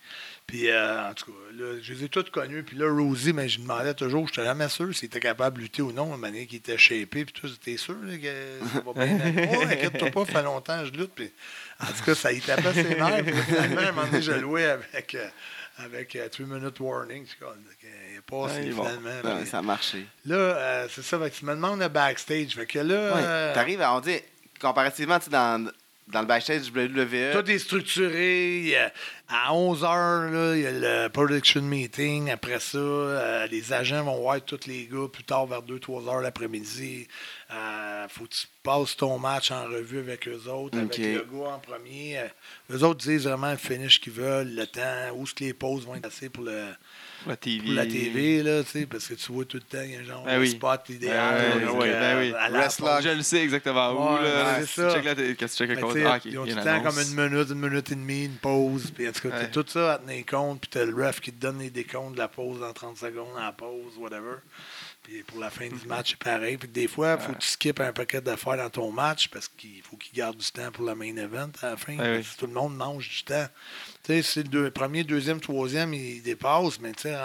Puis, euh, en tout cas, là, je les ai tous connus. Puis là, Rosie, mais je lui demandais toujours, je n'étais jamais sûr s'il était capable de lutter ou non, de manière qu'il était shapé. Puis tout, t'es sûr là, que ça va bien aller? Oh, inquiète-toi pas, ça fait longtemps que je lutte. Puis, en tout cas, ça y tapait ses nerfs. Puis finalement, à un moment donné, je louais avec, euh, avec euh, 3 minute warning. Passé Ouais, finalement. Ça a marché. Là, euh, c'est ça. Tu me demandes le backstage. Fait que là, Ouais. euh, T'arrives à, on dit, comparativement, tu dans, dans le backstage du WWE, Tout est structuré. à 11h, il y a le production meeting. Après ça, euh, les agents vont voir tous les gars plus tard, vers 2-3 heures l'après-midi. Euh, faut que tu passes ton match en revue avec eux autres, avec le gars en premier. Eux autres disent vraiment le finish qu'ils veulent, le temps, où est-ce que les pauses vont être passées pour le, La TV. pour la TV, là, tu sais, parce que tu vois tout le temps, il y a un genre Ben de oui. spot idéal. Ben oui, ben oui, ben à la. Je le sais exactement où. Ouais, là. ouais, c'est tu ça. checkes la télé- que tu checkes tu sais, Ah, ok, ils ont tout le temps comme une minute, une minute et demie, une pause. Puis en tout cas, Ouais. t'as tout ça à tenir compte. Puis t'as le ref qui te donne les décomptes de la pause dans 30 secondes, à la pause, whatever. Puis pour la fin du match, c'est pareil. Puis des fois, il faut que tu skippes un paquet d'affaires dans ton match parce qu'il faut qu'il garde du temps pour la main event à la fin. Ouais, oui. Parce que Tout le monde mange du temps. Tu sais, c'est le deux- premier, deuxième, troisième, il dépasse, mais tu sais,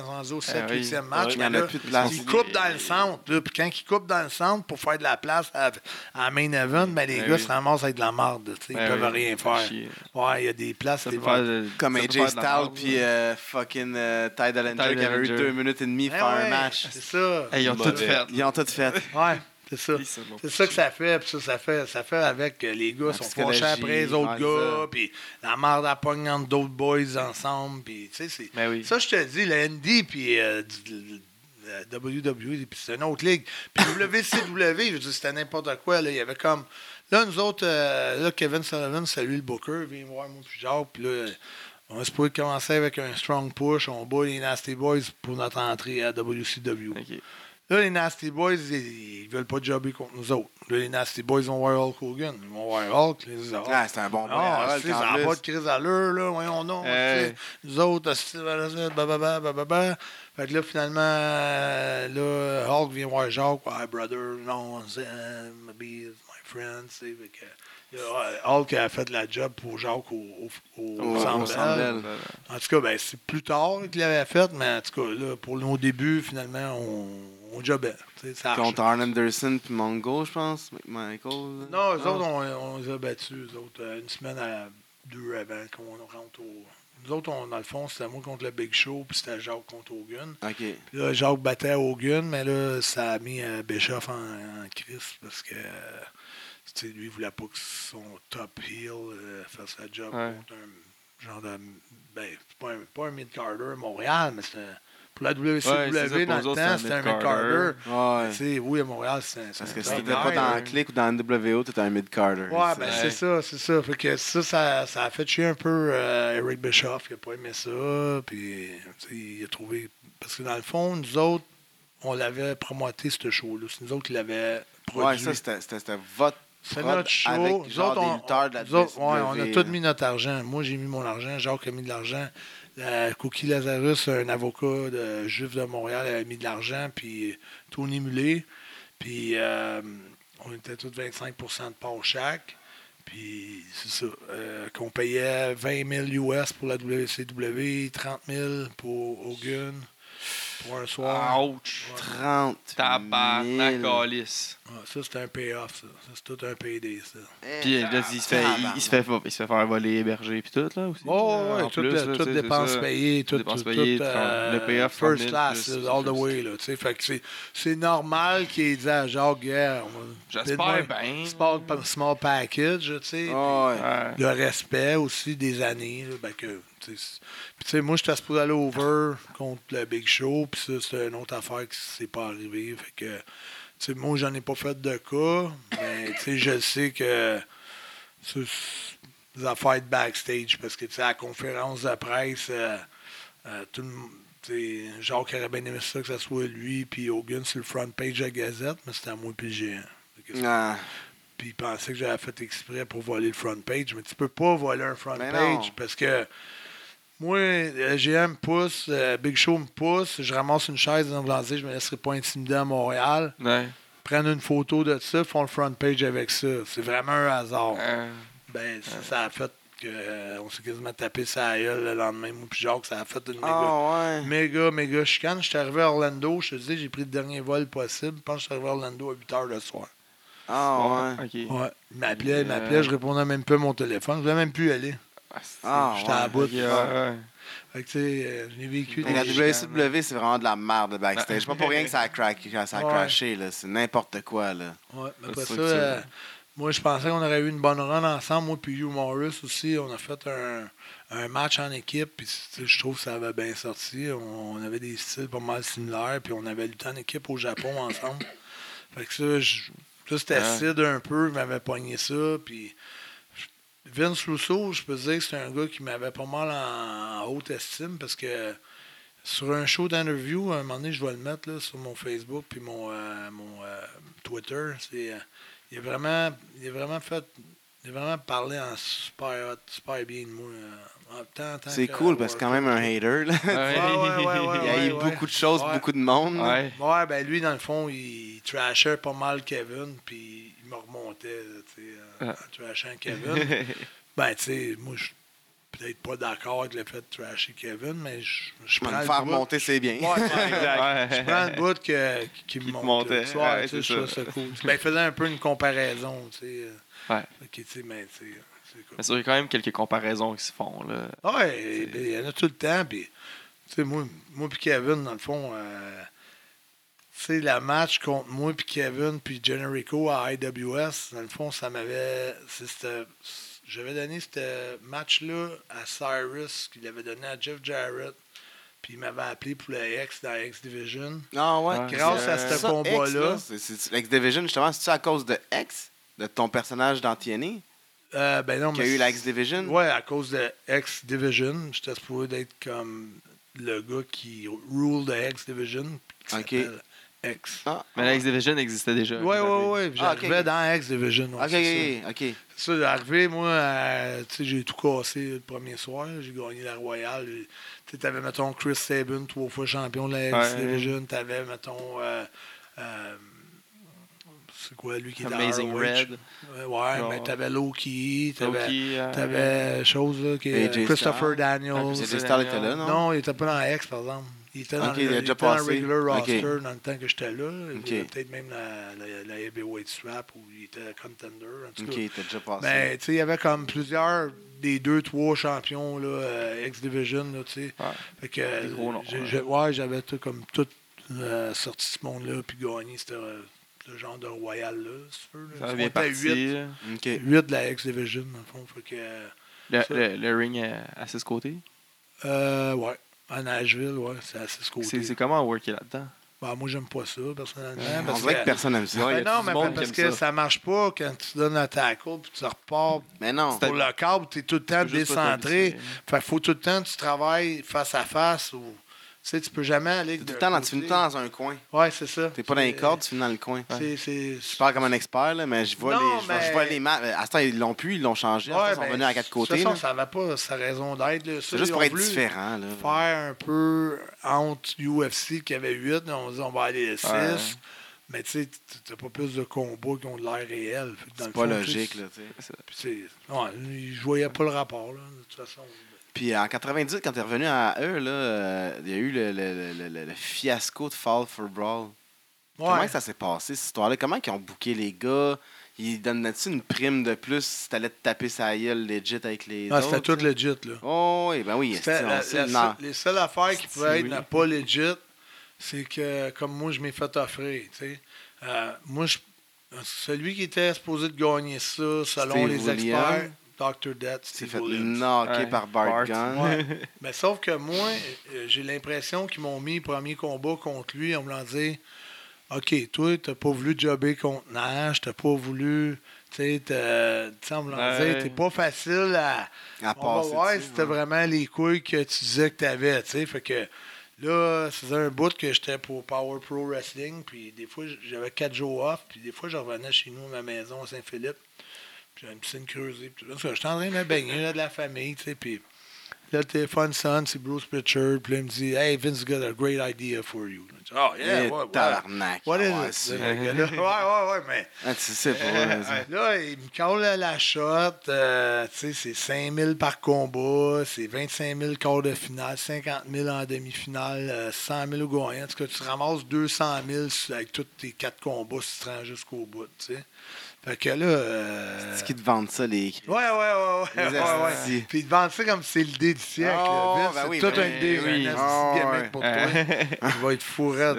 rendu, au 7 Ah oui. 8e match, Il y en ben a là, plus de place. il coupe dans le centre. là. Puis quand il coupe dans le centre pour faire de la place à, à main event, ben les Ben gars oui. se ramassent avec de la marde. tu sais, Ils Ben peuvent oui, rien faire. chier. Ouais, il y a des places. Des faire de- Comme AJ Styles puis euh, fucking euh, Ty Dillinger qui avait eu deux minutes et demie pour Eh faire ouais, un match. C'est ça. Ils ont tout fait. Ils ont tout fait. Ouais, c'est ça. C'est ça que ça fait. Puis ça, ça fait, ça fait avec les gars La sont fâchés après les autres gars, puis la merde à pogne entre d'autres boys ensemble, puis tu sais, c'est... Ben oui. Ça, je te dis, le ND, puis euh, WWE, puis c'est une autre ligue. Puis WCW, je veux dire, c'était n'importe quoi, là, il y avait comme... Là, nous autres, euh, là, Kevin Sullivan, salut le Booker, vient voir moi puis Jacques, puis là... On se pouvoir commencer avec un strong push. On bat les Nasty Boys pour notre entrée à WCW. Là, les Nasty Boys, ils, ils veulent pas jobber contre nous autres. Là, les Nasty Boys vont voir Hulk Hogan. Ils vont voir Hulk. Les autres. Ah, c'est un bon. Ah, en ça n'a pas de crise à l'heure, là. Voyons donc. Hey. tu sais. Nous autres, hostie, blablabla, blablabla, blablabla. Fait que là, finalement, euh, là, Hulk vient voir Jacques. Ouais, brother, non, c'est, euh, maybe it's my friend. Fait que, Hulk a fait la job pour Jacques au, au, au, Au-. Bell. En tout cas, ben, c'est plus tard qu'il l'avait fait, mais en tout cas, là, pour nos débuts, finalement, on, on jobait. Contre. Arn Anderson puis Mongo, je pense. Michael. Non, eux autres, on, on les a battus, eux autres, euh, une semaine à deux avant qu'on rentre au. Nous autres, on, dans le fond, c'était moi contre le Big Show, puis c'était Jacques contre Hogan. OK. Puis là, Jacques battait Hogan, mais là, ça a mis euh, Bischoff en, en crise parce que euh, tu sais, lui, il voulait pas que son top heel euh, fasse la job Ouais. contre un genre de. Ben, c'est pas un, pas un mid-carder à Montréal, mais c'est un- Pour la WCW, Ouais, dans le autres, temps, c'était un. Ouais. Sais, oui, à Montréal, c'est un. Parce que si t'étais pas dans clique ou dans NWO, t'étais un mid-carder. Ouais, C'est- ben Ouais. c'est ça, c'est ça. Fait que ça, ça, ça a fait chier un peu euh, Eric Bischoff, qui a pas aimé ça. Puis, il a trouvé. Parce que dans le fond, nous autres, on l'avait promoté, ce show-là. C'est nous autres qui l'avons produit. Ouais, ça, c'était- votre c'est notre show. avec genre autres, des on, lutteurs de la autres, ouais, on a tous mis notre argent. Moi, j'ai mis mon argent. Jacques a mis de l'argent. Cookie Lazarus, un avocat de juif de Montréal, a mis de l'argent. Puis Tony Mullet. Puis euh, on était tous 25% de part chaque. Puis c'est ça. euh, qu'on payait 20 000 US pour la WCW, 30 000 pour Hogan pour un soir. Ouch! 30 Tabarnak, 000. calice. Ouais, ça, c'était un payoff, ça. Ça, c'est tout un payday, ça. Puis là, il se fait, il, il se fait, il se fait faire voler héberger puis tout, là, aussi. Oh, ouais, tout, toutes dépenses c'est payées, tout, Dépenses tout, payées, tout, euh, le payoff, first 30 000 class, plus, all the way, là, tu sais, fait que c'est, c'est normal qu'il ait dit à Jacques, yeah, J'espère bien. Small, small package, tu sais. Ah ouais. Le respect aussi des années, là, ben que, c'est- puis tu sais, moi, j'étais supposé aller over contre le Big Show, puis ça, c'est une autre affaire qui s'est pas arrivée, fait que, tu sais, moi, j'en ai pas fait de cas, mais, tu sais, je sais que c'est des affaires de backstage, parce que, tu sais, à la conférence de presse, euh, euh, tout le monde- Jacques aurait bien aimé ça que ce soit lui puis Hogan sur le front page de la Gazette, mais c'était à moi puis le géant. Ah. puis il pensait que j'avais fait exprès pour voler le front page. Mais tu peux pas voler un front Ben page non. parce que moi, le GM me pousse, euh, Big Show me pousse, je ramasse une chaise dans le je me laisserai pas intimider à Montréal. Ouais. Prennent une photo de ça, font le front page avec ça. C'est vraiment un hasard. Euh, Ben, ça, ça a fait qu'on s'est quasiment tapé sa gueule le lendemain. Moi puis Jacques, ça a fait une méga, Ah ouais. méga, méga chicane. J'étais arrivé à Orlando, je te dis, j'ai pris le dernier vol possible. Je pense que je suis arrivé à Orlando à 8 h le soir. Ah ouais. Ok. Ouais. Il m'appelait, il m'appelait, Euh. je répondais même pas à mon téléphone. Je voulais même plus y aller. Ah, Ah, J'étais à bout. Fait que, tu sais, euh, je l'ai vécu. Mais la des- WCW, c'est vraiment de la merde de backstage. C'est pas pour rien que ça a, crack, ça a Ouais. crashé. là. C'est n'importe quoi. Là. Ouais, mais après ça, euh, moi, je pensais qu'on aurait eu une bonne run ensemble. Moi, puis Hugh Morris aussi. On a fait un, un match en équipe. Puis, tu sais, je trouve que ça avait bien sorti. On, on avait des styles pas mal similaires. Puis, on avait lutté en équipe au Japon ensemble. Fait que ça, je- ça c'était Ah. acide un peu. Il m'avait pogné ça. Puis, Vince Russo, je peux dire que c'est un gars qui m'avait pas mal en, haute estime parce que sur un show d'interview, à un moment donné, je vais le mettre là, sur mon Facebook puis mon, euh, mon euh, Twitter. C'est, euh, il, a vraiment, il a vraiment fait. Il a vraiment parlé en super, super bien de moi. Tant C'est cool parce que c'est quand même un hater. Là. Ouais, ouais, ouais, ouais, Il y a eu beaucoup de choses, beaucoup de monde. Ouais. Ben lui, dans le fond, il trashait pas mal Kevin, puis il me remontait, là, Ah. en trashant Kevin. ben, tu sais, moi, je suis peut-être pas d'accord avec le fait de trasher Kevin, mais je, je Me prends le faire monter, c'est bien. Je prends le bout que, qui me monte. montait. je trouve ça. cool. Ben, il faisait un peu une comparaison, tu sais. Ouais. Ok, tu sais, mais tu sais. Mais ça, il y a quand même quelques comparaisons qui se font. Là. Ouais, ben, il y en a tout le temps. Puis, tu sais, moi, moi puis Kevin, dans le fond, euh, tu sais, la match contre moi puis Kevin puis Generico à IWS, dans le fond, ça m'avait. J'avais donné ce match-là à Cyrus, qu'il avait donné à Jeff Jarrett. Puis il m'avait appelé pour le X dans X Division. Ah ouais. Grâce à ce combat-là. X, L'X-Division, justement, c'est-tu à cause de X, de ton personnage dans TNA, Euh, ben non, qui a mais eu la X-Division? Ouais, à cause de X Division. J'étais supposé d'être comme le gars qui rule de X Division. qui Ok. X. Ah, Mais la X-Division existait déjà. Ouais, ouais, ouais. Ah, ok, J'arrivais ok. dans X Division. ouais, ok, ça. ok, ok. Ça, j'arrivais, moi, euh, tu sais, j'ai tout cassé le premier soir. J'ai gagné la Royale. Tu sais, t'avais, mettons, Chris Sabin, trois fois champion de la X Ouais. Division. T'avais, mettons, euh, euh, c'est quoi, lui qui est dans Amazing ROH? Red. Ouais, ouais, Non. mais t'avais Loki, t'avais... Euh, T'avais chose là, qui est Christopher Styles. Daniels. Ah, C'est Star Daniel. était là, non? non, il était pas dans X, par exemple. Il était dans, Ok, le, il il était dans le regular roster dans le temps que j'étais là. Il Ok. avait peut-être même la, la, la heavyweight strap où il était contender. En tout Ok, cas. t'as déjà passé. Ben, tu sais, il y avait comme plusieurs des deux, trois champions là, euh, X-Division, là, tu sais. Ouais. Fait que, gros noms, ouais. j'ai- ouais, j'avais tout, comme tout euh, sorti ce monde-là, puis gagné ce ce genre de royal là, si tu veux. là. Ça On bien parti. huit, là. Ok. huit de la X-Division, dans le fond. Fait que, Le, Ça. le, le ring euh, à six côtés? euh, ouais, à Nashville, ouais, c'est assez ce côté. C'est comment worker là-dedans? Ben, moi, j'aime pas ça, personnellement. On parce dirait que- que personne n'aime ça. Ben non, mais monde parce que ça. ça. marche pas quand tu donnes un tackle puis tu repars Mais non. C'est- pour le câble, tu es tout le temps décentré. Fait faut tout le temps que tu travailles face à face ou. Tu sais, tu peux jamais aller. Tout le temps, dans- tu finis tout le temps dans un coin. Ouais, c'est ça. T'es pas dans les cordes, tu finis dans le coin. C'est. c'est- Je parle comme un expert, là, mais je vois, Non, les, je vois, je mais- vois les maps. À ce temps, ils l'ont plus, ils l'ont changé. À ce temps, ils sont ben, venus à quatre De côtés. toute façon, ça n'avait pas sa raison d'être. C'est juste ils pour être différent. Là. Faire un peu entre UFC qui avait 8, on dit on va aller à 6. Ouais. Mais tu sais, t'as pas plus de combats qui ont de l'air réel. C'est pas fond, logique. Là, tu sais. Ouais, je voyais pas le rapport, là, de toute façon. Puis en 98, quand t'es revenu à eux, là, euh, il y a eu le, le- le- le- le fiasco de Fall for Brawl. Comment Ouais. que ça s'est passé, cette histoire-là? Comment ils ont booké les gars? Ils donnaient-tu une prime de plus si t'allais te taper sa gueule legit avec les Ah, autres? c'était tout legit, là. Oh, oui, ben oui. C'était la- la les seules affaires qui pouvaient être oui. pas legit, c'est que, comme moi, je m'ai fait offrir, tu sais. Euh, moi, je- celui qui était supposé de gagner ça, selon Steve les experts, Dr. Death, C'est Steve fait Williams. knocker Ouais, par Bart Bart. Gunn. Ouais. Mais sauf que moi, euh, j'ai l'impression qu'ils m'ont mis premier combat contre lui en me disant OK, toi, t'as pas voulu jobber contre Nash, t'as pas voulu. Tu sais, t'es pas facile à. À On va passer voir dessus, si c'était ouais. vraiment les couilles que tu disais que t'avais, tu sais. Fait que là, c'était un bout que j'étais pour Power Pro Wrestling, puis des fois, j'avais quatre jours off, puis des fois, je revenais chez nous à ma maison à Saint-Philippe, puis une piscine creusée, puis tout ça. Que J'étais en train de me baigner, là, de la famille, tu sais, puis là, le téléphone sonne, c'est Bruce Pritchard, puis là, il me dit, Hey, Vince got a great idea for you. Je Oh, yeah, Eh, what, what, tabarnak. what is Ouais, it? ouais, ouais, ouais, mais. Ah, tu sais pas. vas-y. Là, il me colle à la shot. euh, tu sais, c'est 5 000 par combat, c'est 25 000 quart de finale, 50 000 en demi-finale, euh, 100 000 au gagnant. En tout cas, tu ramasses 200 000 sur- avec tous tes quatre combats si tu te rends jusqu'au bout, tu sais. Fait que là... euh, C'est qui te vendent ça, les Ouais, ouais, ouais, ouais. Les ouais, ouais. Puis ils te vendent ça comme c'est l'idée du siècle. Oh. Vince, ben c'est oui, tout ben un idée, oui. Oh, ouais. pour toi. Il va être fourré.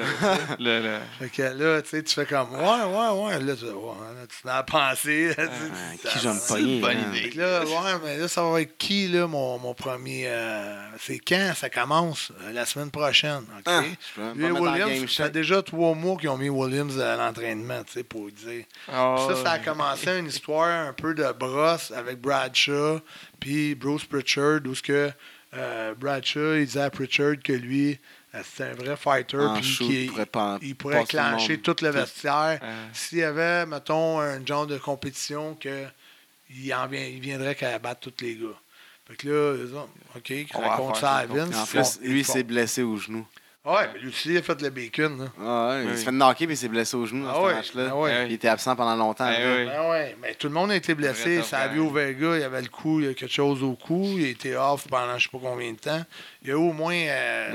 Le- le- Fait que là, tu sais, tu fais comme, ouais, ouais, ouais. Là, tu, ouais, là, tu n'as pensé. là, tu- Ah, qui j'aime pas une bonne hein. idée. Fait que là, ouais, mais là, ça va être qui, là, mon, mon premier. euh, c'est quand ça commence? Euh, la semaine prochaine. OK? Ah, Lui et Williams, ça fait déjà trois mois qu'ils ont mis Williams à l'entraînement, tu sais, pour dire. Ah, Puis ça, ça a commencé une histoire un peu de brosse avec Bradshaw, puis Bruce Pritchard, où ce que euh, Bradshaw, il disait à Pritchard que lui, euh, c'était un vrai fighter. Puis il pourrait il clencher tout le vestiaire. Euh. S'il y avait, mettons, un genre de compétition que il, en vient, il viendrait qu'à battre tous les gars. Fait que là, OK, faire ça à. Vince. En plus, lui, il s'est blessé au genou. Ouais, mais lui aussi, il a fait le bacon. Là. Ah ouais, il s'est fait knocker puis il s'est blessé au genou dans Ah ce ouais, match-là. ah ouais. Il était absent pendant longtemps. Ben ouais, mais tout le monde a été blessé. Ça a vu au Vega, il y avait le coup, il y a quelque chose au cou. Il a été off pendant je sais pas combien de temps. Il y a eu au moins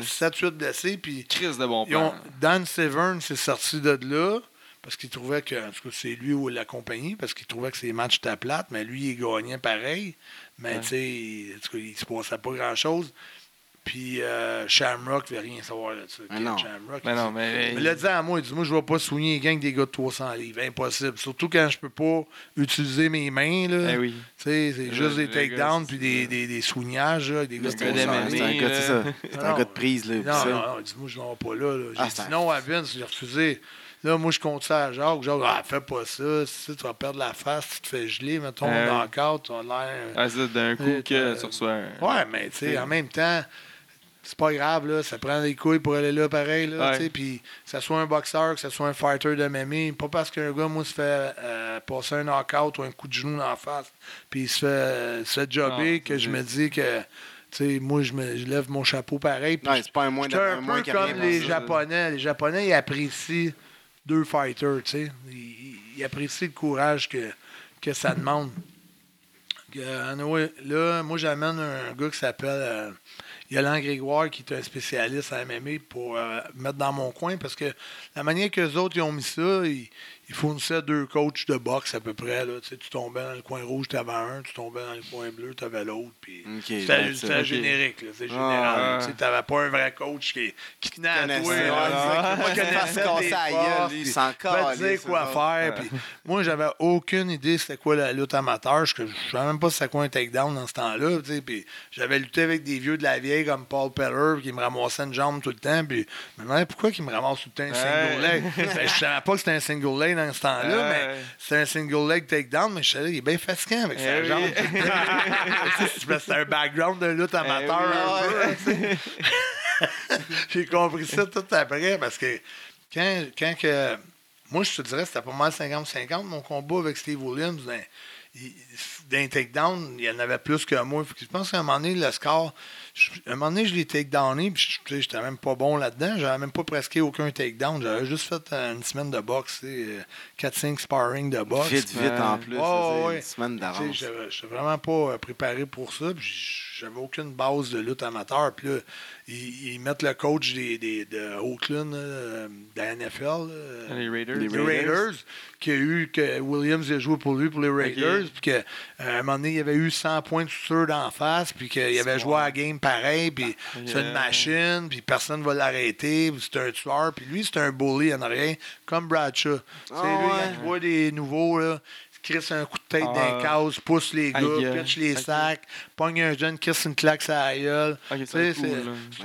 7-8 blessés. Puis Crise de bon ont-. Dan Severn s'est sorti de là parce qu'il trouvait que, en tout cas, c'est lui ou la compagnie, parce qu'il trouvait que ses matchs étaient plates, mais lui, il gagnait pareil. Mais Ouais. tu sais, il se passait pas grand-chose. Puis euh, Shamrock ne veut rien savoir là-dessus. Mais non. Shamrock, Mais il non, dit- mais. dit à moi, il dit Moi, je ne vais pas soigner les gangs des gars de 300 livres. Impossible. Surtout quand je peux pas utiliser mes mains. Là. Eh oui. Tu sais, c'est Le- juste des takedowns puis des, des, des soignages. Là, des gars de gars 300 d'MMA, livres. C'est un gars, c'est ça. C'est un gars de prise, là. Non, non, non, il dit Moi, je n'en vais pas là. là. J'ai Ah, dit un- non à Vince, j'ai refusé. Là, moi, je compte ça à Jacques. Jacques, ah, fais pas ça. Si tu vas perdre la face, tu te fais geler, mettons, Euh. dans le cadre, tu as l'air. Ah, c'est d'un coup Euh, que tu reçois un. Ouais, mais tu sais, en même temps, c'est pas grave, là. Ça prend des couilles pour aller là, pareil, là. Ouais. tu sais, Puis, que ce soit un boxeur, que ce soit un fighter de MMA, pas parce qu'un gars, moi, se fait euh, passer un knockout ou un coup de genou dans la face, puis il se fait, se fait jobber, Non, que je me dis que. Tu sais, moi, je, me, je lève mon chapeau pareil. c'est pas un moins de- un un moins peu comme les. Japonais. Les Japonais, ils apprécient deux fighters, tu sais. Ils, ils apprécient le courage que, que ça demande. Que, anyway, là, moi, j'amène un gars qui s'appelle euh, Yolan Grégoire, qui est un spécialiste en MMA, pour euh, mettre dans mon coin, parce que la manière que les autres ont mis ça, ils fournissaient deux coachs de boxe à peu près. Là. Tu tombais dans le coin rouge, tu avais un, tu tombais dans le coin bleu, tu avais l'autre. Puis c'était ben, générique, là, c'est Ah, général. Tu n'avais pas un vrai coach qui, qui tenait à Connaissait, toi. connaissait il dire quoi faire. Puis moi, j'avais aucune idée c'était quoi la lutte amateur. Je ne savais même pas c'était quoi un takedown dans ce temps-là. Puis j'avais lutté avec des vieux de la vieille comme Paul Peller qui me ramassaient une jambe tout le temps. Puis je me demandais pourquoi ils me ramassent tout le temps un single leg? Ben, je savais pas que c'était un single leg dans ce temps-là, mais c'était un single leg takedown. Mais je savais, il est bien fatigant avec sa Eh oui. jambe. C'est c'était un background de lutte amateur. oui. un peu. J'ai compris ça tout après parce que quand, quand que. Moi, je te dirais c'était pas mal 50-50 mon combat avec Steve Williams. Dans les takedowns, il y en avait plus que moi. Je pense qu'à un moment donné, le score. Je- À un moment donné, je l'ai takedowné, puis je- tu sais, j'étais même pas bon là-dedans. J'avais même pas presque aucun takedown. J'avais juste fait euh, une semaine de boxe, tu sais, euh, 4-5 sparring de boxe. Vite, vite en plus. C'est ouais. Une semaine Tu sais, d'avance. j'avais- J'étais vraiment pas euh, préparé pour ça. puis J'avais aucune base de lutte amateur. Puis là, ils, ils mettent le coach des, des- de Oakland, euh, de la NFL, là, Les Raiders. Les Raiders, qui a eu que Williams a joué pour lui pour les Raiders, puis qu'à un moment donné, il avait eu 100 points de suture d'en face, puis qu'il avait joué à la game pareil, puis c'est une machine, puis personne ne va l'arrêter, puis c'est un tueur, puis lui, c'est un bully en rien, comme Bradshaw. Tu sais, Ah lui, ouais. quand il voit des nouveaux, là, crisse un coup de tête Ah. dans les cases, pousse les gars, Aïe, pitch les sacs, pogne un jeune, crisse une claque sur la gueule. C'est cool,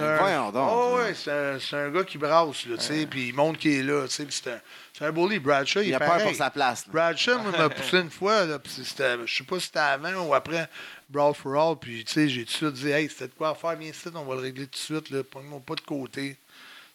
un- Oh, ouais, c'est un, c'est un gars qui brasse, là, tu sais, puis il montre qu'il est là, tu sais, puis c'est un, c'est un bully. Bradshaw, il, a peur pour sa place. là. Bradshaw, moi, m'a poussé une fois, là, puis c'était, je sais pas si c'était avant ou après Brawl for All, puis tu sais, j'ai tout de suite dit, hey, c'était de quoi à faire, viens ici, on va le régler tout de suite, pogne-moi pas de côté. Tu sais, je sais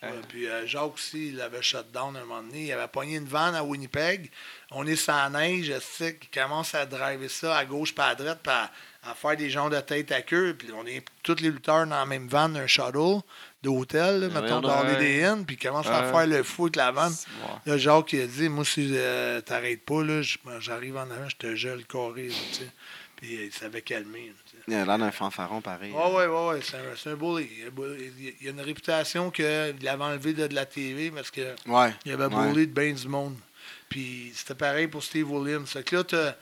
pas. Ouais. Puis euh, Jacques aussi, il l'avait shut down un moment donné. Il avait pogné une vanne à Winnipeg. On est sans neige, je sais qu'il commence à driver ça à gauche pas à droite, puis à, à faire des genres de tête à queue. Puis on est tous les lutteurs dans la même van, un shuttle d'hôtel, là, mettons, dans ouais. les Inn, puis il commence à Ouais. faire le fou avec la vanne. Ouais. Là, Jacques, il a dit, moi, si euh, t'arrêtes pas, là, j'arrive en avant, je te gèle carré, là, tu sais. Puis euh, il s'avait calmé. Il a l'air d'un fanfaron pareil. Ouais, ouais, ouais, c'est un, c'est un bully. Il a une réputation qu'il avait enlevé de, de la TV parce qu'il Ouais. avait ouais. bully de bien du monde. Puis c'était pareil pour Steve Williams. Fait que là, t'as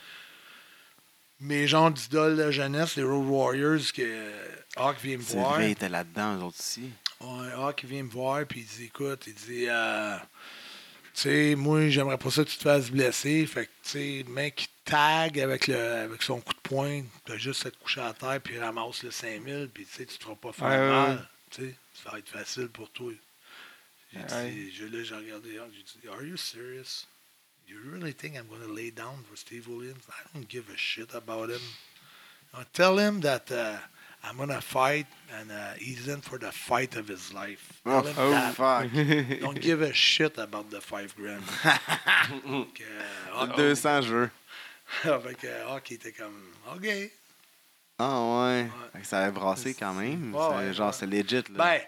mes gens d'idoles de jeunesse, les Road Warriors, que euh, Hawk vient me C'est voir. vrai, il était là-dedans, eux autres aussi. Ouais, Hawk vient me voir, puis il dit écoute, il dit euh, tu sais, moi, j'aimerais pas ça que tu te fasses blesser. Fait que, tu sais, mec, tag avec, le, avec son coup de poing, t'as juste à te coucher à terre, puis il ramasse le 5000, puis tu sais, tu te feras pas faire Ouais, mal. ouais. Tu ça va être facile pour toi. J'ai Ouais. dit, je, là, j'ai regardé j'ai dit, Are you serious? You really think I'm going to lay down for Steve Williams? I don't give a shit about him. Uh, tell him that uh, I'm gonna fight, and uh, he's in for the fight of his life. Oh, oh, fuck. Don't give a shit about the five grand. Donc, euh, ah, 200 jeux. ah, fait que, ah, qui était comme, OK. Ah ouais. Fait que ça avait brassé quand même. Ouais, C'est- ouais, genre, ouais. c'est legit. Là. Ben,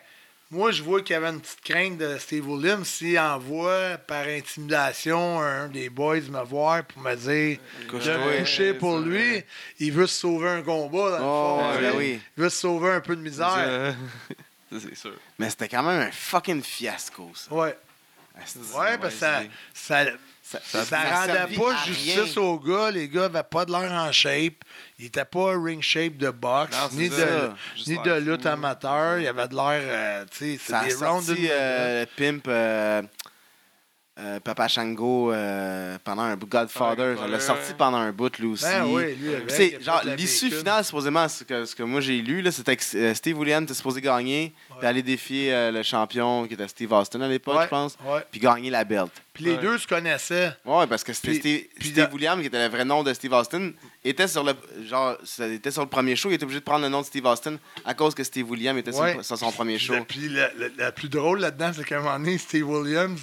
moi, je vois qu'il y avait une petite crainte de Steve Williams s'il envoie par intimidation un des boys me voir pour me dire de coucher pour lui. Il veut se sauver un combat, dans le Oh, fond. ouais, sais. oui. Il veut se sauver un peu de misère. C'est sûr. Mais c'était quand même un fucking fiasco, ça. Ouais. Ouais, parce que ça, ça, Ça, ça, ça rendait pas justice rien. aux gars. Les gars n'avaient pas de l'air en shape. Ils n'étaient pas ring shape de boxe, Non, ni, de, ni de lutte amateur. Il y avait de l'air, euh, tu sais, Ça c'est des rounds de- euh, Pimp euh, euh, Papa Shango euh, pendant un bout. Godfather. Godfather, Je l'ai sorti pendant un bout, lui aussi. Ben oui, lui, C'est genre la l'issue finale, supposément, ce que, ce que moi j'ai lu, là, c'était que euh, Steve Williams était supposé gagner, puis aller défier euh, le champion qui était Steve Austin à l'époque, Ouais, je pense, ouais. puis gagner la belt. Puis les Ouais. deux se connaissaient. Ouais, parce que c'était Steve, puis Steve Williams, qui était le vrai nom de Steve Austin, était sur le genre était sur le premier show, il était obligé de prendre le nom de Steve Austin à cause que Steve Williams était sur, Ouais. le- sur son premier show. Puis le- le plus drôle là-dedans, c'est qu'à un moment donné, Steve Williams,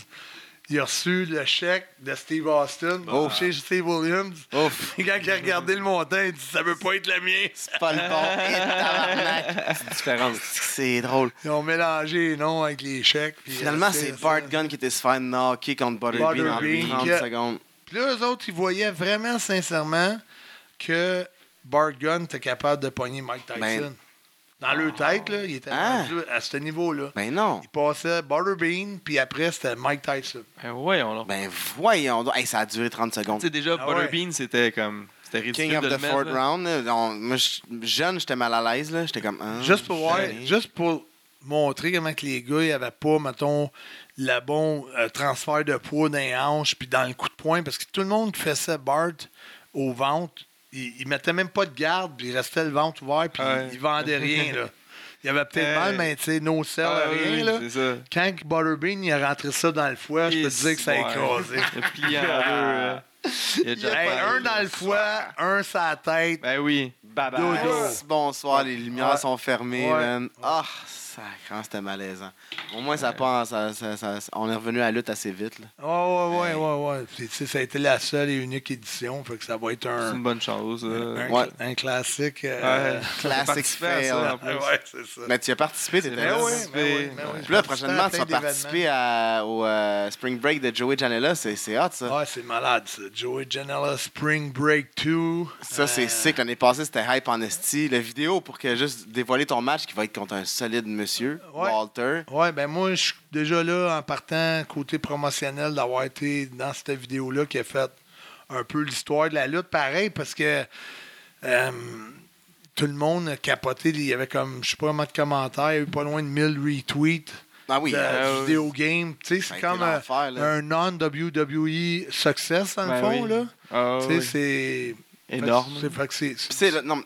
il a reçu le chèque de Steve Austin Oh. chez Steve Williams. Et quand il a regardé le montant, il dit Ça veut pas être le mien. c'est pas le bon. C'est différent. C'est drôle. Ils ont mélangé les noms avec les chèques. Finalement, euh, c'est Bart Gunn qui était se faire knocker contre Butterbean en Butterbean, 30 qui- secondes. Puis là, eux autres, ils voyaient vraiment sincèrement que Bart Gunn était capable de pogner Mike Tyson. Ben- Dans leur tête, là, il était Ah. rendu à ce niveau-là. Ben non. Il passait Butterbean, puis après, c'était Mike Tyson. Ben voyons là. Ben voyons donc. Hey, ça a duré 30 secondes. Tu sais, déjà, Ah ouais. Butterbean, c'était comme. C'était ridicule. King of de the le mettre, fourth là. round. là, on- moi, je- jeune, j'étais mal à l'aise. là. J'étais comme. ah, Juste pour voir, juste pour montrer comment que les gars n'avaient pas, mettons, le bon euh, transfert de poids dans les hanches puis dans le coup de poing, parce que tout le monde qui faisait Bart au ventre, il, il mettait même pas de garde, puis il restait le ventre ouvert, puis Ouais. il, il vendait rien, là. Il avait peut-être Ouais. mal, mais tu sais, no sell, Ah, rien, oui, là. Ça. Quand Butterbean, il a rentré ça dans le foie, je peux te dire que ça a écrasé. Il a plié en deux. Il a déjà Hey, pas- un dans le foie, un sur la tête. Ben oui. Bye bye. Dodo. Bonsoir, les lumières Ouais. sont fermées, Ouais. man. Ah, sacrement, c'était malaisant. Au moins, ça, pas, ça, ça- ça- on est revenu à la lutte assez vite. Là. Ouais, ouais, ouais, ouais, ouais. Puis, tu sais, ça a été la seule et unique édition, fait que ça va être C'est un, une bonne chose. euh. un, Ouais. un classique. euh, Ouais. À fail. ça, en plus. ouais, c'est ça. Mais tu as participé, t'étais vrai, là. Ben oui, ben oui, ben oui. Puis là, prochainement, tu vas participer à- au euh, Spring Break de Joey Janela. C'est c'est hot, ça. Ouais, c'est malade, ça. Joey Janela Spring Break 2. Ça, c'est Euh, sick. L'année passée, c'était hype en esti. La vidéo pour que juste dévoiler ton match qui va être contre un solide monsieur, Ouais. Walter. Ouais, ben moi, je suis déjà là en partant côté promotionnel d'avoir été dans cette vidéo-là qui a fait un peu l'histoire de la lutte. Pareil, parce que euh, tout le monde a capoté. Il y avait comme, je sais pas comment de commentaires, il y a eu pas loin de 1000 retweets. Ah oui. de euh, oui. vidéo game. Tu sais, c'est comme euh, un non-WWE success, dans le Ben fond. oui. Là. Ah, Tu sais, oui. c'est. Énorme. C'est,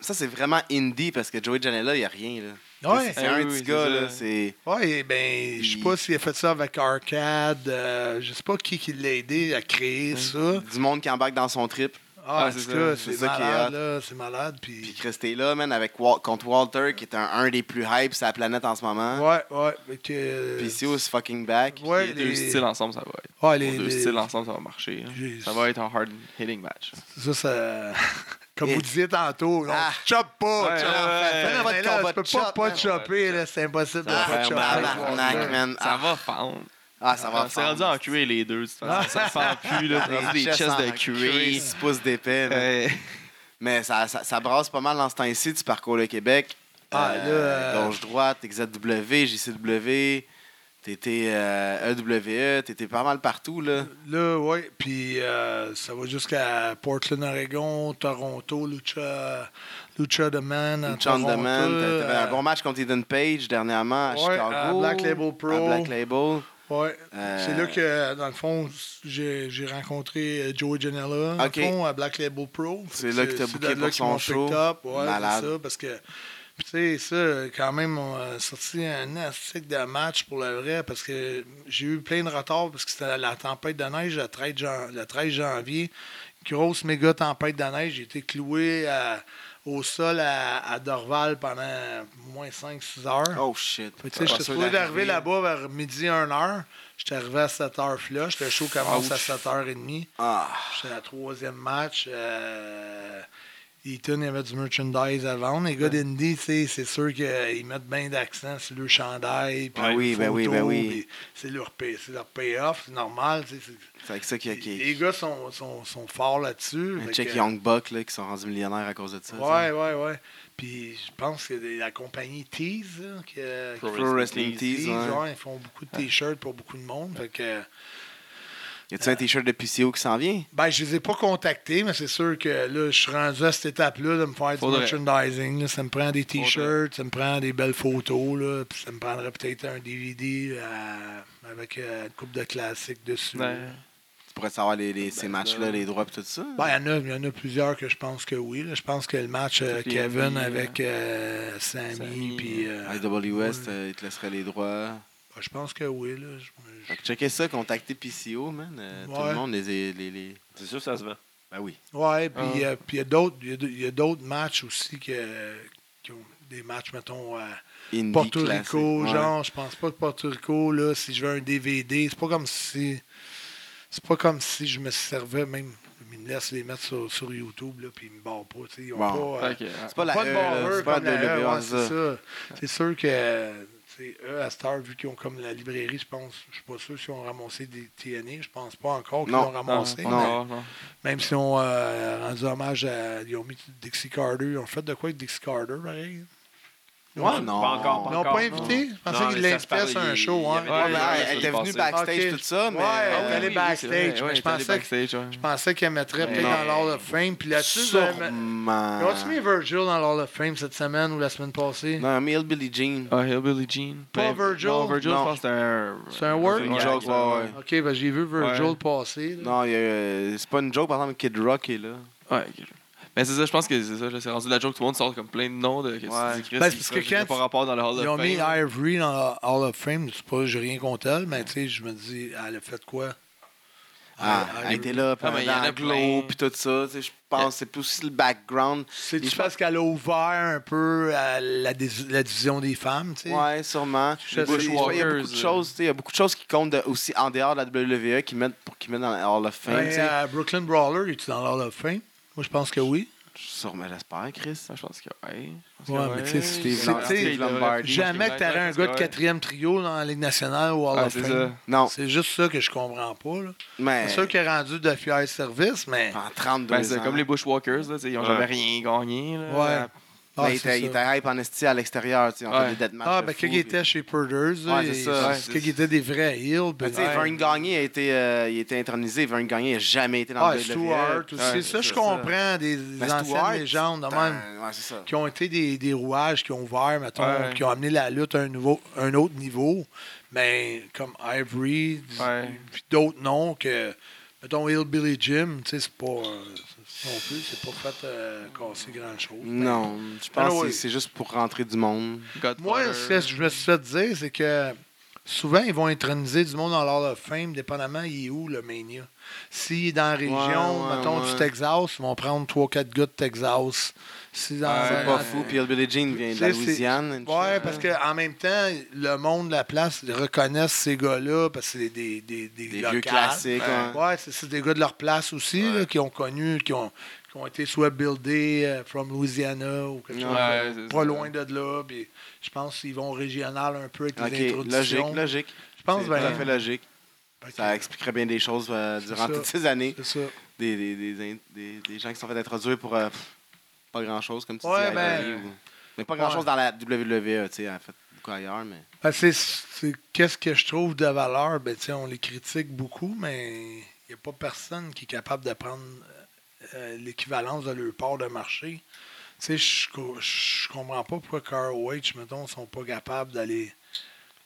ça, c'est vraiment indie parce que Joey Janela, il n'y a rien. Là. Ouais. C'est? Ah un oui, petit oui, gars. là. C'est. Ouais, ben, je sais pas s'il a fait ça avec Arcade. euh, je sais pas qui, qui l'a aidé à créer ça. Du monde qui embarque dans son trip. Ah, Ah, c'est ça. C'est malade, là. C'est malade. Puis Puis... Chris t'es là, man, avec Wal- contre Walter, qui est un, un des plus hype sur la planète en ce moment. Ouais, ouais. que, euh, Puis ici, fucking back? Ouais, Les les- deux styles ensemble, ça va être. Ouais, Les les, deux les- styles ensemble, ça va marcher. hein. Ça va être un hard hitting match. Ça, ça. Comme Et- vous disiez tantôt, on Ah. choppe pas. Ouais, ouais, ouais. là, tu peux de pas pas te chopper, là. C'est impossible de Ah, pas chopper. Ça Ah. va fendre. Ah, ça va C'est rendu en cuir les deux. de toute façon. Ça fend plus. Là. Des chests de cuir. 6 pouces d'épais. Euh, Mais ça, ça, ça brasse pas mal dans ce temps-ci du parcours le Québec. Ah, là, euh, Gauche-droite, XZW, JCW, t'étais euh, EWE, t'étais pas mal partout, là. Là, oui. Puis euh, ça va jusqu'à Portland, Oregon, Toronto, Lucha, Lucha the Man. à Lucha Demand, t'avais un euh, bon match contre Eden Page dernièrement à Ouais, Chicago. à Black Label Pro. À Black Label. Ouais. Euh, C'est là que, dans le fond, j'ai rencontré euh, Joey Janela, dans Ok. le fond, à Black Label Pro. C'est là que t'as booké de pour son show. picked up. Ouais, Malade. ça, parce que, sais, ça, quand même, on a sorti un article de match pour le vrai, parce que j'ai eu plein de retards, parce que c'était la tempête de neige le 13, jan- le 13 janvier. Grosse méga tempête de neige. J'ai été cloué à- au sol à, à Dorval pendant moins 5-6 heures. Oh shit. Tu sais, j'étais sûr supposé d'arriver. là-bas vers midi 1h. J'étais arrivé à 7h là. J'étais chaud commence à 7h30. Ah. J'étais à la troisième match. Euh, Eaton, il y avait du merchandise à vendre. Les gars d'Indy, c'est sûr qu'ils mettent bien d'accent sur le chandail. Ah oui, ben oui, ben oui. C'est leur, pay- leur payoff, c'est normal. c'est- ça qu'il y a qui. Les gars sont, sont, sont forts là-dessus. Check que- Young Buck là, qui sont rendus millionnaires à cause de ça. Ouais, ouais, ouais. Puis je pense que la compagnie Tease, là, qui, euh, Pro Pro Wrestling Tease, ouais. ouais, ils font beaucoup de t-shirts pour beaucoup de monde. Fait que, Y a-tu un t-shirt de PCO qui s'en vient? ben, je les ai pas contactés, mais c'est sûr que là, je suis rendu à cette étape-là de me faire Faudrait. du merchandising. là. Ça me prend des t-shirts, ça me prend des belles photos, là, puis ça me prendrait peut-être un DVD euh, avec euh, une coupe de classiques dessus. Ouais. Tu pourrais savoir les, les- ces matchs-là, les droits et tout ça? Ben, il y en a- il y, en a plusieurs que je pense que oui. là. Je pense que le match euh, Kevin avec euh, Sammy, Sammy, puis. euh, IW West, ouais. euh, ils te laisseraient les droits. Ben, je pense que oui. Là. Je- je- Fait que checker ça, contacter PCO, man. Euh, Tout le monde, les, les, les... C'est sûr, ça se vend. Ben oui. Ouais, puis Ah. euh, puis il y a d'autres- il y a de- il y a d'autres matchs aussi que, qui ont des matchs, mettons, à Indie Porto classique. Rico. Ouais. Genre, je pense pas que Porto Rico, là, si je veux un DVD, c'est pas comme si. C'est pas comme si je me servais même. Ils me laissent les mettre sur, sur YouTube, là, puis ils me barrent pas. Ils ont Bon. pas. euh, Ok, ouais. C'est pas la pas de E, barreur c'est pas comme la E, ouais. C'est sûr que sais, eux, à Star, vu qu'ils ont comme la librairie, je pense, je suis pas sûr s'ils ont ramassé des TNA, je pense pas encore qu'ils l'ont ramassé. Non, mais non, non. Même si on euh, rendu hommage à. Ils ont mis Dixie Carter. Ils ont fait de quoi avec Dixie Carter, pareil? Ouais, non. Pas encore, Ils l'ont encore, pas invité? Je pensais Non, qu'ils mais ça se l'invitaient sur un show. il y hein. avait Ouais, mais Ouais, elle, était venue backstage, Ok. tout ça, mais. Ouais, elle est euh, allée backstage, je pensais que- backstage, ouais. Je pensais qu'elle mettrait peut-être Mais- dans l'Hall of Fame. Puis là-dessus, ils Sûrement. ont-tu mis Virgil dans l'Hall of Fame cette semaine ou la semaine passée? Non, mais Billy Jean. Ah, Hillbilly Jean. Pas Mais- Virgil? Non, Virgil, Non. je pense que c'était un. C'est un word? Une Ouais, joke, c'est ouais, ouais. OK, ben j'ai vu Virgil Ouais. passer. là. Non, il y a, euh, c'est pas une joke, par exemple, Kid Rock est là. Ouais, ok. Mais c'est ça, je pense que c'est ça. C'est rendu la joke, tout le monde sort comme plein de noms de. Ouais. tu dis, Chris, Ben, il c'est parce que il quand pas rapport dans le Hall Ils ont of mis Fame. Ivory dans le Hall of Fame. Je sais pas, j'ai rien contre elle, mais tu sais, je me dis, elle a fait quoi? Ah, elle I- était là Ah, pendant mais il y en a le plein. glow puis tout ça. tu sais, Je pense que c'est plus aussi le background. C'est Les- parce qu'elle a ouvert un peu à la, la division des femmes, tu sais? Ouais, sûrement. Je Il y a beaucoup de euh. choses, tu sais, il y a beaucoup de choses qui comptent de- aussi en dehors de la WWE qui mettent pour qu'ils mettent dans le Hall of Fame. Ben, tu sais. euh, Brooklyn Brawler, es-tu dans l'Hall of Fame? Moi, je pense que oui. Sûrement, j'espère, Chris. Ah, Je pense que ouais. Je pense Ouais, que mais tu sais. Jamais que tu aurais un gars de quatrième trio dans la Ligue nationale ou Hall Ah, of c'est Fame. ça. Non, C'est juste ça que je comprends pas. là. mais C'est sûr qu'il est rendu de fier service, mais. en 32 Ben, c'est ans. comme les Bushwalkers, là, ils ont Ouais. jamais rien gagné. Là. Ouais. Ah, Mais il était, il était hype en esti à l'extérieur. tu sais, On Ouais. fait des deathmatchs Ah, de ben, fou, quand il puis- était chez Purders, Ouais, c'est ça. Ouais, c'est- c'est quand il était des vrais heels. Mais ben, tu sais, ouais. Vern Gagné a été, euh, il a été intronisé. Vern Gagné n'a jamais été dans Ah, le Stewart aussi. Ouais, ça, je comprends. Des Ben, anciennes Stewart, légendes, de même. Ouais, c'est ça. qui ont été des, des rouages qui ont ouvert, mettons, Ouais. qui ont amené la lutte à un, nouveau, un autre niveau. Mais comme Ivory, Ouais. puis d'autres noms que, mettons, Hillbilly Jim, tu sais, c'est pas. euh, non plus, c'est pas fait euh, casser grand-chose. Non, je pense que c'est juste pour rentrer du monde. Godfather. Moi, ce que je me suis fait dire, c'est que souvent, ils vont introniser du monde dans of Fame, dépendamment, il est où le Mania. S'il est dans la région, Ouais, ouais, mettons, ouais. du Texas, ils vont prendre 3-4 gars de Texas. Si dans, Ouais, C'est pas fou. Puis Billy Jean vient de la Louisiane. shit. parce qu'en même temps, le monde de la place reconnaissent ces gars-là parce que c'est des, des, des, Des locales. vieux classiques. Ouais. ouais. Ouais, c'est des gars de leur place aussi là, qui ont connu, qui ont, qui ont été soit buildés euh, from Louisiana ou quelque chose Ouais, pas ça. loin de là. puis je pense qu'ils vont régional un peu avec les Ok, introductions. logique, logique. Je pense bien. tout à fait logique. Ça expliquerait bien des choses euh, durant ça. toutes ces années. C'est ça. Des, des, des, des, des gens qui se sont fait introduire pour euh, pas grand-chose, comme tu Ouais, dis. ben- ou- Mais pas grand-chose Ouais. dans la WWE, tu sais, a fait beaucoup ailleurs, mais... Ben, c'est- c'est- Qu'est-ce que je trouve de valeur? Ben, tu sais, on les critique beaucoup, mais il n'y a pas personne qui est capable de prendre euh, l'équivalence de leur part de marché. Tu sais, je comprends pas pourquoi KROH, mettons, sont pas capables d'aller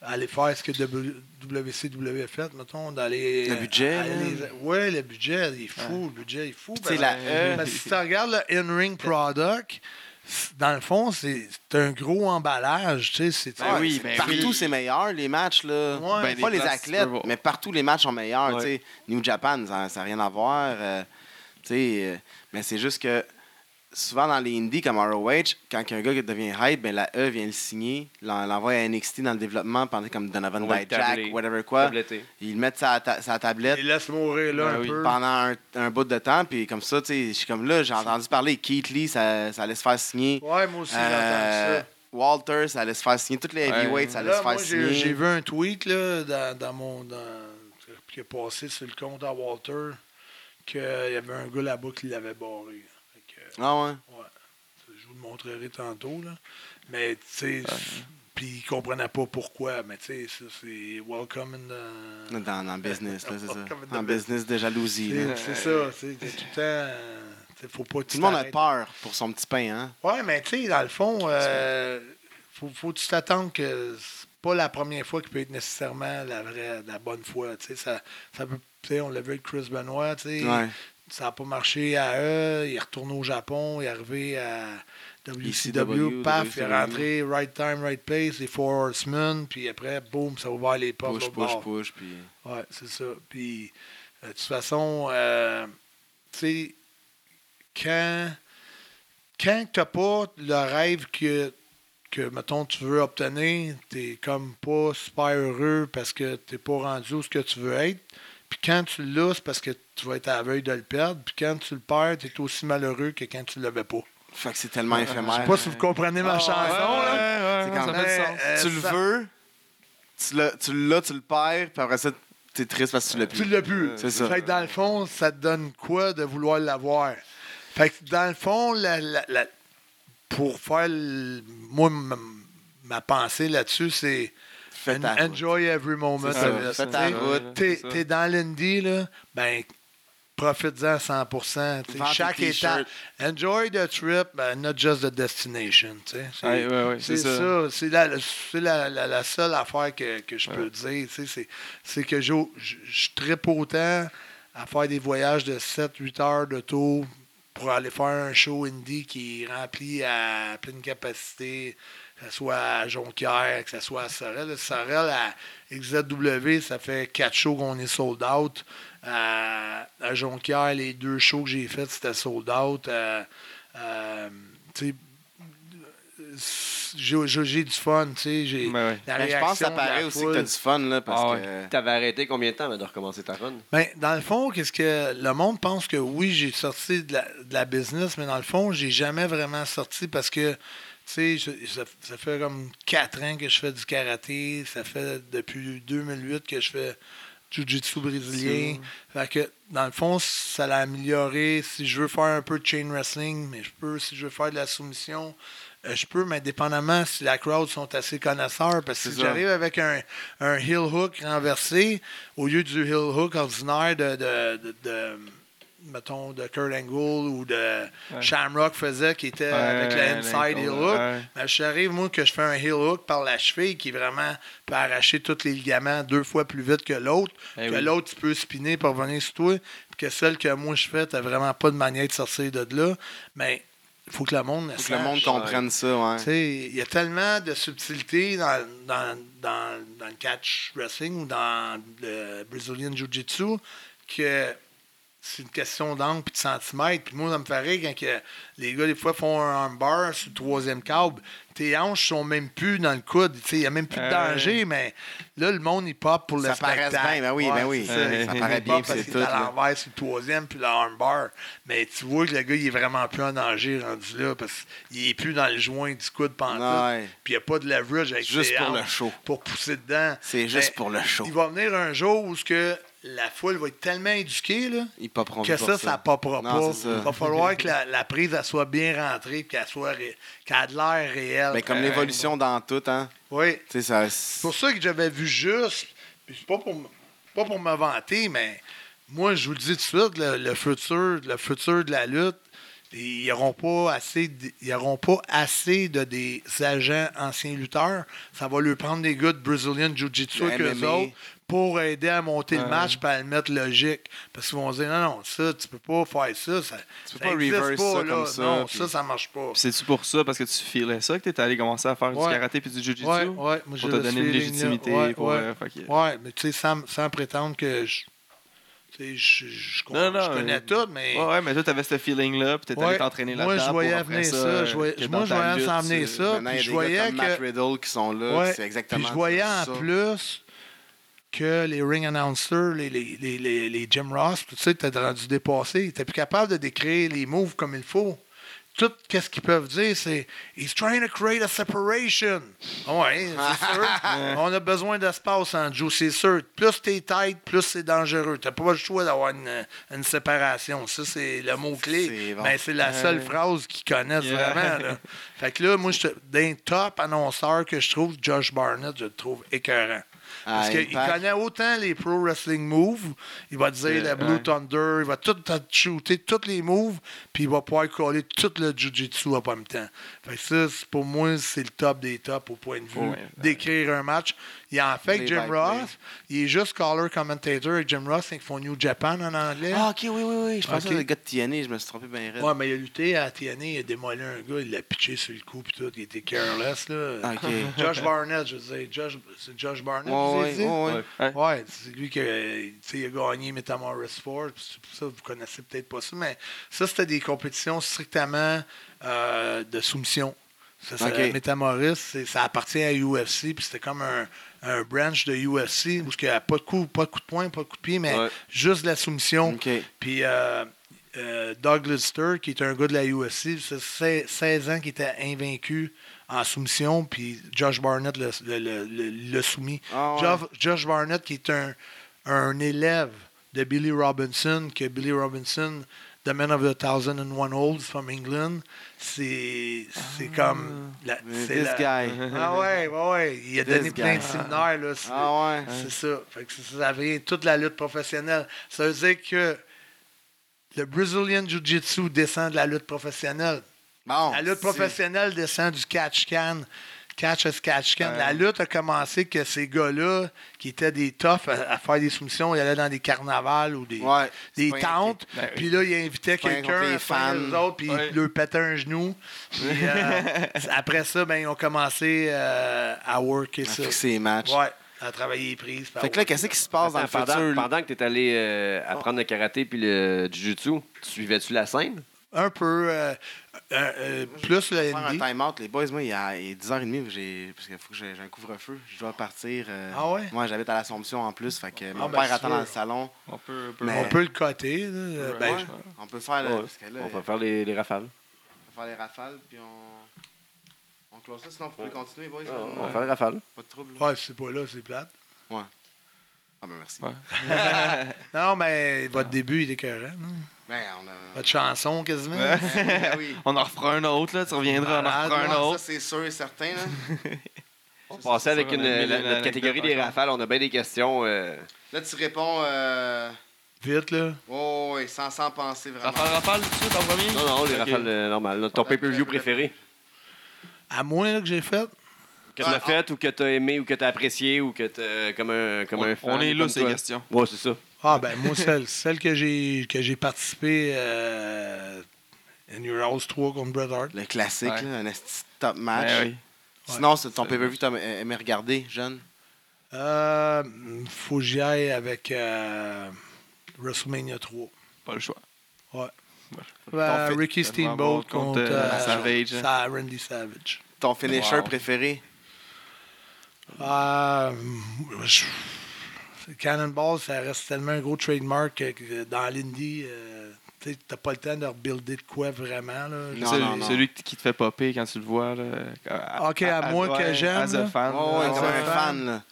aller faire ce que WCW a fait, mettons, d'aller... Le budget, les- Ouais, le budget, il est fou, le budget est fou. Parce- la E, parce que si tu regardes le in-ring product, dans le fond, c'est un gros emballage, tu sais, c'est... Ben Ouais, oui, ben partout, oui. c'est meilleur, les matchs. Là. Ouais. Ben, pas les athlètes, mais partout, les matchs sont meilleurs. Ouais. tu sais. New Japan, ça n'a rien à voir. euh, tu sais, euh, mais c'est juste que souvent dans les indies comme ROH, quand un gars devient hype, ben, la E vient le signer, l'en- l'envoie à NXT dans le développement, pendant comme Donovan Ouais, Jack, whatever quoi. Tabletté. Ils le mettent sa, ta- sa tablette Il laisse mourir là Ben un oui. peu. pendant un, un bout de temps, puis comme ça, tu sais, je suis comme là, j'ai entendu parler Keith Lee, ça, ça allait se faire signer. Ouais, moi aussi, Euh, j'entends ça. Walter, ça allait se faire signer. Toutes les Ouais. heavyweights, ça allait Là, se faire moi, j'ai j'ai signer. vu un tweet là, dans, dans mon. Dans, qui est passé sur le compte à Walter qu'il y avait un gars là-bas qui l'avait barré. Ah ouais? je vous le montrerai tantôt. Là. Mais, tu sais, puis il comprenait pas pourquoi. Mais, tu sais, ça, c'est welcome in the. Dans, dans le business, là, c'est ça. Business de jalousie. là. C'est ça, tu sais, tout le temps. faut pas Tout le monde a peur pour son petit pain, hein? Ouais, mais tu sais, dans le fond, euh, faut, faut que tu t'attendes que c'est pas la première fois qui peut être nécessairement la vraie, la bonne fois. Tu sais, ça, ça peut, tu sais, on l'a vu avec Chris Benoit, tu sais, Ouais. Ça n'a pas marché à eux, il est retourné au Japon, il est arrivé à WCW, ECW, paf, il est rentré, right time, right place, les Four Horsemen, puis après, boum, ça a ouvert les portes. Push, push, bord. push, puis... Ouais, c'est ça. Puis, euh, de toute façon, euh, tu sais, quand, quand tu n'as pas le rêve que, que, mettons, tu veux obtenir, tu n'es comme pas super heureux parce que tu n'es pas rendu où ce que tu veux être. Puis quand tu l'as, c'est parce que tu vas être à la veille de le perdre. Puis quand tu le perds, tu es aussi malheureux que quand tu ne l'avais pas. Fait que c'est tellement Je éphémère. sais pas si vous comprenez ma Ah, chanson. ouais, là. ouais, C'est quand même-. Euh, tu le veux, tu l'as, tu tu le perds, puis après ça, t'es triste parce que tu l'as Tu plus. l'as plus. C'est ça. Fait que dans le fond, ça te donne quoi de vouloir l'avoir? Fait que dans le fond, la- la- la- pour faire le- moi ma, ma pensée là-dessus, c'est route. enjoy every moment t'es dans l'indie, là, ben profites-en à 100%. t'sais. Vends tes Chaque étape. Enjoy the trip, not just the destination. C'est, c'est c'est ça. C'est la, c'est la, la- la seule affaire que, que je peux dire. C'est, que je, je, autant à faire des voyages de 7-8 heures de tour pour aller faire un show indie qui est rempli à pleine capacité, ce soit à Jonquière, que ce soit à Sorel. Sorel, à XZW, ça fait quatre shows qu'on est sold out. À, à Jonquière, les deux shows que j'ai faits, c'était sold out. Euh, euh, tu sais, j'ai du fun, tu sais. j'ai- Ben Mais je pense que ça paraît aussi que foule. t'as du fun, là, parce Ah ouais. que... T'avais arrêté combien de temps avant de recommencer ta run? Ben, dans le fond, qu'est-ce que le monde pense que oui, j'ai sorti de la, de la business, mais dans le fond, j'ai jamais vraiment sorti parce que, tu sais, je- ça, ça fait comme quatre ans que je fais du karaté. Ça fait depuis 2008 que je fais jiu-jitsu brésilien. Fait que, dans le fond, ça l'a amélioré. Si je veux faire un peu de chain wrestling, mais je peux. Si je veux faire de la soumission, euh, je peux, mais dépendamment si la crowd sont assez connaisseurs. Parce que si j'arrive avec un, un heel hook renversé, au lieu du heel hook ordinaire de, de, de- de- mettons, de Kurt Angle ou de Shamrock faisait, qui était Ouais, avec le inside heel hook, ben, j'arrive, moi, que je fais un heel hook par la cheville qui vraiment peut arracher tous les ligaments deux fois plus vite que l'autre, Eh que oui. l'autre, tu peux spinner pour revenir sur toi, puis que celle que moi je fais, t'as vraiment pas de manière de sortir de là. Mais il faut que le monde le Faut que le monde comprenne ça, ouais. Tu sais, Il y a tellement de subtilité dans, dans, dans, dans le catch wrestling ou dans le Brazilian Jiu-Jitsu que c'est une question d'angle et de centimètres. Puis moi, ça me fait rire quand que les gars, des fois, font un armbar sur le troisième câble. Tes hanches sont même plus dans le coude. Tu sais, Il n'y a même plus de Euh, danger, mais là, le monde, il pop pour le Ça paraît bien, ben oui, ben oui. c'est ça. Ça Il paraît bien, parce c'est qu'il tout, est à l'envers sur le troisième, puis le armbar. Mais tu vois que le gars, il est vraiment plus en danger rendu là, parce qu'il est plus dans le joint du coude pendant Ouais. Puis il n'y a pas de leverage avec Juste pour le show. Pour pousser dedans. C'est juste Mais pour le show. Il va venir un jour où ce que la foule va être tellement éduquée, là, Ils que ça, ça ne popera pas. Il va falloir que la, la prise elle soit bien rentrée et qu'elle soit ré- qu'elle ait de l'air réel. Ben, comme Euh, l'évolution dans tout, hein. Oui. Ça... C'est pour ça que j'avais vu juste. Puis c'est pas pour, m- pas pour me vanter, mais moi, je vous le dis tout de suite, le, le futur, le futur de la lutte, ils n'auront pas assez de, ils auront pas assez de des agents anciens lutteurs. Ça va leur prendre des gars de Brazilian Jiu-Jitsu MMA. autres pour aider à monter le match et à le mettre logique. Parce qu'ils vont dire non, non, ça, tu peux pas faire ça. ça Tu peux ça pas reverse ça là. comme ça, Non, puis- ça, ça marche pas. Puis C'est-tu pour ça, parce que tu filais ça, que tu allé commencer à faire Ouais. du karaté puis du jiu-jitsu? Ouais, ouais, moi, j'ai Pour te donner une légitimité. Ouais, pour, ouais. euh, que- Ouais, mais tu sais, sans, sans prétendre que je. Tu je, je- je- Non, non, je connais euh, tout, mais. Ouais, ouais, mais toi, t'avais ce feeling-là, puis t'étais Ouais, allé t'entraîner moi, là-dedans. je voyais venir ça, je voyais- que moi, je voyais lutte, s'en venir tu- ça. Maintenant, il y a puis je voyais que- Matt Riddle qui sont là, Ouais. c'est exactement Puis je voyais en ça. plus que les ring announcers, les, les, les, les, Jim Ross, tout ça, étaient rendu dépassés. Ils étaient plus capables de décrire les moves comme il faut. Tout ce qu'ils peuvent dire, c'est He's trying to create a separation. Oui, c'est sûr. On a besoin d'espace en Joe, c'est sûr. Plus t'es tight, plus c'est dangereux. T'as pas le choix d'avoir une, une séparation. Ça, c'est le mot-clé. Mais c'est la seule phrase qu'ils connaissent Yeah. vraiment. là. Fait que là, moi, d'un top annonceur que je trouve, Josh Barnett, je le trouve écœurant. Parce À qu'il connaît autant les pro wrestling moves, il va dire le Blue. Thunder, il va tout te shooter tous les moves, puis il va pouvoir coller tout le Jiu-Jitsu en même temps. Fait que ça, pour moi, c'est le top des tops au point de vue d'écrire un match. Il en fait avec Jim Ross, il est juste caller commentator avec Jim Ross, ils font New Japan en anglais. Ah, ok, oui, oui, oui. Je pensais que le gars de TNA, je me suis trompé bien raide. Ouais, mais il a lutté à TNA, il a démoli un gars, il l'a pitché sur le coup, puis tout, il était careless, là. Ok. Josh Barnett, je veux dire, Josh, c'est Josh Barnett, Ouais, vous ouais, ouais, ouais. C'est lui qui a, tu sais, il a gagné Metamorphosis C'est pour ça que vous connaissez peut-être pas ça. Mais ça, c'était des compétitions strictement euh, de soumission. Ça, ça, Ok. Metamoris, c'est- ça appartient à UFC. Puis c'était comme un, un branch de UFC où il n'y a pas de coup, pas de coup de poing, pas de coup de pied, mais Ouais. juste de la soumission. Puis euh, euh, Doug Lister, qui est un gars de la UFC, c'est 16 16 ans qu'il était invaincu en soumission, puis Josh Barnett le, le- le- soumis. Ah ouais. Josh, Josh Barnett, qui est un, un élève de Billy Robinson, que Billy Robinson, The Man of the Thousand and One Holds from England, c'est c'est comme... La, This la- guy. Ah ouais, ouais, ouais. Il a This donné plein de séminaires. Là, c'est- Ah ouais. c'est ça. Fait que ça, vient toute la lutte professionnelle. Ça veut dire que le Brazilian Jiu-Jitsu descend de la lutte professionnelle. Bon. La lutte professionnelle descend du catch-can. Catch as catch can. Ouais. La lutte a commencé que ces gars-là, qui étaient des toughs à, à faire des soumissions, ils allaient dans des carnavals ou des, Ouais, des tentes. Ben. Puis là, ils invitaient quelqu'un les fans. autres, puis Ouais. ils leur pétaient un genou. Puis, euh, après ça, ben, ils ont commencé euh, à worker À ça. fixer les matchs. Ouais, à travailler les prises. Fait que là, qu'est-ce qui se passe dans le pendant, futur? pendant que tu es allé euh, apprendre le karaté puis le jiu-jitsu, tu suivais-tu la scène? Un peu. euh, euh, euh, plus le Faire un time-out, les boys, moi, il y a, il est 10h30, j'ai, parce qu'il faut que j'ai, un couvre-feu. Je dois partir. euh, Ah ouais? Moi, j'habite à l'Assomption en plus, fait que mon ben, père attend dans le salon. On peut, on peut- Mais- On peut le coter. là. Ben, Ouais, on peut faire, le- Ouais. parce que là, On peut faire les, les rafales. on peut faire les rafales, puis on... On close ça, sinon vous pouvez continuer, boys. Ah. On va faire les rafales. Pas de trouble. Ouais, c'est pas là, c'est plate. Ah ben merci. Ouais. Non, mais votre début, il est écœurant. non? Ben, on a... Votre chanson, quasiment. Ouais. Ben oui. On en refera un autre, là. Tu reviendras, on en refera un autre. ça, c'est sûr et certain. Là. On passait avec ça, une, la- notre catégorie des rafales. On a bien des questions. euh, là, tu réponds... Euh... Vite, là. Oh, oui, sans, sans penser vraiment. Rafale, rafale, tout suite en premier? Non, non, les rafales euh, normales. Ton pay-per-view préféré? À moi, là, que j'ai fait. Que tu Ah, as fait ou que tu as aimé ou que tu as apprécié ou que tu comme un, comme un On, fan. on est là, ces questions. Ouais, c'est ça. Ah, ben, moi, celle, celle que j'ai que j'ai participé euh, In Your House 3 contre Bret Hart. Le classique, Ouais. là, un top match. Ben oui. Sinon, ton pay-per-view t'as aimé regarder, jeune? Euh, faut que j'y aille avec euh, WrestleMania 3. Pas le choix. Ouais. Ton Euh, fi- Ricky Steamboat contre, contre euh, euh, Savage. Sa- Randy Savage. Ton finisher Wow. préféré? Euh, je- Cannonball, ça reste tellement un gros trademark que- que dans l'indie, euh, tu t'as pas le temps de rebuilder de quoi vraiment. Là. Non, celui, non, non. celui qui te fait popper quand tu le vois. Là, À- Ok, à moi que j'aime, As a là. fan. Oh, ouais, ouais. un fan, là.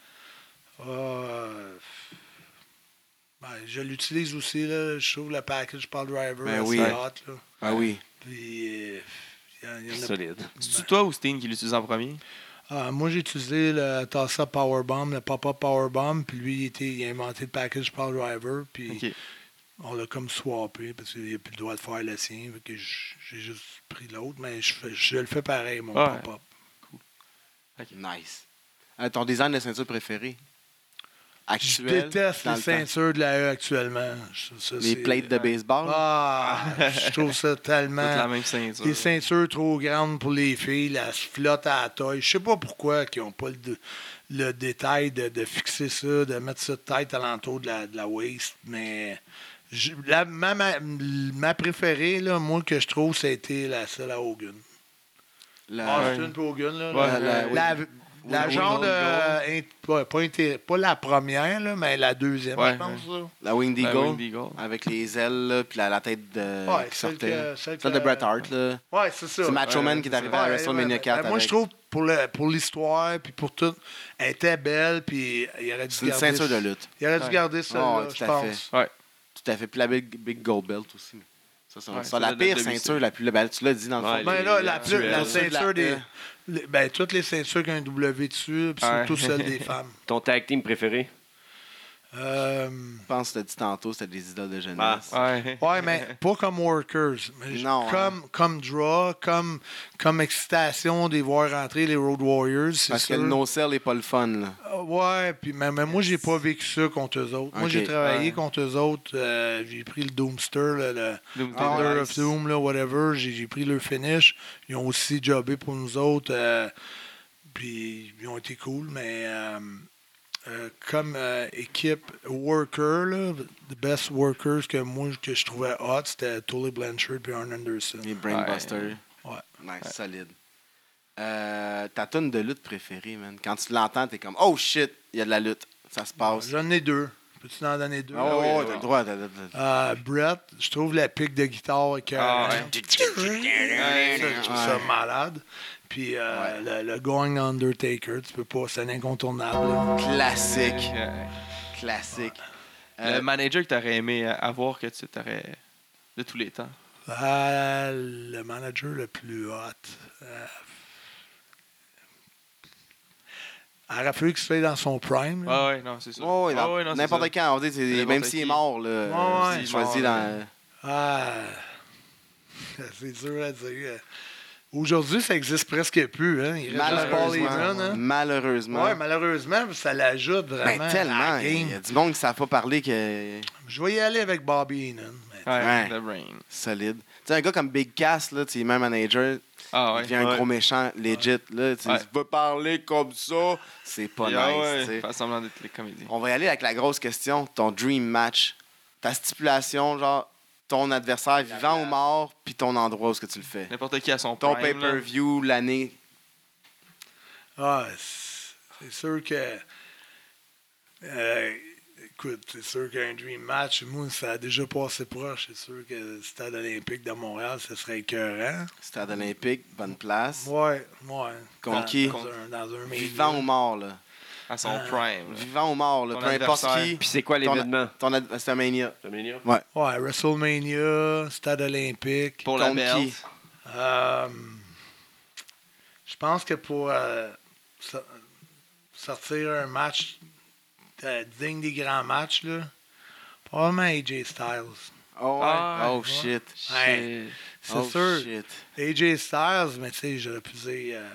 Euh, ben, je l'utilise aussi, là. je trouve le package Paul Driver Ben assez oui. hot. Là. Ah oui. Puis, euh, il y en- il y en a- Solide. C'est-tu toi ou Steen qui l'utilise en premier? Ah, moi, j'ai utilisé le Toss-Up Powerbomb, le Pop-Up Powerbomb, puis lui, il, était, il a inventé le package Paul Driver, puis on l'a comme swappé parce qu'il n'a plus le droit de faire le sien. que j'ai juste pris l'autre, mais je, le fais pareil, mon Ouais. pop-up. Nice. Euh, ton design de ceinture préféré? Je déteste les le ceintures de la E actuellement. Ça, Les plates de baseball? Ah, je trouve ça Toute la tellement. même ceinture. Des ceintures trop grandes pour les filles, la flotte à la taille. Je sais pas pourquoi ils n'ont pas le, le détail de, de fixer ça, de mettre ça de tête alentour de la, de la waist. Mais je- la- ma, ma, ma préférée, là, moi, que je trouve, été la seule à Hogan. La- Austin puis Hogan, là. Ouais, la, la- la, oui. La Oui, genre oui, de. int- pas, pas inté- pas la première, là, mais la deuxième, Ouais, je pense. La Winged La Eagle. Avec les ailes, là, puis la, la tête de, Ouais, qui celle sortait. que- celle Celle de Bret Hart, là. Ouais, c'est ça. C'est Macho Ouais, Man qui est arrivé à WrestleMania ouais, 4 ben, Moi, avec- je trouve pour l'histoire, puis pour tout, elle était belle, puis il aurait dû C'est une garder ceinture de lutte. Il aurait dû Ouais. garder ça, Oh, je à pense. Ouais. Tout à fait. Puis la Big, big Gold Belt aussi. Ça, c'est Ouais, ça, ça, la pire ceinture, la plus belle. Tu l'as dit dans le Ouais, fond. Ben là, plus- la- ceinture des. Les- ben, toutes les ceintures qui ont un W dessus, puis Ouais. surtout celles des femmes. Ton tag team préféré? Euh, Je pense que tu dit tantôt, c'était des idoles de jeunesse. Ah. Ouais. ouais, mais pas comme workers. mais Non, Comme, comme draw, comme, comme excitation de voir rentrer les Road Warriors. Parce que le no-sell n'est pas le fun. Là. Euh, Ouais, puis mais, mais moi, j'ai pas vécu ça contre eux autres. Moi, j'ai travaillé ouais. contre eux autres. euh, j'ai pris le Doomster, le, le Doom- Ah, Thunder ouais. of Doom, là, whatever. J'ai j'ai pris leur finish. Ils ont aussi jobé pour nous autres. euh, puis ils ont été cool, mais euh, comme euh, équipe worker, là, the best workers que moi que je trouvais hot, c'était Tully Blanchard et Arn Anderson. Les Brainbusters. Ouais. Nice, solide. Euh, ta tune de lutte préférée, man. Quand tu l'entends, t'es comme Oh shit, il y a de la lutte. Ça se passe. J'en ai deux. Peux-tu en donner deux? Oh, oui, ouais, oui. t'as le droit. t'as- t'as- Euh, Brett, je trouve la pique de guitare et Ah, ouais. je trouve ça Ouais. malade. Puis euh, le, le Going Undertaker, tu peux pas, c'est un incontournable. là. Classique. Ouais. Classique. Le Euh, manager que t'aurais aimé avoir que tu t'aurais de tous les temps? Euh, le manager le plus hot. Euh, elle aurait fallu qu'il soit dans son prime. là. Ah ouais, non, c'est ça. oh, ouais, Ah dans- ouais, non, c'est N'importe quand. On dit, c'est- N'importe même s'il est mort, là, Ouais, ouais. s'il choisit Mort, dans. Ah, c'est dur à dire. Aujourd'hui, ça n'existe presque plus. Hein. Il. Malheureusement. Hein. Malheureusement. Ouais, malheureusement, ça l'ajoute Ben, vraiment. à tellement. la Il game. y a du monde qui ne savent pas parler que. Je vais y aller avec Bobby Heenan. mais- Ouais. The Brain. Solide. Tu sais, un gars comme Big Cass, là, tu sais, même manager, Ah il ouais. devient un Ouais. gros méchant, legit. Là, tu sais, Ouais. Tu peux parler comme ça, c'est pas Yeah, nice. Faire semblant d'être les comédiens. On va y aller avec la grosse question. Ton dream match. Ta stipulation, genre, ton adversaire vivant ou mort, puis ton endroit où est-ce que tu le fais. N'importe qui a son Ton prime, pay-per-view, l'année. Ah, c'est sûr que. euh, écoute, c'est sûr qu'un dream match, moi, ça a déjà passé proche. C'est sûr que le stade olympique de Montréal, ce serait écœurant. Stade olympique, bonne place. Ouais, ouais. Contre Dans- qui? Dans un, dans un Vivant ou mort, là. À son Ah. prime. là. Vivant ou mort, là. Ton Peu importe adversaire. qui. Puis c'est quoi Ton- l'événement? Ton ad- C'est un Mania. Dominion? Ouais, WrestleMania, stade olympique. Pour la Contre belt. qui? Euh, je pense que pour euh, so- sortir un match euh, digne des grands matchs, là, probablement AJ Styles. Oh, ouais. Ah, oh ouais. shit. Ouais. C'est oh, sûr. shit. AJ Styles, mais tu sais, j'aurais pu dire euh,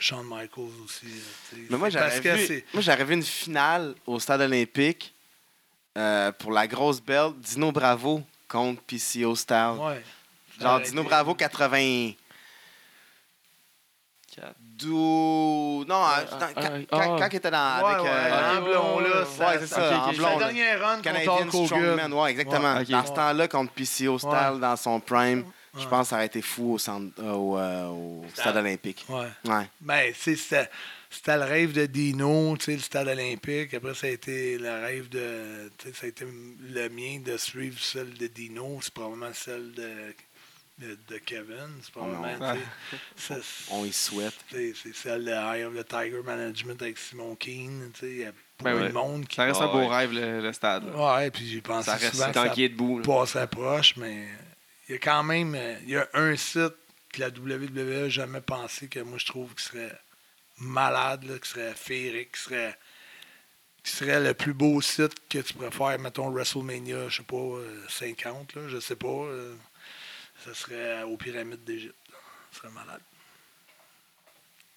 Shawn Michaels aussi. sais. Mais moi, j'aurais vu, une finale au stade olympique euh, pour la grosse belt. Dino Bravo contre PCO Style. Ouais. Genre Dino Bravo été- 80. Quatre. Dou... Non, euh, dans- ah, quand, ah, quand- ah. quand il était dans, Ouais, avec. ouais, euh, en blond, là. ouais, c'est ça, ok, en blond. Dernière run contre Canadian Hogan. Strongman, ouais, exactement. Ouais, ok. Dans ce temps-là, contre PCO Style, Ouais. dans son prime, je pense que ça aurait été fou au, centre, euh, au, euh, au stade olympique. Ouais. Ouais. Ben, tu sais, c'était, c'était le rêve de Dino, tu sais, le stade olympique. Après, ça a été le rêve de. tu sais, ça a été le mien de suivre celle de Dino. C'est probablement celle de, de, de Kevin. C'est probablement. On y souhaite. tu sais, C'est celle de Eye of the Tiger Management avec Simon Keane. tu sais, Il y a Ben de monde qui. Ça reste Ah un beau ouais. rêve, le, le stade. là. Ouais, puis j'ai pensé Ça reste souvent que ça Tanquier debout. là. passait proche, mais il y a quand même euh, il y a un site que la WWE n'a jamais pensé que moi je trouve qui serait malade, là, qui serait féerique, qui serait, qui serait le plus beau site que tu pourrais faire, mettons WrestleMania, je sais pas, euh, 50, là, je sais pas. euh, ça serait aux pyramides d'Égypte. Ça serait malade.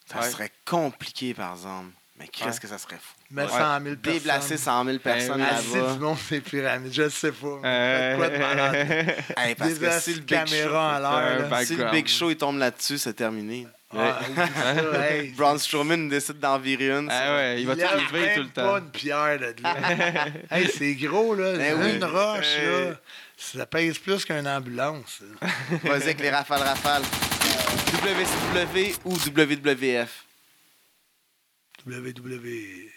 Ça Ouais. serait compliqué, par exemple. Mais qu'est-ce Ouais. que ça serait fou? Mais Ouais. 100 000 personnes. Déplacer 100 000 personnes là-bas. du monde ces pyramides, je sais pas. Euh, Quoi de malade? Hey, parce que si le Big à Show, si le. Big Show il tombe là-dessus, c'est terminé. Ah, hey, Braun Strowman décide d'en virer une. Ah ouais, il va t'arriver même tout le pas temps. une pierre de là. hey, c'est gros, là. Ben oui. Une roche, Hey. là. Ça pèse plus qu'une ambulance. Vas-y avec les rafales rafales. WCW ou WWF? WWE.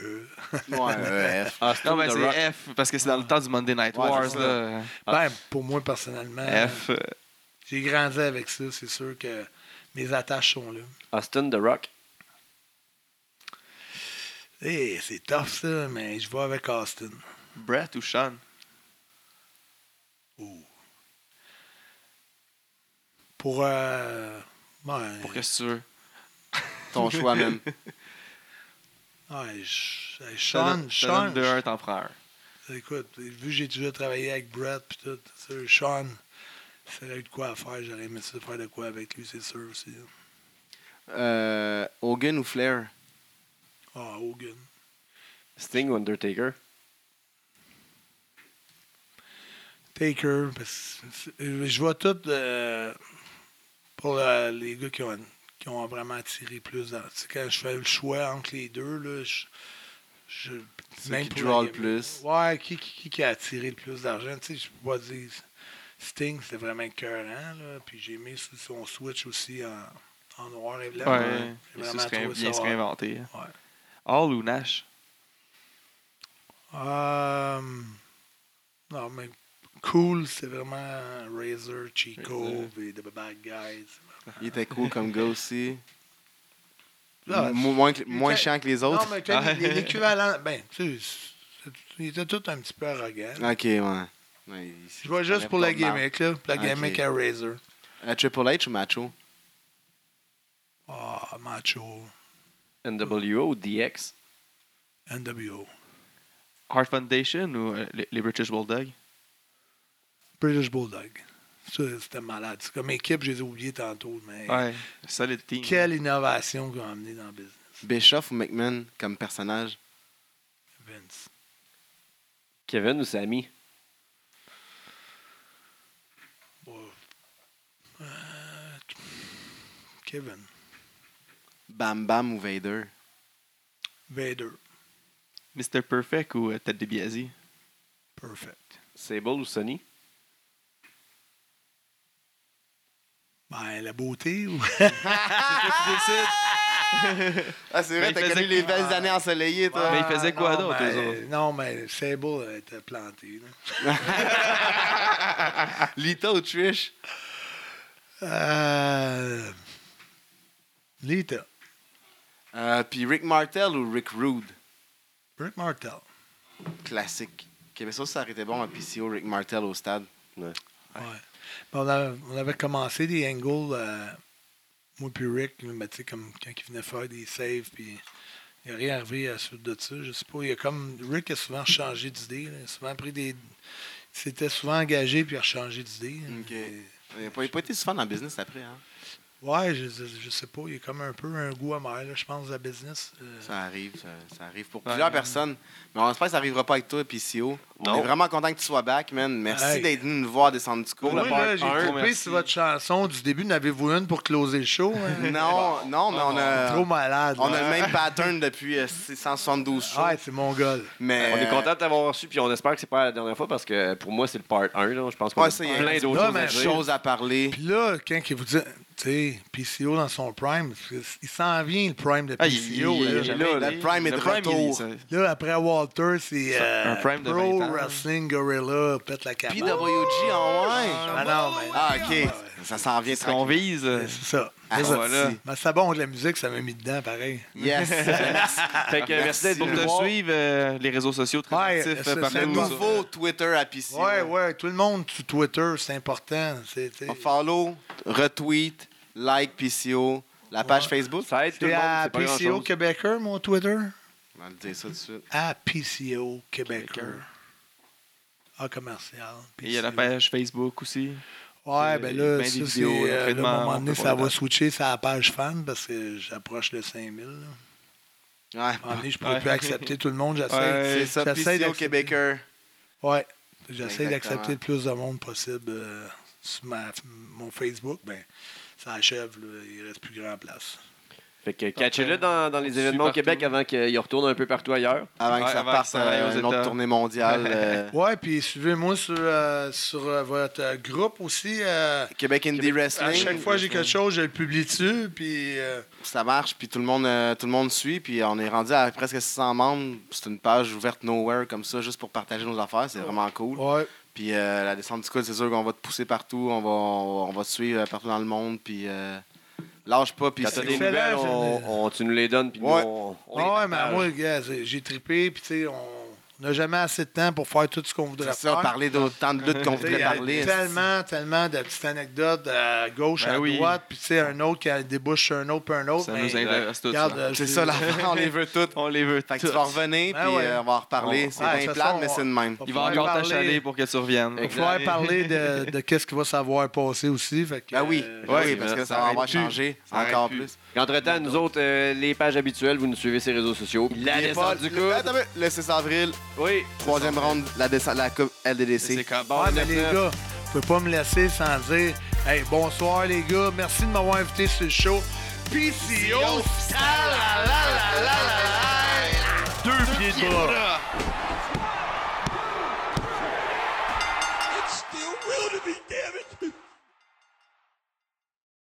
E. Ouais, EF. Austin Non, mais c'est. F, parce que c'est dans le temps du Monday Night Ouais, Wars. là. Ben, pour moi, personnellement, F. euh, j'ai grandi avec ça. C'est sûr que mes attaches sont là. Austin The Rock. Eh, c'est tough, ça, mais je vais avec Austin. Brett ou Sean? Ouh. Pour. Euh, ouais, Pour qu'est-ce que tu veux? Ton choix, même. ouais, je- hey, Je te Sean, Sean, deux, un, t'en prends un. Écoute, vu que j'ai déjà travaillé avec Brett pis tout, c'est sûr, Sean, ça aurait eu de quoi à faire. J'aurais aimé ça faire de quoi avec lui, c'est sûr aussi. Euh, Hogan ou Flair? Ah, Hogan. Sting ou Undertaker? Taker, parce que c'est- je vois tout euh, pour euh, les gars qui ont, qui ont vraiment attiré plus. dans- tu sais, quand je fais le choix entre les deux, là, je. je qui draw la le plus. Ouais, qui, qui, a attiré le plus d'argent? Tu sais, je peux pas dire. Sting, c'était vraiment écœurant, là. Puis j'ai mis son switch aussi en, en noir et blanc. Ouais, il serait bien se hot. réinventer. Ouais. Hall ou Nash? Euh, non, mais cool, c'est vraiment Razor, Chico, et The Bad Guys. Il était cool comme gars aussi. Là, M- moins que- moins était- chiant que les Non, autres. mais quand Ah. il- l'équivalent, ben, tu sais, c'est- il était tout un petit peu arrogant. Ok, ouais. Je vois juste pour la gimmick, là. pour La Ok. gimmick à Razor. Euh, Triple H ou Macho? Ah, Macho, NWO ou DX. NWO. Heart Foundation ou euh, les, les British Bulldogs? British Bulldog. Ça, c'était malade. C'est comme équipe, je les ai oubliés tantôt, mais Ouais, solid team. quelle innovation qu'ils ont amené dans le business. Bischoff ou McMahon comme personnage? Vince. Kevin ou Sammy? Ouais. Euh, Kevin. Bam Bam ou Vader? Vader. Mr. Perfect ou euh, Ted DiBiase? Perfect. Sable ou Sonny? Ben, la beauté ou? Ah, c'est vrai, t'as connu les belles années ensoleillées, toi. Mais il faisait quoi d'autre, autres? Non, mais Sable elle était planté. là. Lita ou Trish? Euh... Lita. Euh, Puis Rick Martel ou Rick Rude? Rick Martel. Classique. Mais ça, ça aurait été bon à PCO, Rick Martel au stade. Ouais. On, avait, on avait commencé des angles, euh, moi puis Rick, mais sais, comme quand il venait faire des saves, puis il a rien arrivé à la suite de ça. Je sais pas, il a comme. Rick a souvent changé d'idée. Il a souvent pris des. S'était souvent engagé, puis a changé d'idée. Il n'a pas été souvent dans le business après. Hein? Ouais, je, je, je sais pas. Il y a comme un peu un goût amer, là, je pense, de la business. Euh, Ça arrive, ça, ça arrive pour Ouais. plusieurs personnes. Mais on espère que ça n'arrivera pas avec toi, PCO. On est vraiment content que tu sois back, man. Merci Hey. d'être venu nous voir descendre du coup. Pour la Moi, part là, j'ai un, coupé sur votre chanson du début. N'avez-vous une pour closer le show? hein? Non, non, mais on a, Trop malade. on a le même pattern depuis euh, 172 shows. Ouais, c'est mon gars. là. mais, On est euh, content de t'avoir reçu, puis on espère que c'est pas la dernière fois parce que pour moi, c'est le part 1. Là. Je pense qu'on Ouais, a plein d'autres choses à choses parler. Puis là, quand il vous dit, sais, PCO dans son prime, il s'en vient le prime de PCO. Ah, il, il, là. jamais là, été. Le Prime est de retour. Là, après Walter, c'est euh, un prime de Pro 20 ans. Wrestling Gorilla, pète la cabane. PWG en ouais. Ah non, mais... Ah, ok. Ça s'en vient C'est ce qu'on vise. C'est ça. Ah, C'est ça. voilà. Mais c'est bon de la musique, ça m'a mis dedans, pareil. Yes. Fait que merci d'être Pour te suivre, euh, les réseaux sociaux très Ouais, actifs c'est- euh, nouveau Twitter à PCO. Ouais, ouais, tout le monde sur Twitter, c'est important. C'est Follow, retweet, like PCO, la page Ouais. Facebook? Ça aide tout le monde, à c'est pas PCO. Québécois, mon Twitter? On va le dire ça tout de suite. À PCO Québécois. A commercial. Et il y a la page Facebook aussi. Ouais, ben là, ça, c'est. euh, là, à un moment on donné, ça va switcher sur la page fan parce que j'approche le 5000. là. Ouais. À un moment donné, je pourrais Ouais. plus accepter tout le monde. J'essaie. Ouais. C'est ça, j'essaie. Québécois. Ouais. J'essaie Exactement. d'accepter le plus de monde possible euh, sur ma- mon Facebook, ben, ça achève, là, il reste plus grand place. Fait que catchez-le dans, dans les événements au. Québec avant qu'il retourne un peu partout ailleurs. Avant Ouais, que ça avant que parte ça euh, aux une autre tournée mondiale. euh, Ouais, puis suivez-moi sur, euh, sur euh, votre euh, groupe aussi. euh, Québec Indie à Wrestling. chaque fois que j'ai quelque chose, je le publie dessus. Puis, euh, Ça marche, puis tout le monde euh, tout le monde suit, puis on est rendu à presque 600 membres. C'est une page ouverte nowhere comme ça, juste pour partager nos affaires. C'est vraiment cool. ouais. Puis euh, la descente du coude, c'est sûr qu'on va te pousser partout, on va, on va, te suivre partout dans le monde, puis euh, lâche pas. Puis Quand t'as des Excellent, nouvelles, on, on- tu nous les donnes. Puis nous, Ouais. on, Ah ouais, mais moi, gars, j'ai j'ai trippé, puis tu sais, on n'a jamais assez de temps pour faire tout ce qu'on voudrait c'est ça, faire. parler d'autant de luttes qu'on voudrait Il y a parler. tellement, tellement de petites anecdotes à gauche, Ben à oui. droite, puis tu sais, un autre qui débouche sur un autre, puis un autre. Ça mais nous intéresse tous. regarde, ça. euh, C'est ça, la on les veut toutes. On les veut Fait que tu vas revenir, Ben puis ouais. euh, on va en reparler. On- C'est Ouais, de bien plate, mais on- c'est de même. Il va encore t'achaler pour que tu reviennes. Il va falloir parler de, de qu'est-ce qui va savoir passer aussi. Fait que, Ben oui, euh, ben oui, parce que ça va avoir changé encore plus. Entre-temps, nous autres, euh, les pages habituelles, vous nous suivez sur les réseaux sociaux. La N'oubliez pas, descente du le- coude. attends un peu, le 6 avril, Oui. troisième round, la, descente- la Coupe C'est LDDC. comme Bon, Ouais, mais les 9-9. gars, vous pouvez pas me laisser sans dire Hey, bonsoir les gars, merci de m'avoir invité sur le show. PCO, deux pieds de bras.